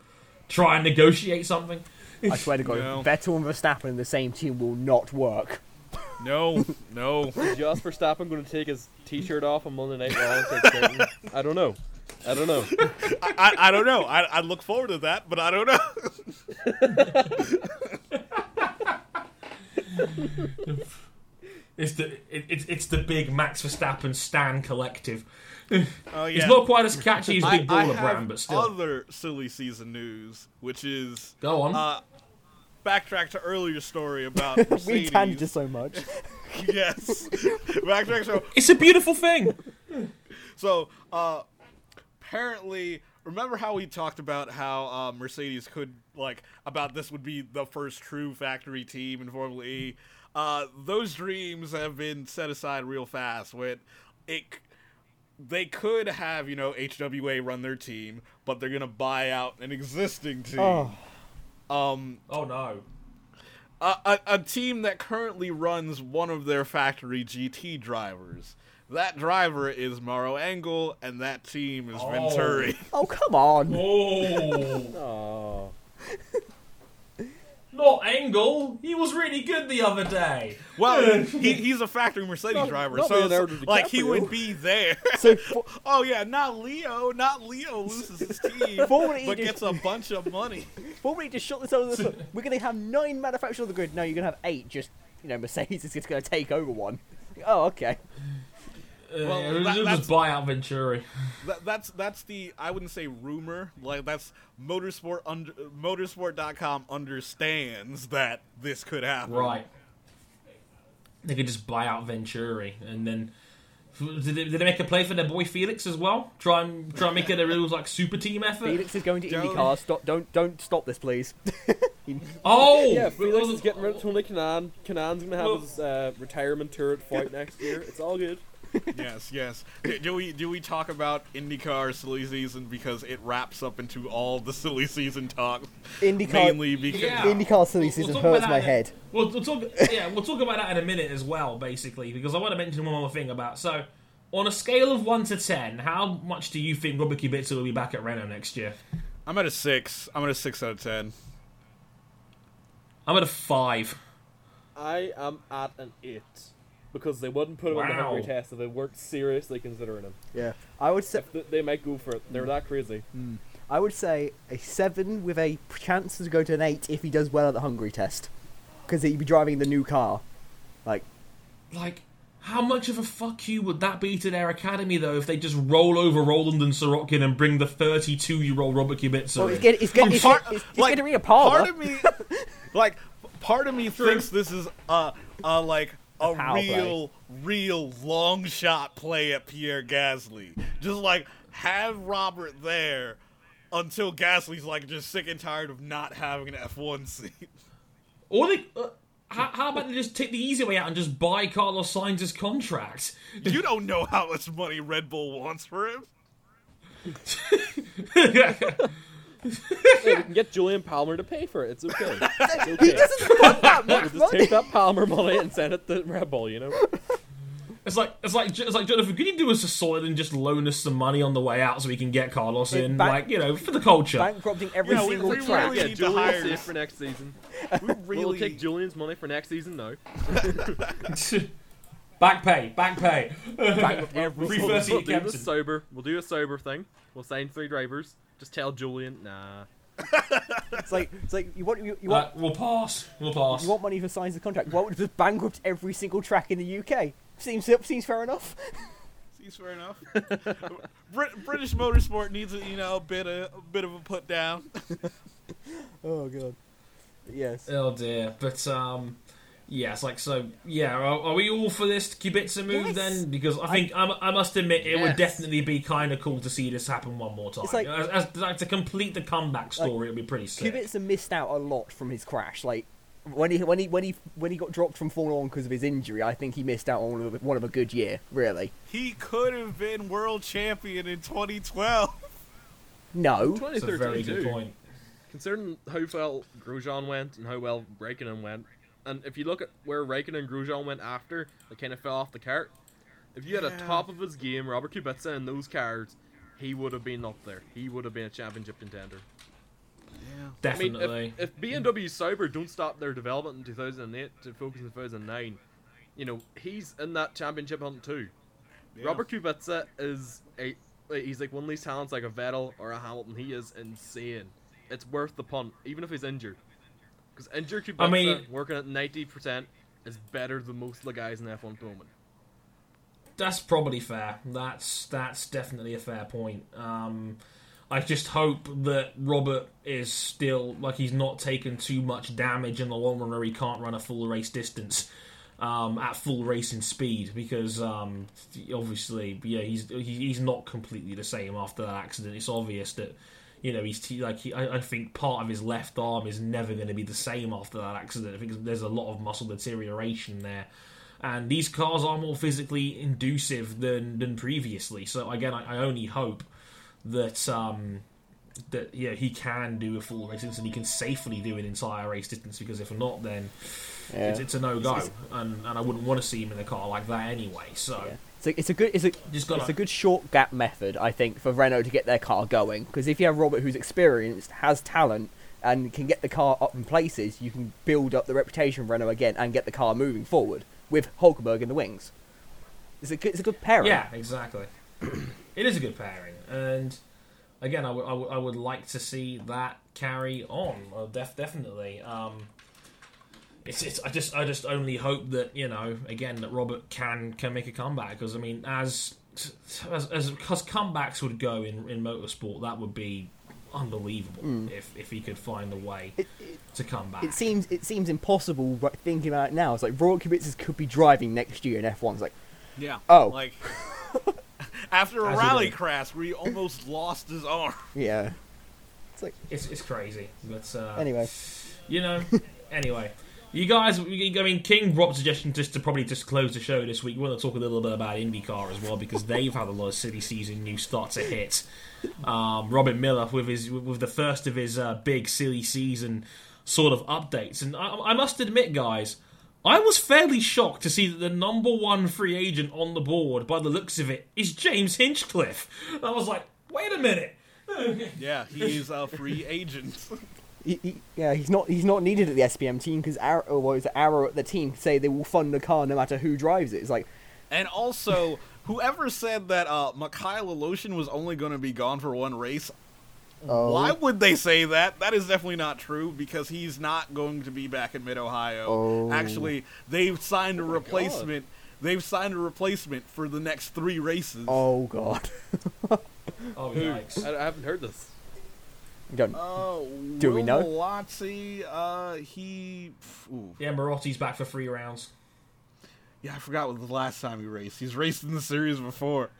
S2: try and negotiate something.
S5: I swear to God,
S3: No.
S5: Vettel and Verstappen in the same team will not work.
S3: No, [laughs] no.
S4: Just for Verstappen going to take his T-shirt off on Monday Night Raw. and start [laughs] shouting? I don't know. I don't know.
S3: I, I, I don't know. I, I look forward to that, but I don't know. [laughs]
S2: It's the it, it's it's the big Max Verstappen Stan collective.
S3: Oh yeah.
S2: It's not quite as catchy as Big
S3: I
S2: Baller
S3: have
S2: Brand, but still.
S3: other silly season news, which is
S2: Go on.
S3: uh, backtrack to earlier story about [laughs]
S5: we
S3: Mercedes.
S5: tangent so much. [laughs]
S3: yes. backtrack to
S2: it's a beautiful thing. [laughs]
S3: So, uh, apparently, remember how we talked about how uh, Mercedes could like about this would be the first true factory team in Formula E. Uh, those dreams have been set aside real fast. When it, they could have you know HWA run their team, but they're gonna buy out an existing team.
S5: Oh,
S3: Um,
S2: Oh no.
S3: a, a, a team that currently runs one of their factory GT drivers. That driver is Maro Engel, and that team is
S2: Oh.
S3: Venturi.
S5: oh, come on.
S2: Oh, [laughs]
S4: Oh.
S2: Not Engel. He was really good the other day.
S3: Well, [laughs] he, he's a factory Mercedes
S4: Not-
S3: driver,
S4: not
S3: so
S4: Leonardo
S3: like he would be there. [laughs]
S5: So, for, [laughs]
S3: oh yeah, not Leo, not Leo loses his team, but
S5: just-
S3: gets a bunch of money.
S5: Before we just shut this over the foot, we're going to have nine manufacturers on the grid. No, you're going to have eight. Just, you know, Mercedes is just going to take over one. Oh, okay.
S2: Uh,
S3: Well,
S2: it was
S3: that-
S2: just
S3: that's-
S2: buy out Venturi. [laughs]
S3: That, that's that's the I wouldn't say rumor, like that's motorsport under motorsport.com understands that this could happen.
S2: Right. They could just buy out Venturi and then. Did they, did they make a play for their boy Felix as well? Try and try and make it a real like super team effort.
S5: Felix is going to
S3: Don't-
S5: IndyCar. Stop! Don't don't stop this, please. [laughs]
S2: Oh,
S4: Yeah, Felix is getting rid of Tony Kanaan. Kanaan's going to have
S2: Well-
S4: his uh, retirement tour at Foyt next year. It's all good. [laughs]
S3: yes, yes. Do, do we do we talk about IndyCar silly season because it wraps up into all the silly season talk?
S5: IndyCar.
S3: Mainly because
S2: Yeah.
S5: IndyCar silly
S2: We'll-
S5: season
S2: we'll
S5: hurts my
S2: that-
S5: head.
S2: We'll, we'll talk. Yeah, we'll talk about that in a minute as well, basically, because I want to mention one more thing about. So, on a scale of one to ten, how much do you think Robert Kubica will be back at Renault next year?
S3: I'm at a six. I'm at a six out of ten.
S2: I'm at a five.
S4: I am at an 8. Because they wouldn't put him on the
S2: Wow.
S4: Hungary test if they weren't seriously considering him.
S5: Yeah, I would say
S4: th- they might go for it. They're mm. that crazy. Mm.
S5: I would say a seven with a chance to go to an eight if he does well at the Hungary test, because he'd be driving the new car. Like,
S2: Like, how much of a fuck you would that be to their academy though if they just roll over Rowland and Sirotkin and bring the 32 year old Robert Kubica?
S5: well,
S2: in?
S5: it's getting it's getting it's,
S3: Part-
S5: it's, it's
S3: like,
S5: getting to be a Palmer.
S3: Part of me, like, part of me thinks this is a, a like a
S5: power play.
S3: real, real long shot play at Pierre Gasly. Just like have Robert there until Gasly's like just sick and tired of not having an F1 seat.
S2: Or they, uh, how, how about they just take the easy way out and just buy Carlos Sainz's contract?
S3: You don't know how much money Red Bull wants for him. [laughs]
S4: Hey, we can get Jolyon Palmer to pay for it. It's okay. [laughs] It's okay.
S5: that
S4: We'll just
S5: money.
S4: take that Palmer money and send it to Red Bull. You know.
S2: It's like it's like it's like Jonathan. Could you do us a solid and just loan us some money on the way out so we can get Carlos
S5: Yeah,
S2: in,
S5: bank-
S2: like you know, for the culture.
S5: Bankrupting every
S3: Yeah, we-
S5: single
S3: we
S5: track.
S3: really
S4: Yeah,
S3: need to
S4: Jolyon's
S3: hire
S4: for next season.
S3: We
S4: We'll
S3: really
S4: take Jolyon's money for next season No. [laughs]
S2: back pay, back pay.
S5: Bankrupt every
S2: Free
S5: single
S2: first
S4: We'll
S2: seat
S4: do
S2: Kempson.
S4: this sober. We'll do a sober thing. We'll sign three drivers. Just tell Jolyon, nah. [laughs]
S5: It's like it's like you want you, you
S2: Uh,
S5: want
S2: we'll pass. We'll pass.
S5: you want money for signs of contract. Why would you just bankrupt every single track in the UK? Seems seems fair enough. [laughs]
S3: Seems fair enough. [laughs] Brit- British motorsport needs a you know a bit of a bit of a put down.
S5: Oh god. Yes.
S2: Oh dear, but um, yeah, it's like so. Yeah, are, are we all for this Kubica move
S5: Yes.
S2: then? Because I think I, I must admit it would definitely be kind of cool to see this happen one more time.
S5: It's like-
S2: as, as, like to complete the comeback story, it'd be pretty sick.
S5: Kubica missed out a lot from his crash. Like when he when he when he when he got dropped from Formula One because of his injury, I think he missed out on one of a, one of a good year. Really.
S3: He could have been world champion in 2012.
S5: No.
S2: It's a very
S4: 2013
S2: good
S4: too.
S2: point.
S4: Considering how well Grosjean went and how well Raikkonen went, and if you look at where Raikkonen and Grosjean went after, they kind of fell off the cart. If you had a top of his game, Robert Kubica in those cars, he would have been up there. He would have been a championship contender.
S3: Yeah.
S4: I mean,
S2: Definitely.
S4: if, if BMW Sauber don't stop their development in 2008 to focus in 2009, you know, he's in that championship hunt too. Robert Kubica is a he's like one of these talents like a Vettel or a Hamilton. He is insane. It's worth the punt, even if he's injured. Because injured Kubica
S2: I mean-
S4: working at 90% is better than most of the guys in F1 at the moment.
S2: That's probably fair. That's that's definitely a fair point. Um, I just hope that Robert is still like he's not taken too much damage in the long run, where he can't run a full race distance um, at full racing speed because um, obviously, yeah, he's he's not completely the same after that accident. It's obvious that you know he's like he, I, I think part of his left arm is never going to be the same after that accident. I think there's a lot of muscle deterioration there and these cars are more physically inducive than than previously. So again, I, I only hope that um, that yeah he can do a full race distance and he can safely do an entire race distance. Because if not, then
S5: Yeah.
S2: it's, it's a no go, and, and I wouldn't want to see him in a car like that anyway. So
S5: Yeah. It's a, it's a good it's a
S2: Just gotta-
S5: it's a good short gap method I think for Renault to get their car going because if you have Robert who's experienced has talent and can get the car up in places you can build up the reputation of Renault again and get the car moving forward with Hulkenberg in the wings. It's a good, it's a good pairing.
S2: yeah, exactly. it is a good pairing, and again, I would I would- would like to see that carry on. Well, def- definitely. Um, it's, it's I just I just only hope that you know again that Robert can can make a comeback because I mean as as as because comebacks would go in in motorsport that would be unbelievable if if he could find a way
S5: It, it,
S2: to come back.
S5: it seems it seems impossible right, thinking about it now. It's like Robert Kubica could be driving next year in F1. It's like
S3: Yeah.
S5: Oh.
S3: Like [laughs] after a
S2: As
S3: rally crash where he almost lost his arm.
S5: yeah. It's like
S2: it's it's crazy, but uh,
S5: anyway.
S2: you know. [laughs] anyway, you guys, I mean, King a suggestion just to probably just close the show this week. We want to talk a little bit about IndyCar as well because they've had a lot of silly season news start to hit. Um, Robin Miller with his with the first of his uh, big silly season sort of updates, and I, I must admit, guys. I was fairly shocked to see that the number one free agent on the board, by the looks of it, is James Hinchcliffe. I was like, wait a minute.
S3: Yeah, he's a free agent. [laughs]
S5: He, he, yeah, he's not he's not needed at the SPM team because Arrow, or what is it, Arrow at the team say they will fund the car no matter who drives it. It's like
S3: And also, [laughs] whoever said that uh, Mikhail Aleshin was only going to be gone for one race,
S5: Oh.
S3: why would they say that? That is definitely not true because he's not going to be back in Mid Ohio.
S5: Oh.
S3: Actually, they've signed a replacement. They've signed a replacement for the next three races.
S5: oh god, [laughs]
S2: Oh,
S4: Who?
S2: yikes.
S4: I, I haven't heard this.
S5: Don't-
S3: Oh,
S5: Do we know?
S3: Malazzi, uh, he. Ooh.
S2: Yeah, Marotti's back for three rounds.
S3: Yeah, I forgot what the last time he raced. He's raced in the series before. [laughs]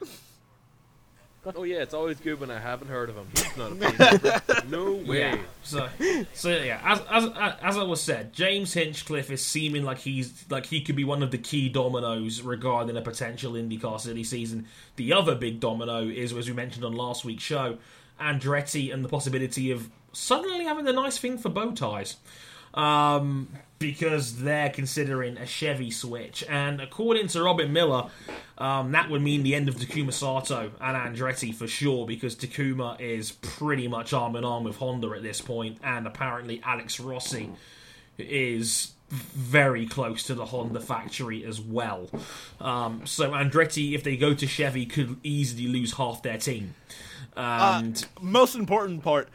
S4: Oh yeah, it's always good when I haven't heard of him. He's not a [laughs] No way.
S2: Yeah. So, so yeah, as, as as I was said, James Hinchcliffe is seeming like he's like he could be one of the key dominoes regarding a potential IndyCar Silly season. The other big domino is, as we mentioned on last week's show, Andretti and the possibility of suddenly having a nice thing for bow ties. Um, because they're considering a Chevy switch, and according to Robin Miller, um, that would mean the end of Takuma Sato and Andretti for sure, because Takuma is pretty much arm in arm with Honda at this point, and apparently Alex Rossi is very close to the Honda factory as well. Um, so Andretti, if they go to Chevy, could easily lose half their team. Uh, and
S3: Most important part.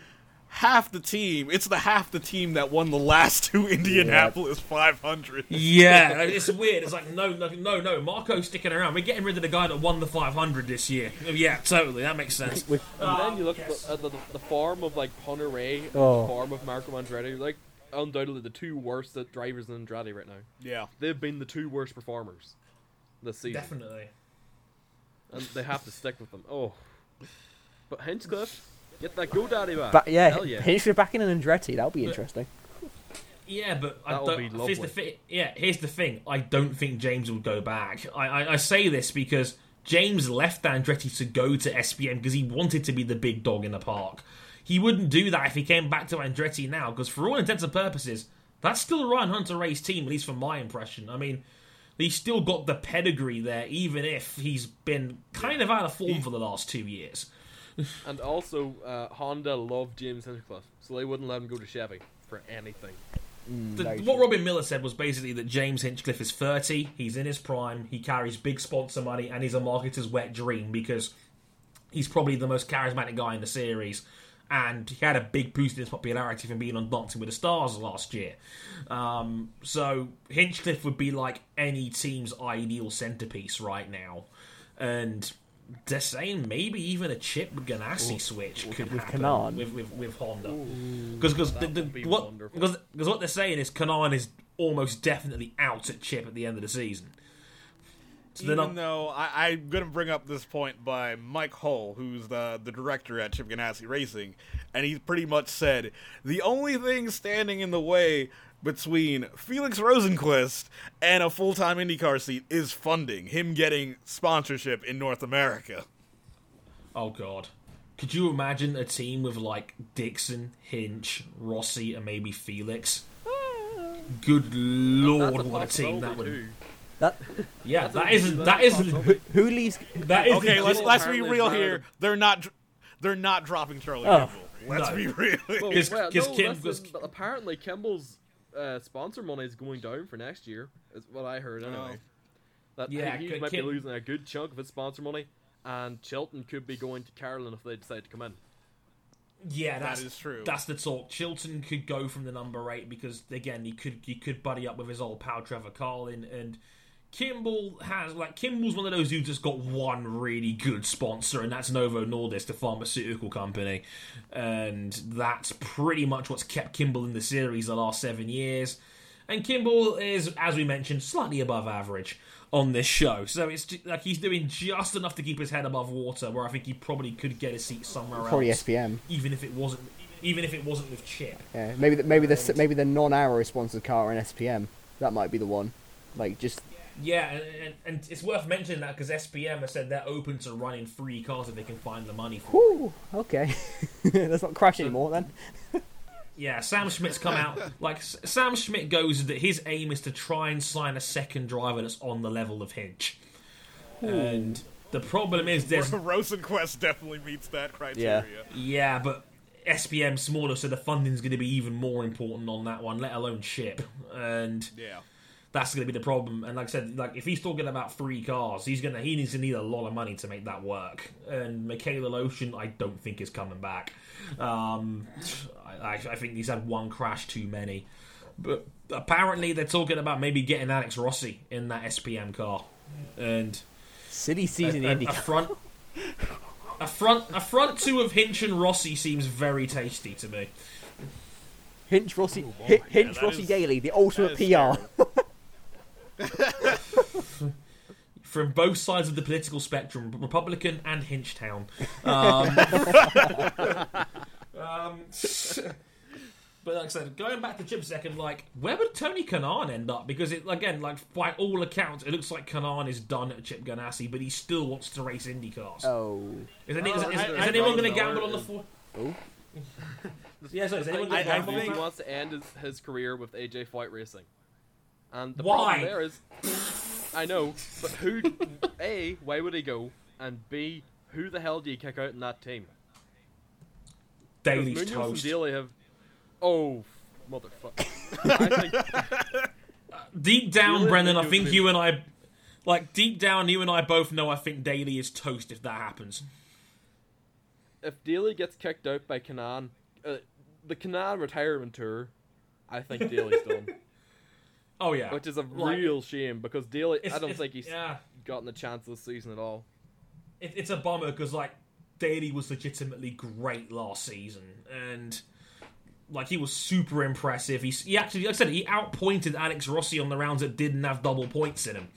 S3: Half the team. It's the half the team that won the last two Indianapolis 500.
S2: Yeah, [laughs] it's weird. It's like no, no, no, no. Marco's sticking around. We're getting rid of the guy that won the 500 this year. Yeah, totally. That makes sense.
S5: With, uh,
S4: And then you look at the, at the, the form of like Hunter-Reay
S5: Oh.
S4: the form of Marco Andretti, like undoubtedly the two worst drivers in Andretti right now.
S3: Yeah.
S4: They've been the two worst performers this season,
S2: Definitely.
S4: and they have to stick with them. Oh, but Hinchcliffe, get that GoDaddy back.
S5: but yeah,
S4: Hell yeah.
S5: Hinchcliffe back in an Andretti. That'll be interesting.
S2: Yeah, but I
S4: That would
S2: don't.
S4: be
S2: Here's the
S4: lovely.
S2: thing. Yeah, here's the thing. I don't think James will go back. I, I, I say this because James left Andretti to go to SPM because he wanted to be the big dog in the park. He wouldn't do that if he came back to Andretti now, because for all intents and purposes, that's still Ryan Hunter-Reay's team, at least from my impression. I mean, he's still got the pedigree there, even if he's been kind of out of form for the last two years. [laughs]
S4: And also, uh, Honda loved James Hinchcliffe, so they wouldn't let him go to Chevy for anything.
S2: The,
S5: Very
S2: what. Robin Miller said was basically that James Hinchcliffe is 30, he's in his prime, he carries big sponsor money, and he's a marketer's wet dream because he's probably the most charismatic guy in the series. And he had a big boost in his popularity from being on Dancing with the Stars last year. Um, so Hinchcliffe would be like any team's ideal centerpiece right now. And they're saying maybe even a Chip Ganassi switch could
S5: with
S2: happen
S5: Kanaan.
S2: with, with, with Honda. Because
S4: That would be
S2: what, because because what they're saying is Kanaan is almost definitely out at Chip at the end of the season. So
S3: Even
S2: not.
S3: though I, I'm going to bring up this point by Mike Hull, who's the, the director at Chip Ganassi Racing, and he pretty much said the only thing standing in the way between Felix Rosenqvist and a full time IndyCar seat is funding, him getting sponsorship in North America.
S2: Oh god, could you imagine a team with like Dixon, Hinch, Rossi, and maybe Felix? Good lord,
S4: That's a
S2: what a team that would.
S4: too.
S5: That
S2: Yeah,
S4: That's
S2: that
S4: a-
S2: is
S4: that's
S2: that
S4: a [laughs]
S5: who leaves?
S2: that is
S3: Okay, let's let's be real here. They're not they're not dropping Charlie
S5: Oh.
S3: Kimball. Let's
S2: No.
S3: be real.
S4: Well,
S2: Because-
S4: well,
S2: because
S4: no,
S2: Kim-
S4: listen,
S2: because-
S4: but apparently Kimball's uh, sponsor money is going down for next year. Is what I heard anyway. That
S2: Yeah,
S4: he,
S2: K-
S4: might
S2: Kim-
S4: be losing a good chunk of his sponsor money, and Chilton could be going to Carlin if they decide to come in.
S2: Yeah, that's,
S3: is true.
S2: That's the talk. Chilton could go from the number eight because again, he could he could buddy up with his old pal Trevor Carlin and Kimball has like Kimball's one of those who's just got one really good sponsor, and that's Novo Nordisk, the pharmaceutical company, and that's pretty much what's kept Kimball in the series the last seven years. And Kimball is, as we mentioned, slightly above average on this show, so it's like he's doing just enough to keep his head above water. Where I think he probably could get a seat somewhere
S5: Probably
S2: else
S5: SPM.
S2: even if it wasn't even if it wasn't with Chip.
S5: Yeah, maybe the, maybe the maybe the non-Arrow sponsored car in SPM. That might be the one. Like just
S2: Yeah, and, and, and it's worth mentioning that because SPM has said they're open to running free cars if they can find the money for. it.
S5: okay. [laughs] Let's not crash anymore then.
S2: Yeah, Sam Schmidt's come out like Sam Schmidt goes that his aim is to try and sign a second driver that's on the level of Hinch, hmm. and the problem is there's
S3: Rosenqvist definitely meets that criteria.
S2: yeah, yeah but SPM smaller, so the funding's going to be even more important on that one, let alone Chip, and.
S3: Yeah.
S2: That's going to be the problem. And like I said, like if he's talking about three cars, he's gonna he needs to need a lot of money to make that work. And Mikhail Aleshin, I don't think is coming back. Um, I, I think he's had one crash too many. But apparently they're talking about maybe getting Alex Rossi in that SPM car, and
S5: Silly season
S2: a, a,
S5: Indy.
S2: a front. A front, a front two of Hinch and Rossi seems very tasty to me.
S5: Hinch Rossi, Hi- Hinch
S3: that
S5: Rossi
S3: is-
S5: Daily, the ultimate PR. [laughs] [laughs]
S2: from both sides of the political spectrum, Republican and Hinchtown. Um, [laughs] um, but like I said, going back to Chip a second, like where would Tony Kanaan end up? Because it again, like by all accounts, it looks like Kanaan is done at Chip Ganassi, but he still wants to race Indy cars.
S5: Oh.
S2: Is, any,
S3: Oh,
S2: is, is,
S3: I-
S2: is
S3: I
S2: anyone going to gamble on the four?
S5: Oh. [laughs]
S2: Yeah, so is anyone going to
S3: I
S4: I
S2: gamble?
S4: think he wants to end his, his career with AJ Foyt Racing. And the
S2: Why?
S4: problem there is, I know, but who? A, why would he go? And B, who the hell do you kick out in that team? Because
S2: Daly's
S4: Munoz and
S2: toast.
S4: Daly have. Oh, motherfucker! I think [laughs]
S2: Deep down,
S4: Daly
S2: Brendan, I think you and I, like deep down, you and I both know. I think Daly is toast if that happens.
S4: if Daly gets kicked out by Kanaan, uh, the Kanaan retirement tour, I think Daly's done. [laughs]
S2: Oh yeah,
S4: Which is a
S2: Like,
S4: real shame because Daly, I don't think he's
S2: yeah.
S4: gotten the chance this season at all.
S2: it, it's a bummer because like Daly was legitimately great last season, and like he was super impressive. He, he actually, like I said, he outpointed Alex Rossi on the rounds that didn't have double points in him.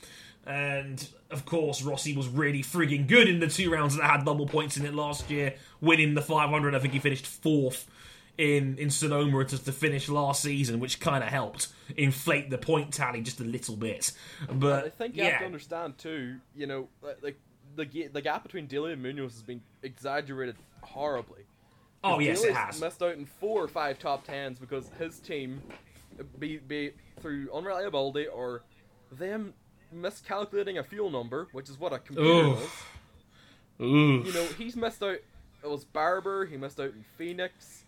S2: And of course, Rossi was really frigging good in the two rounds that had double points in it last year, winning the 500. I think he finished fourth in in Sonoma to, to finish last season, which kind of helped inflate the point tally just a little bit. But
S4: I think you
S2: yeah,
S4: have to understand too. You know, like, the the gap between Daly and Munoz has been exaggerated horribly.
S2: oh yes, it has.
S4: missed out in four or five top tens because his team, be be through unreliability or them miscalculating a fuel number, which is what a computer
S2: Oof.
S4: does. You know, he's missed out. It was Barber. He missed out in Phoenix.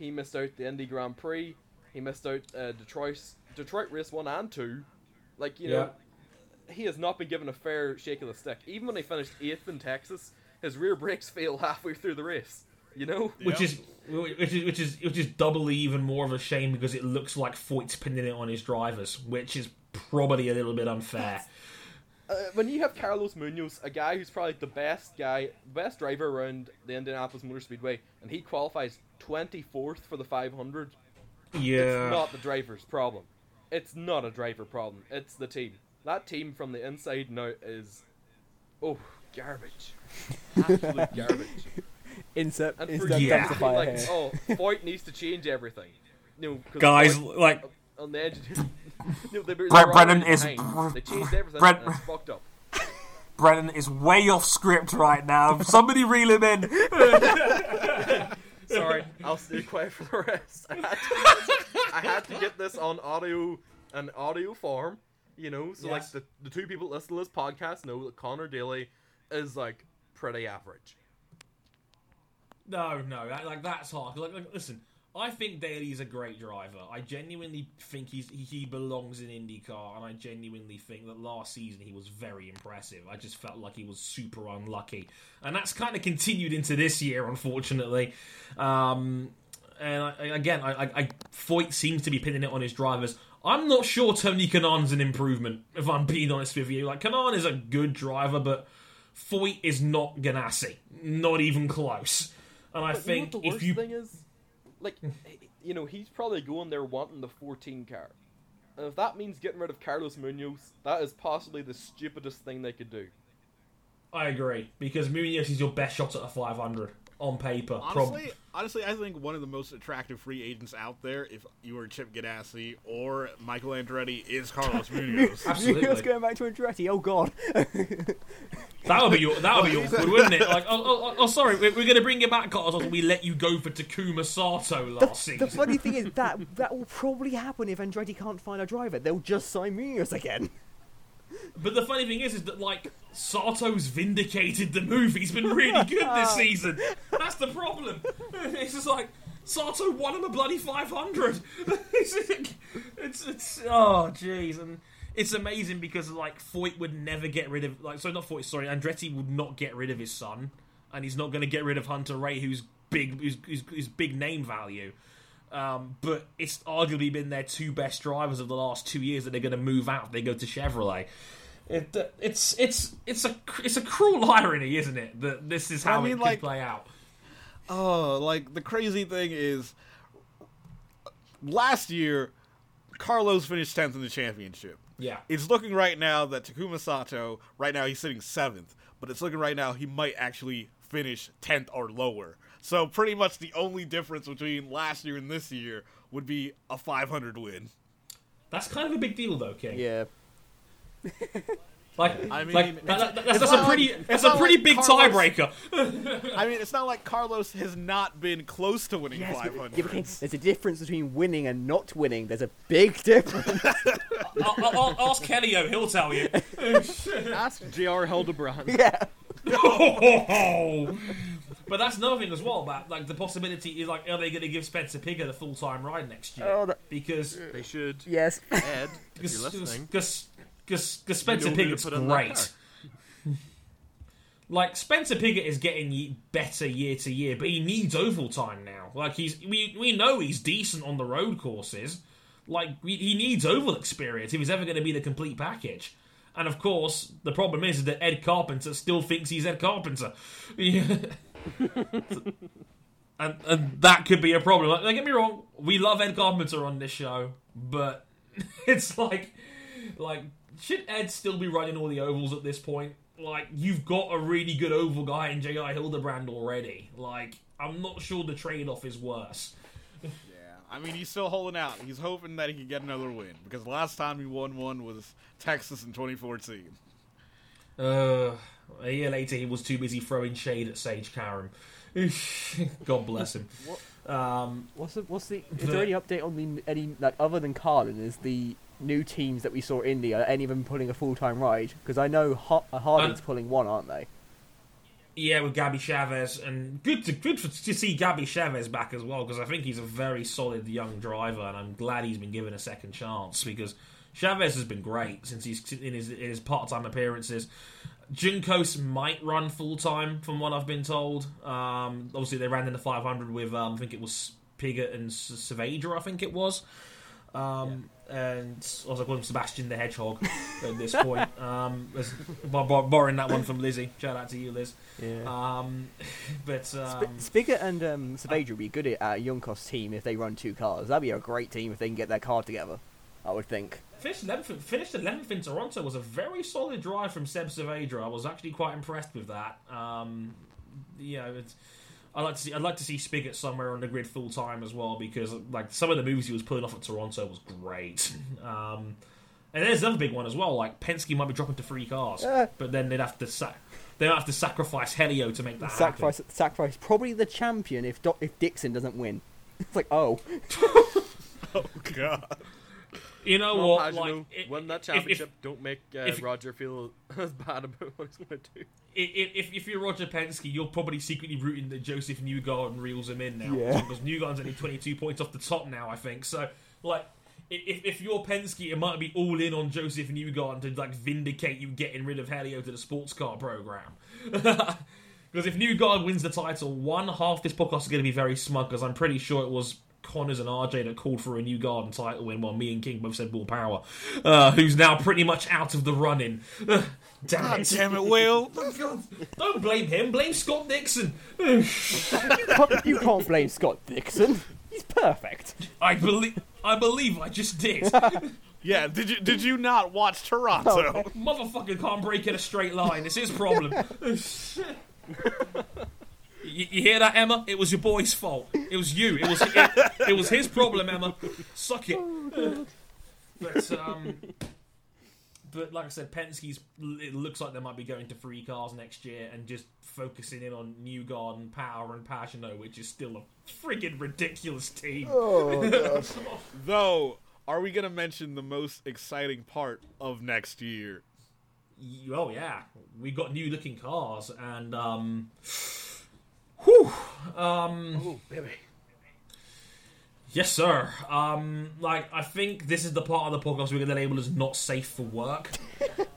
S4: He missed out the Indy Grand Prix. He missed out uh, Detroit Detroit race one and two. Like you know, he has not been given a fair shake of the stick. Even when he finished eighth in Texas, his rear brakes [laughs] failed halfway through the race. You know,
S2: which is which is which is which is doubly even more of a shame because it looks like Foyt's pinning it on his drivers, which is probably a little bit unfair.
S4: uh, when you have Carlos Munoz, a guy who's probably the best guy, best driver around the Indianapolis Motor Speedway, and he qualifies twenty fourth for the five hundred.
S2: Yeah,
S4: It's not the driver's problem. It's not a driver problem. It's the team. That team from the inside and out is, oh, garbage. Absolute [laughs] garbage.
S5: Insert,
S4: And for
S5: insert
S2: Yeah.
S5: dumpster
S4: to be
S5: fire
S4: like,
S5: here.
S4: oh, Foyt needs to change everything. You know, 'cause
S2: guys,
S4: Foyt-
S2: like
S4: on the engine. you [laughs] know, they, they're
S2: Brett Brennan is-
S4: They changed everything.
S2: Brett-
S4: and it's fucked up.
S2: Brennan is way off script right now. Somebody reel him in. [laughs]
S4: Sorry, [laughs] I'll stay quiet for the rest. I had to, I had to get this on audio, an audio form. You know, so
S2: Yes.
S4: like the, the two people listening to this podcast know that Connor Daly is like pretty average.
S2: No, no, that, like that's hard. Like, like, listen, I think Daly's a great driver. I genuinely think he's he, belongs in IndyCar, and I genuinely think that last season he was very impressive. I just felt like he was super unlucky, and that's kind of continued into this year, unfortunately. Um, and I, again, I, I, Foyt seems to be pinning it on his drivers. I'm not sure Tony Kanaan's an improvement, if I'm being honest with you. Like Kanaan is a good driver, but Foyt is not Ganassi, not even close. And I
S4: But
S2: think
S4: you know
S2: if you
S4: thing is, like, [laughs] you know, he's probably going there wanting the 14 car, and if that means getting rid of Carlos Munoz, that is possibly the stupidest thing they could do.
S2: I agree because Munoz is your best shot at a 500 on paper. prob-
S3: Honestly, honestly, I think one of the most attractive free agents out there, if you were Chip Ganassi or Michael Andretti, is Carlos [laughs] Munoz.
S2: absolutely.
S5: Munoz going back to Andretti. Oh god.
S2: That would be your, that would be [laughs] awkward, wouldn't it? Like, oh, oh, oh, oh sorry, we're, we're going to bring you back, Carlos. after We let you go for Takuma Sato
S5: The,
S2: last season.
S5: the funny thing is [laughs] that that will probably happen if Andretti can't find a driver. They'll just sign Munoz again.
S2: But the funny thing is, is that like Sato's vindicated the move. He's been really good this [laughs] season. That's the problem. [laughs] It's just like Sato won him a bloody 500. [laughs] it's, it's it's oh jeez, and it's amazing because like Foyt would never get rid of like so not Foyt. Sorry, Andretti would not get rid of his son, and he's not going to get rid of Hunter-Reay, who's big, who's, who's, who's big name value. Um, but it's arguably been their two best drivers of the last two years that they're going to move out if they go to Chevrolet. It, uh, it's it's it's a it's a cruel [laughs] irony, isn't it? That this is how
S3: I mean,
S2: it could
S3: like-
S2: play out.
S3: Oh, like the crazy thing is, last year, Carlos finished tenth in the championship.
S2: Yeah.
S3: It's looking right now that Takuma Sato, right now he's sitting seventh, but it's looking right now he might actually finish 10th or lower. So pretty much the only difference between last year and this year would be a 500 win.
S2: That's kind of a big deal, though, King.
S5: Yeah.
S2: Like,
S3: I mean,
S2: like, that- that- that's, that's a pretty,
S3: like-
S2: that's a pretty
S3: like
S2: big
S3: Carlos-
S2: tiebreaker. [laughs]
S3: I mean, it's not like Carlos has not been close to winning
S5: Yes,
S3: 500.
S5: but there's a difference between winning and not winning. There's a big difference. [laughs]
S2: I'll, I'll, I'll ask Kellyo, he'll tell you.
S6: Ask J.R. Hildebrand.
S5: yeah. [laughs]
S2: Oh, but that's another thing as well. About like the possibility is like, are they going to give Spencer Pigot the full time ride next year?
S5: Oh, that-
S2: because
S6: They should.
S5: Yes. [laughs]
S6: Ed, if you're listening,
S2: because Spencer
S6: You know who put
S2: great. [laughs] Like Spencer Pigot is getting better year to year, but he needs oval time now. Like he's we we know he's decent on the road courses. Like he needs oval experience if he's ever going to be the complete package. And of course, the problem is that Ed Carpenter still thinks he's Ed Carpenter. [laughs] [laughs] And, and that could be a problem. Like, don't get me wrong, we love Ed Carpenter on this show, but [laughs] it's like, like, should Ed still be running all the ovals at this point? Like, you've got a really good oval guy in J.R. Hildebrand already. Like, I'm not sure the trade off is worse.
S3: Yeah, I mean, he's still holding out. He's hoping that he can get another win because last time he won one was Texas in 2014.
S2: Uh, a year later, he was too busy throwing shade at Sage Karam. [laughs] God bless him. Um,
S5: What's the, what's the? Is there any update on the any like other than Carlin? Is the new teams that we saw in India any of them pulling a full time ride? Because I know Har- uh, Harding's
S2: Uh,
S5: pulling one, aren't they?
S2: Yeah, with Gabby Chaves, and good to good for, to see Gabby Chaves back as well because I think he's a very solid young driver, and I'm glad he's been given a second chance because Chaves has been great since he's in his, in his part time appearances. Juncos might run full time, from what I've been told. Um, obviously, they ran in the 500 with um, I think it was Pigot and S- Saavedra, I think it was. Um, And also call him Sebastian the Hedgehog [laughs] at this point. Um, as- bor- bor- borrowing that one from Lizzie. Shout out to you, Liz.
S5: Yeah.
S2: Um, [laughs] but
S5: Sp-
S2: um,
S5: Spigot and um, Saavedra would be good at a Juncos team if they run two cars. That'd be a great team if they can get their car together. I would think.
S2: Finished 11th, finished 11th in Toronto was a very solid drive from Seb Saavedra. I was actually quite impressed with that. Um, you know, it's, I like to see I'd like to see Spigot somewhere on the grid full time as well because like some of the moves he was pulling off at Toronto was great. [laughs] Um, and there's another big one as well. Like Penske might be dropping to three cars,
S5: Yeah.
S2: but then they'd have to sac- they would have to sacrifice Helio to make that sacrifice. happen.
S5: Sacrifice, sacrifice, probably the champion if Do- if Dixon doesn't win. [laughs] It's like, oh, [laughs]
S3: Oh God.
S2: You know
S6: Well,
S2: what?
S6: Pagenaud,
S2: Like, i-
S6: win that
S2: if- if-
S6: championship. Don't make uh,
S2: if-
S6: Roger feel [laughs] as bad about what he's going to do.
S2: if, if, if you're Roger Penske, you're probably secretly rooting that Joseph Newgarden reels him in now.
S5: Yeah.
S2: Because Newgarden's only 22 points off the top now, I think. So, like, if, if you're Penske, it might be all in on Joseph Newgarden to, like, vindicate you getting rid of Helio to the sports car program. [laughs] Because if Newgarden wins the title, one half this podcast is going to be very smug because I'm pretty sure it was Connors and RJ that called for a Newgarden title win while me and King both said Bull Power, uh, who's now pretty much out of the running. Damn
S3: God
S2: it.
S3: damn it, Will. [laughs]
S2: Don't blame him. Blame Scott Dixon. [laughs]
S5: you can't, blame Scott Dixon. He's perfect.
S2: I believe. I believe I just did. [laughs]
S3: Yeah, did you did you not watch Toronto?
S2: Motherfucker can't break in a straight line. It's his problem. You, you hear that, Emma? It was your boy's fault. It was you. It was it, it was his problem, Emma. Suck it. but um, but like I said, Penske's. It looks like they might be going to three cars next year and just focusing in on Newgarden, Power, and Pagenaud, which is still a friggin' ridiculous team.
S5: Oh. [laughs]
S3: Though, are we gonna mention the most exciting part of next year?
S2: Oh yeah, we got new looking cars and um, whew, um,
S6: Oh, baby.
S2: yes sir. Um, like I think this is the part of the podcast we're going to label as not safe for work.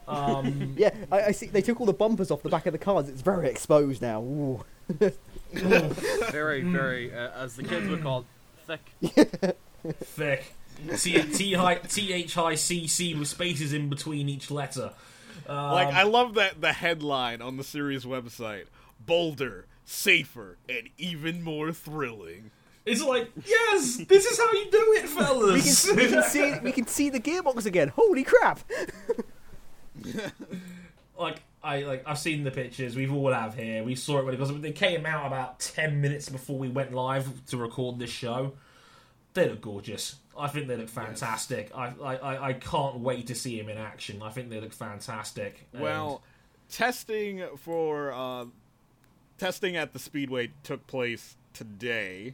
S2: Um, [laughs]
S5: Yeah, I, I see. They took all the bumpers off the back of the cars. It's very exposed now. Ooh. [laughs]
S6: Very, very, uh, as the kids would call it, thick. [laughs]
S2: thick. T T high T H high C C with spaces in between each letter. Um,
S3: Like, I love that the headline on the series website: bolder, safer, and even more thrilling.
S2: It's like, yes, this is how you do it,
S5: We
S2: fellas.
S5: can, we can see we can see the gearbox again. Holy crap! [laughs]
S2: like I like I've seen the pictures. We've all have here. We saw it when it because they came out about ten minutes before we went live to record this show. They look gorgeous. I think they look fantastic. I, I I I can't wait to see him in action. I think they look fantastic. And-
S3: Well, testing for uh, testing at the speedway took place today.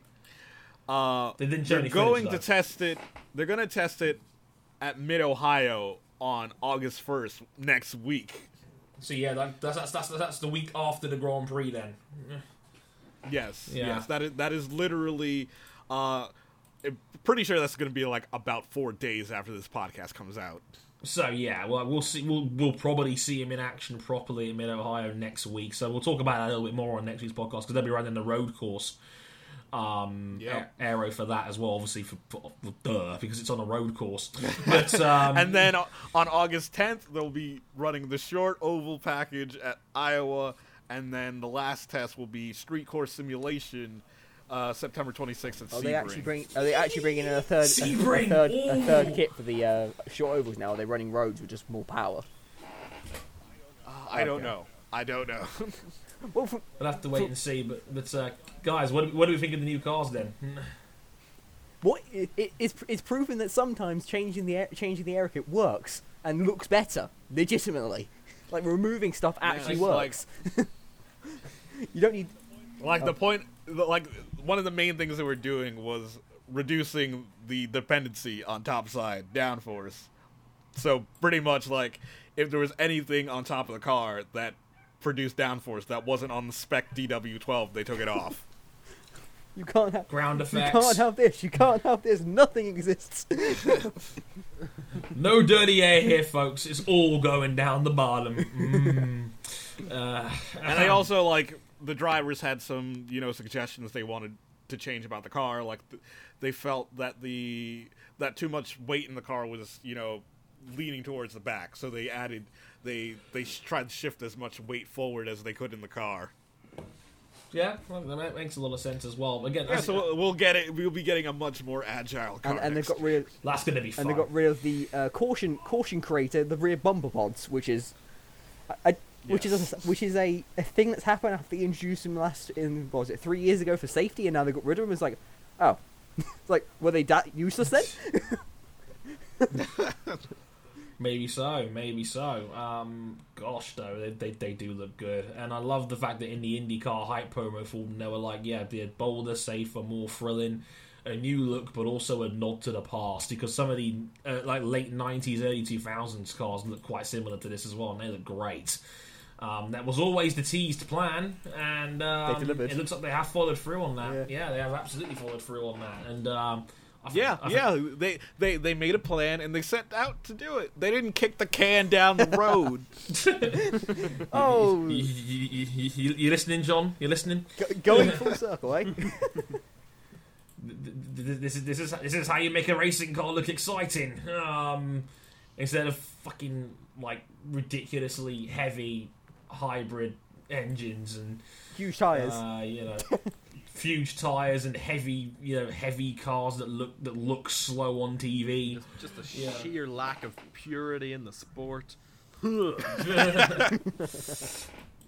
S3: Uh,
S2: they didn't
S3: they're
S2: any footage,
S3: going
S2: though.
S3: to test it. They're going to test it at Mid Ohio on August first next week.
S2: so yeah, that, that's, that's that's that's the week after the Grand Prix. Then
S3: Yes,
S2: Yeah.
S3: yes, that is that is literally. Uh, I'm pretty sure that's going to be like about four days after this podcast comes out.
S2: So yeah, well we'll see. We'll we'll probably see him in action properly in Mid Ohio next week. So we'll talk about that a little bit more on next week's podcast because they'll be running the road course. Um,
S3: Yeah.
S2: aero for that as well, obviously for, for, for duh because it's on a road course. [laughs] But um,
S3: And then on August 10th, they'll be running the short oval package at Iowa, and then the last test will be street course simulation, uh, September 26th at
S5: Are
S3: Sebring.
S5: they actually bring? Are they actually bringing in a third, a, a third, a third kit for the uh, short ovals now? Are they running roads with just more power?
S3: I don't
S5: Okay.
S3: know. I don't know. [laughs]
S5: Well, from,
S2: we'll have to wait and see. But but uh, guys, what do, what do we think of the new cars then? [laughs]
S5: what it, it, it's it's proven that sometimes changing the air, changing the air kit works and looks better, legitimately. Like removing stuff actually
S3: it's like-
S5: works. [laughs] you don't need.
S3: like
S5: Oh.
S3: the point, the, like one of the main things that we're doing was reducing the dependency on topside downforce. So pretty much like if there was anything on top of the car that produced downforce that wasn't on the spec DW12, they took it off. [laughs]
S5: You can't have.
S2: Ground effects.
S5: You can't have this. You can't have this. Nothing exists.
S2: No dirty air here, folks. It's all going down the bottom. Mm. Uh,
S3: And they also like the drivers had some, you know, suggestions they wanted to change about the car. Like th- they felt that the that too much weight in the car was, you know, leaning towards the back. So they added they they sh- tried to shift as much weight forward as they could in the car.
S2: Yeah, well, that makes a lot of sense as well. Again,
S3: Yeah,
S2: that's,
S3: so we'll- we'll get it. We'll be getting a much more agile car.
S5: and, and they've got rid.
S2: that's going to be fun.
S5: And they got rid of the uh, caution caution creator, the rear bumper pods, which is, I, I- which is a, which is a, a thing that's happened after they introduced them last in what was it three years ago for safety, and now they got rid of them. It's like, oh, it's [laughs] like were they that useless then? [laughs]
S2: Maybe so, maybe so. Um, gosh, though, they, they, they do look good. And I love the fact that in the IndyCar hype promo for them, they were like, yeah, they're bolder, safer, more thrilling, a new look, but also a nod to the past. Because some of the uh, like late 90s, early 2000s cars look quite similar to this as well, and they look great. Um, that was always the teased plan, and um, it looks like they have followed through on that.
S5: Yeah.
S2: Yeah, they have absolutely followed through on that. And um, I think-
S3: Yeah,
S2: think-
S3: yeah. They, they they made a plan and they set out to do it. They didn't kick the can down the road. [laughs] [laughs]
S5: Oh,
S2: You, you, you, you, you listening, John? You listening?
S5: go- going [laughs] full circle, eh?
S2: This is this is this is how you make a racing car look exciting. Um, instead of fucking like ridiculously heavy hybrid engines and
S5: Huge tires.
S2: uh, you know [laughs] huge tires and heavy you know heavy cars that look that look slow on TV.
S6: Just, just a
S2: Yeah.
S6: sheer lack of purity in the sport. [laughs]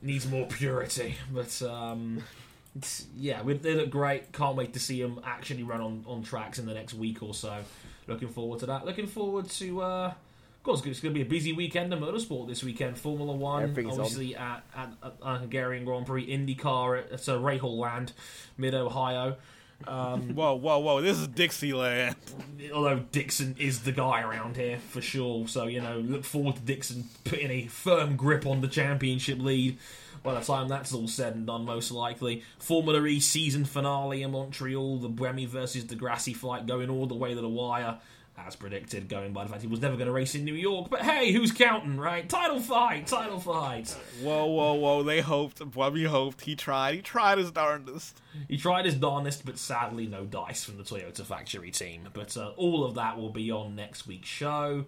S2: needs more purity. But um, yeah, we- they look great. Can't wait to see them actually run on, on tracks in the next week or so. Looking forward to that. Looking forward to. Uh, of course, it's going to be a busy weekend of motorsport this weekend. Formula One,
S5: Everything's on.
S2: obviously at, at, at uh, Hungarian Grand Prix, IndyCar at, at uh, Rahal Land, Mid Ohio. Um, [laughs]
S3: whoa, whoa, whoa! This is Dixieland. [laughs]
S2: although Dixon is the guy around here for sure. So you know, look forward to Dixon putting a firm grip on the championship lead. By the time that's all said and done, most likely Formula E season finale in Montreal, the Buemi versus di Grassi fight going all the way to the wire, as predicted. Going by the fact he was never going to race in New York, but hey, who's counting, right? Title fight, title fight.
S3: Whoa, whoa, whoa! They hoped. Bobby hoped. He tried. He tried his darndest.
S2: He tried his darndest, but sadly no dice from the Toyota factory team. But uh, all of that will be on next week's show.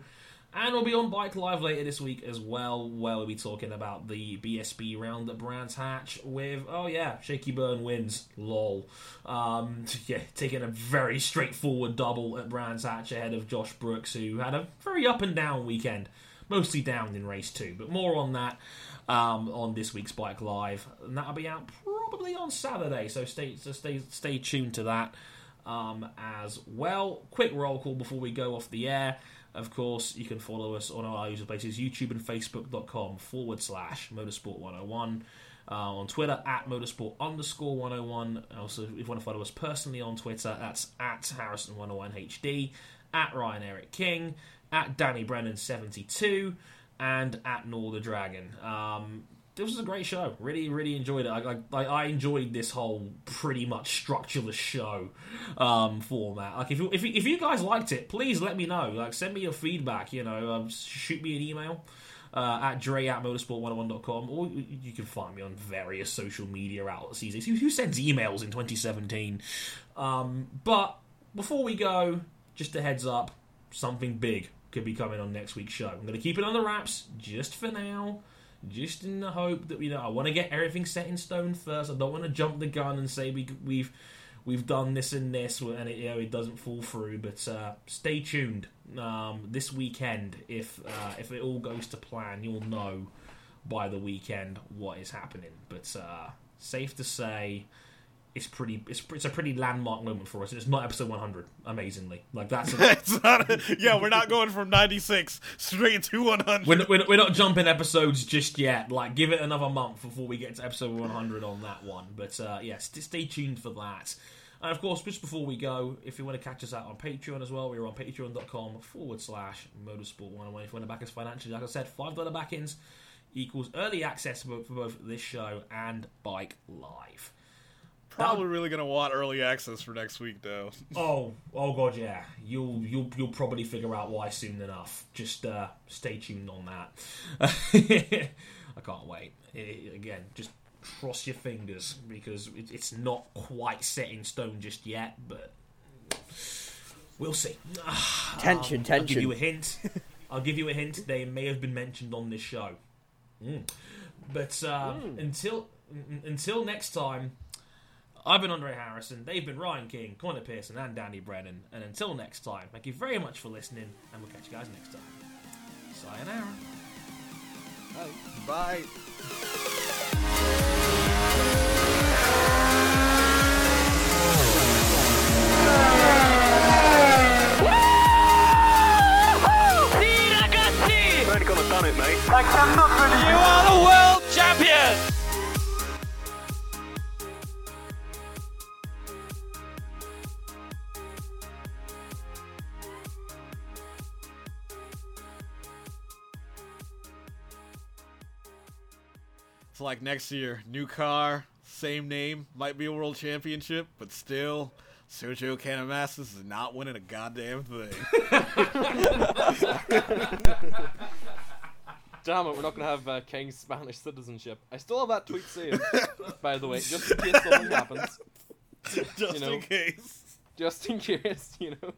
S2: And we'll be on Bike Live later this week as well, where we'll be talking about the BSB round at Brands Hatch with, oh yeah, Shakey Byrne wins, lol. Um, [laughs] yeah, taking a very straightforward double at Brands Hatch ahead of Josh Brooks, who had a very up and down weekend, mostly down in race two, but more on that um, on this week's Bike Live, and that'll be out probably on Saturday, so stay, so stay, stay tuned to that um, as well. Quick roll call before we go off the air. Of course, you can follow us on our user places, YouTube and Facebook.com forward slash Motorsport 101. Uh, on Twitter at motorsport underscore 101. Also, if you want to follow us personally on Twitter, that's at Harrison101HD, at Ryan Eric King, at Danny Brennan72, and at Nor the Dragon. Um, this was a great show. Really, really enjoyed it. I, I, I enjoyed this whole pretty much structureless show um, format. Like, if you, if you, if you guys liked it, please let me know. Like, send me your feedback. You know, um, shoot me an email. Uh, at dre at motorsport101.com or you can find me on various social media outlets these. Who, who sends emails in 2017? Um, but before we go, just a heads up something big could be coming on next week's show. I'm going to keep it on the wraps just for now just in the hope that you know I want to get everything set in stone first. I don't want to jump the gun and say we we've we've done this and this and it you know it doesn't fall through. But uh, stay tuned um, this weekend. If uh, if it all goes to plan, you'll know by the weekend what is happening. But uh, safe to say it's pretty it's, it's a pretty landmark moment for us. It's not episode 100, amazingly. Like that's a, [laughs]
S3: it's not a, yeah, we're not going from 96 straight to 100.
S2: we're, we're, we're not jumping episodes just yet. Like give it another month before we get to episode 100 on that one. But uh, yeah, st- stay tuned for that. And of course, just before we go, if you want to catch us out on Patreon as well, we're on patreon.com forward slash motorsport101. If you want to back us financially, like I said, $5 back ins equals early access for both this show and Bike Live.
S3: Probably really gonna want early access for next week, though. [laughs]
S2: Oh, oh god, yeah. You'll you'll you'll probably figure out why soon enough. Just uh, stay tuned on that. [laughs] I can't wait. It, again, just cross your fingers because it, it's not quite set in stone just yet, but we'll see.
S5: Tension, [sighs]
S2: Um,
S5: tension.
S2: I'll give you a hint. I'll give you a hint. They may have been mentioned on this show. Mm. But uh, until until next time. I've been Andre Harrison, they've been Ryan King, Connor Pearson, and Danny Brennan. And until next time, thank you very much for listening, and we'll catch you guys next time. Sayonara.
S3: Bye.
S1: Only gone and done it, mate.
S6: You are the world champion!
S3: Like next year, new car, same name, might be a world championship, but still, Sergio Canamasas is not winning a goddamn thing. [laughs]
S4: Damn it, we're not gonna have uh, King's Spanish citizenship. I still have that tweet saved, [laughs] by the way, just in case something happens.
S3: Just
S4: You know.
S3: in case.
S4: Just in case, [laughs] you know.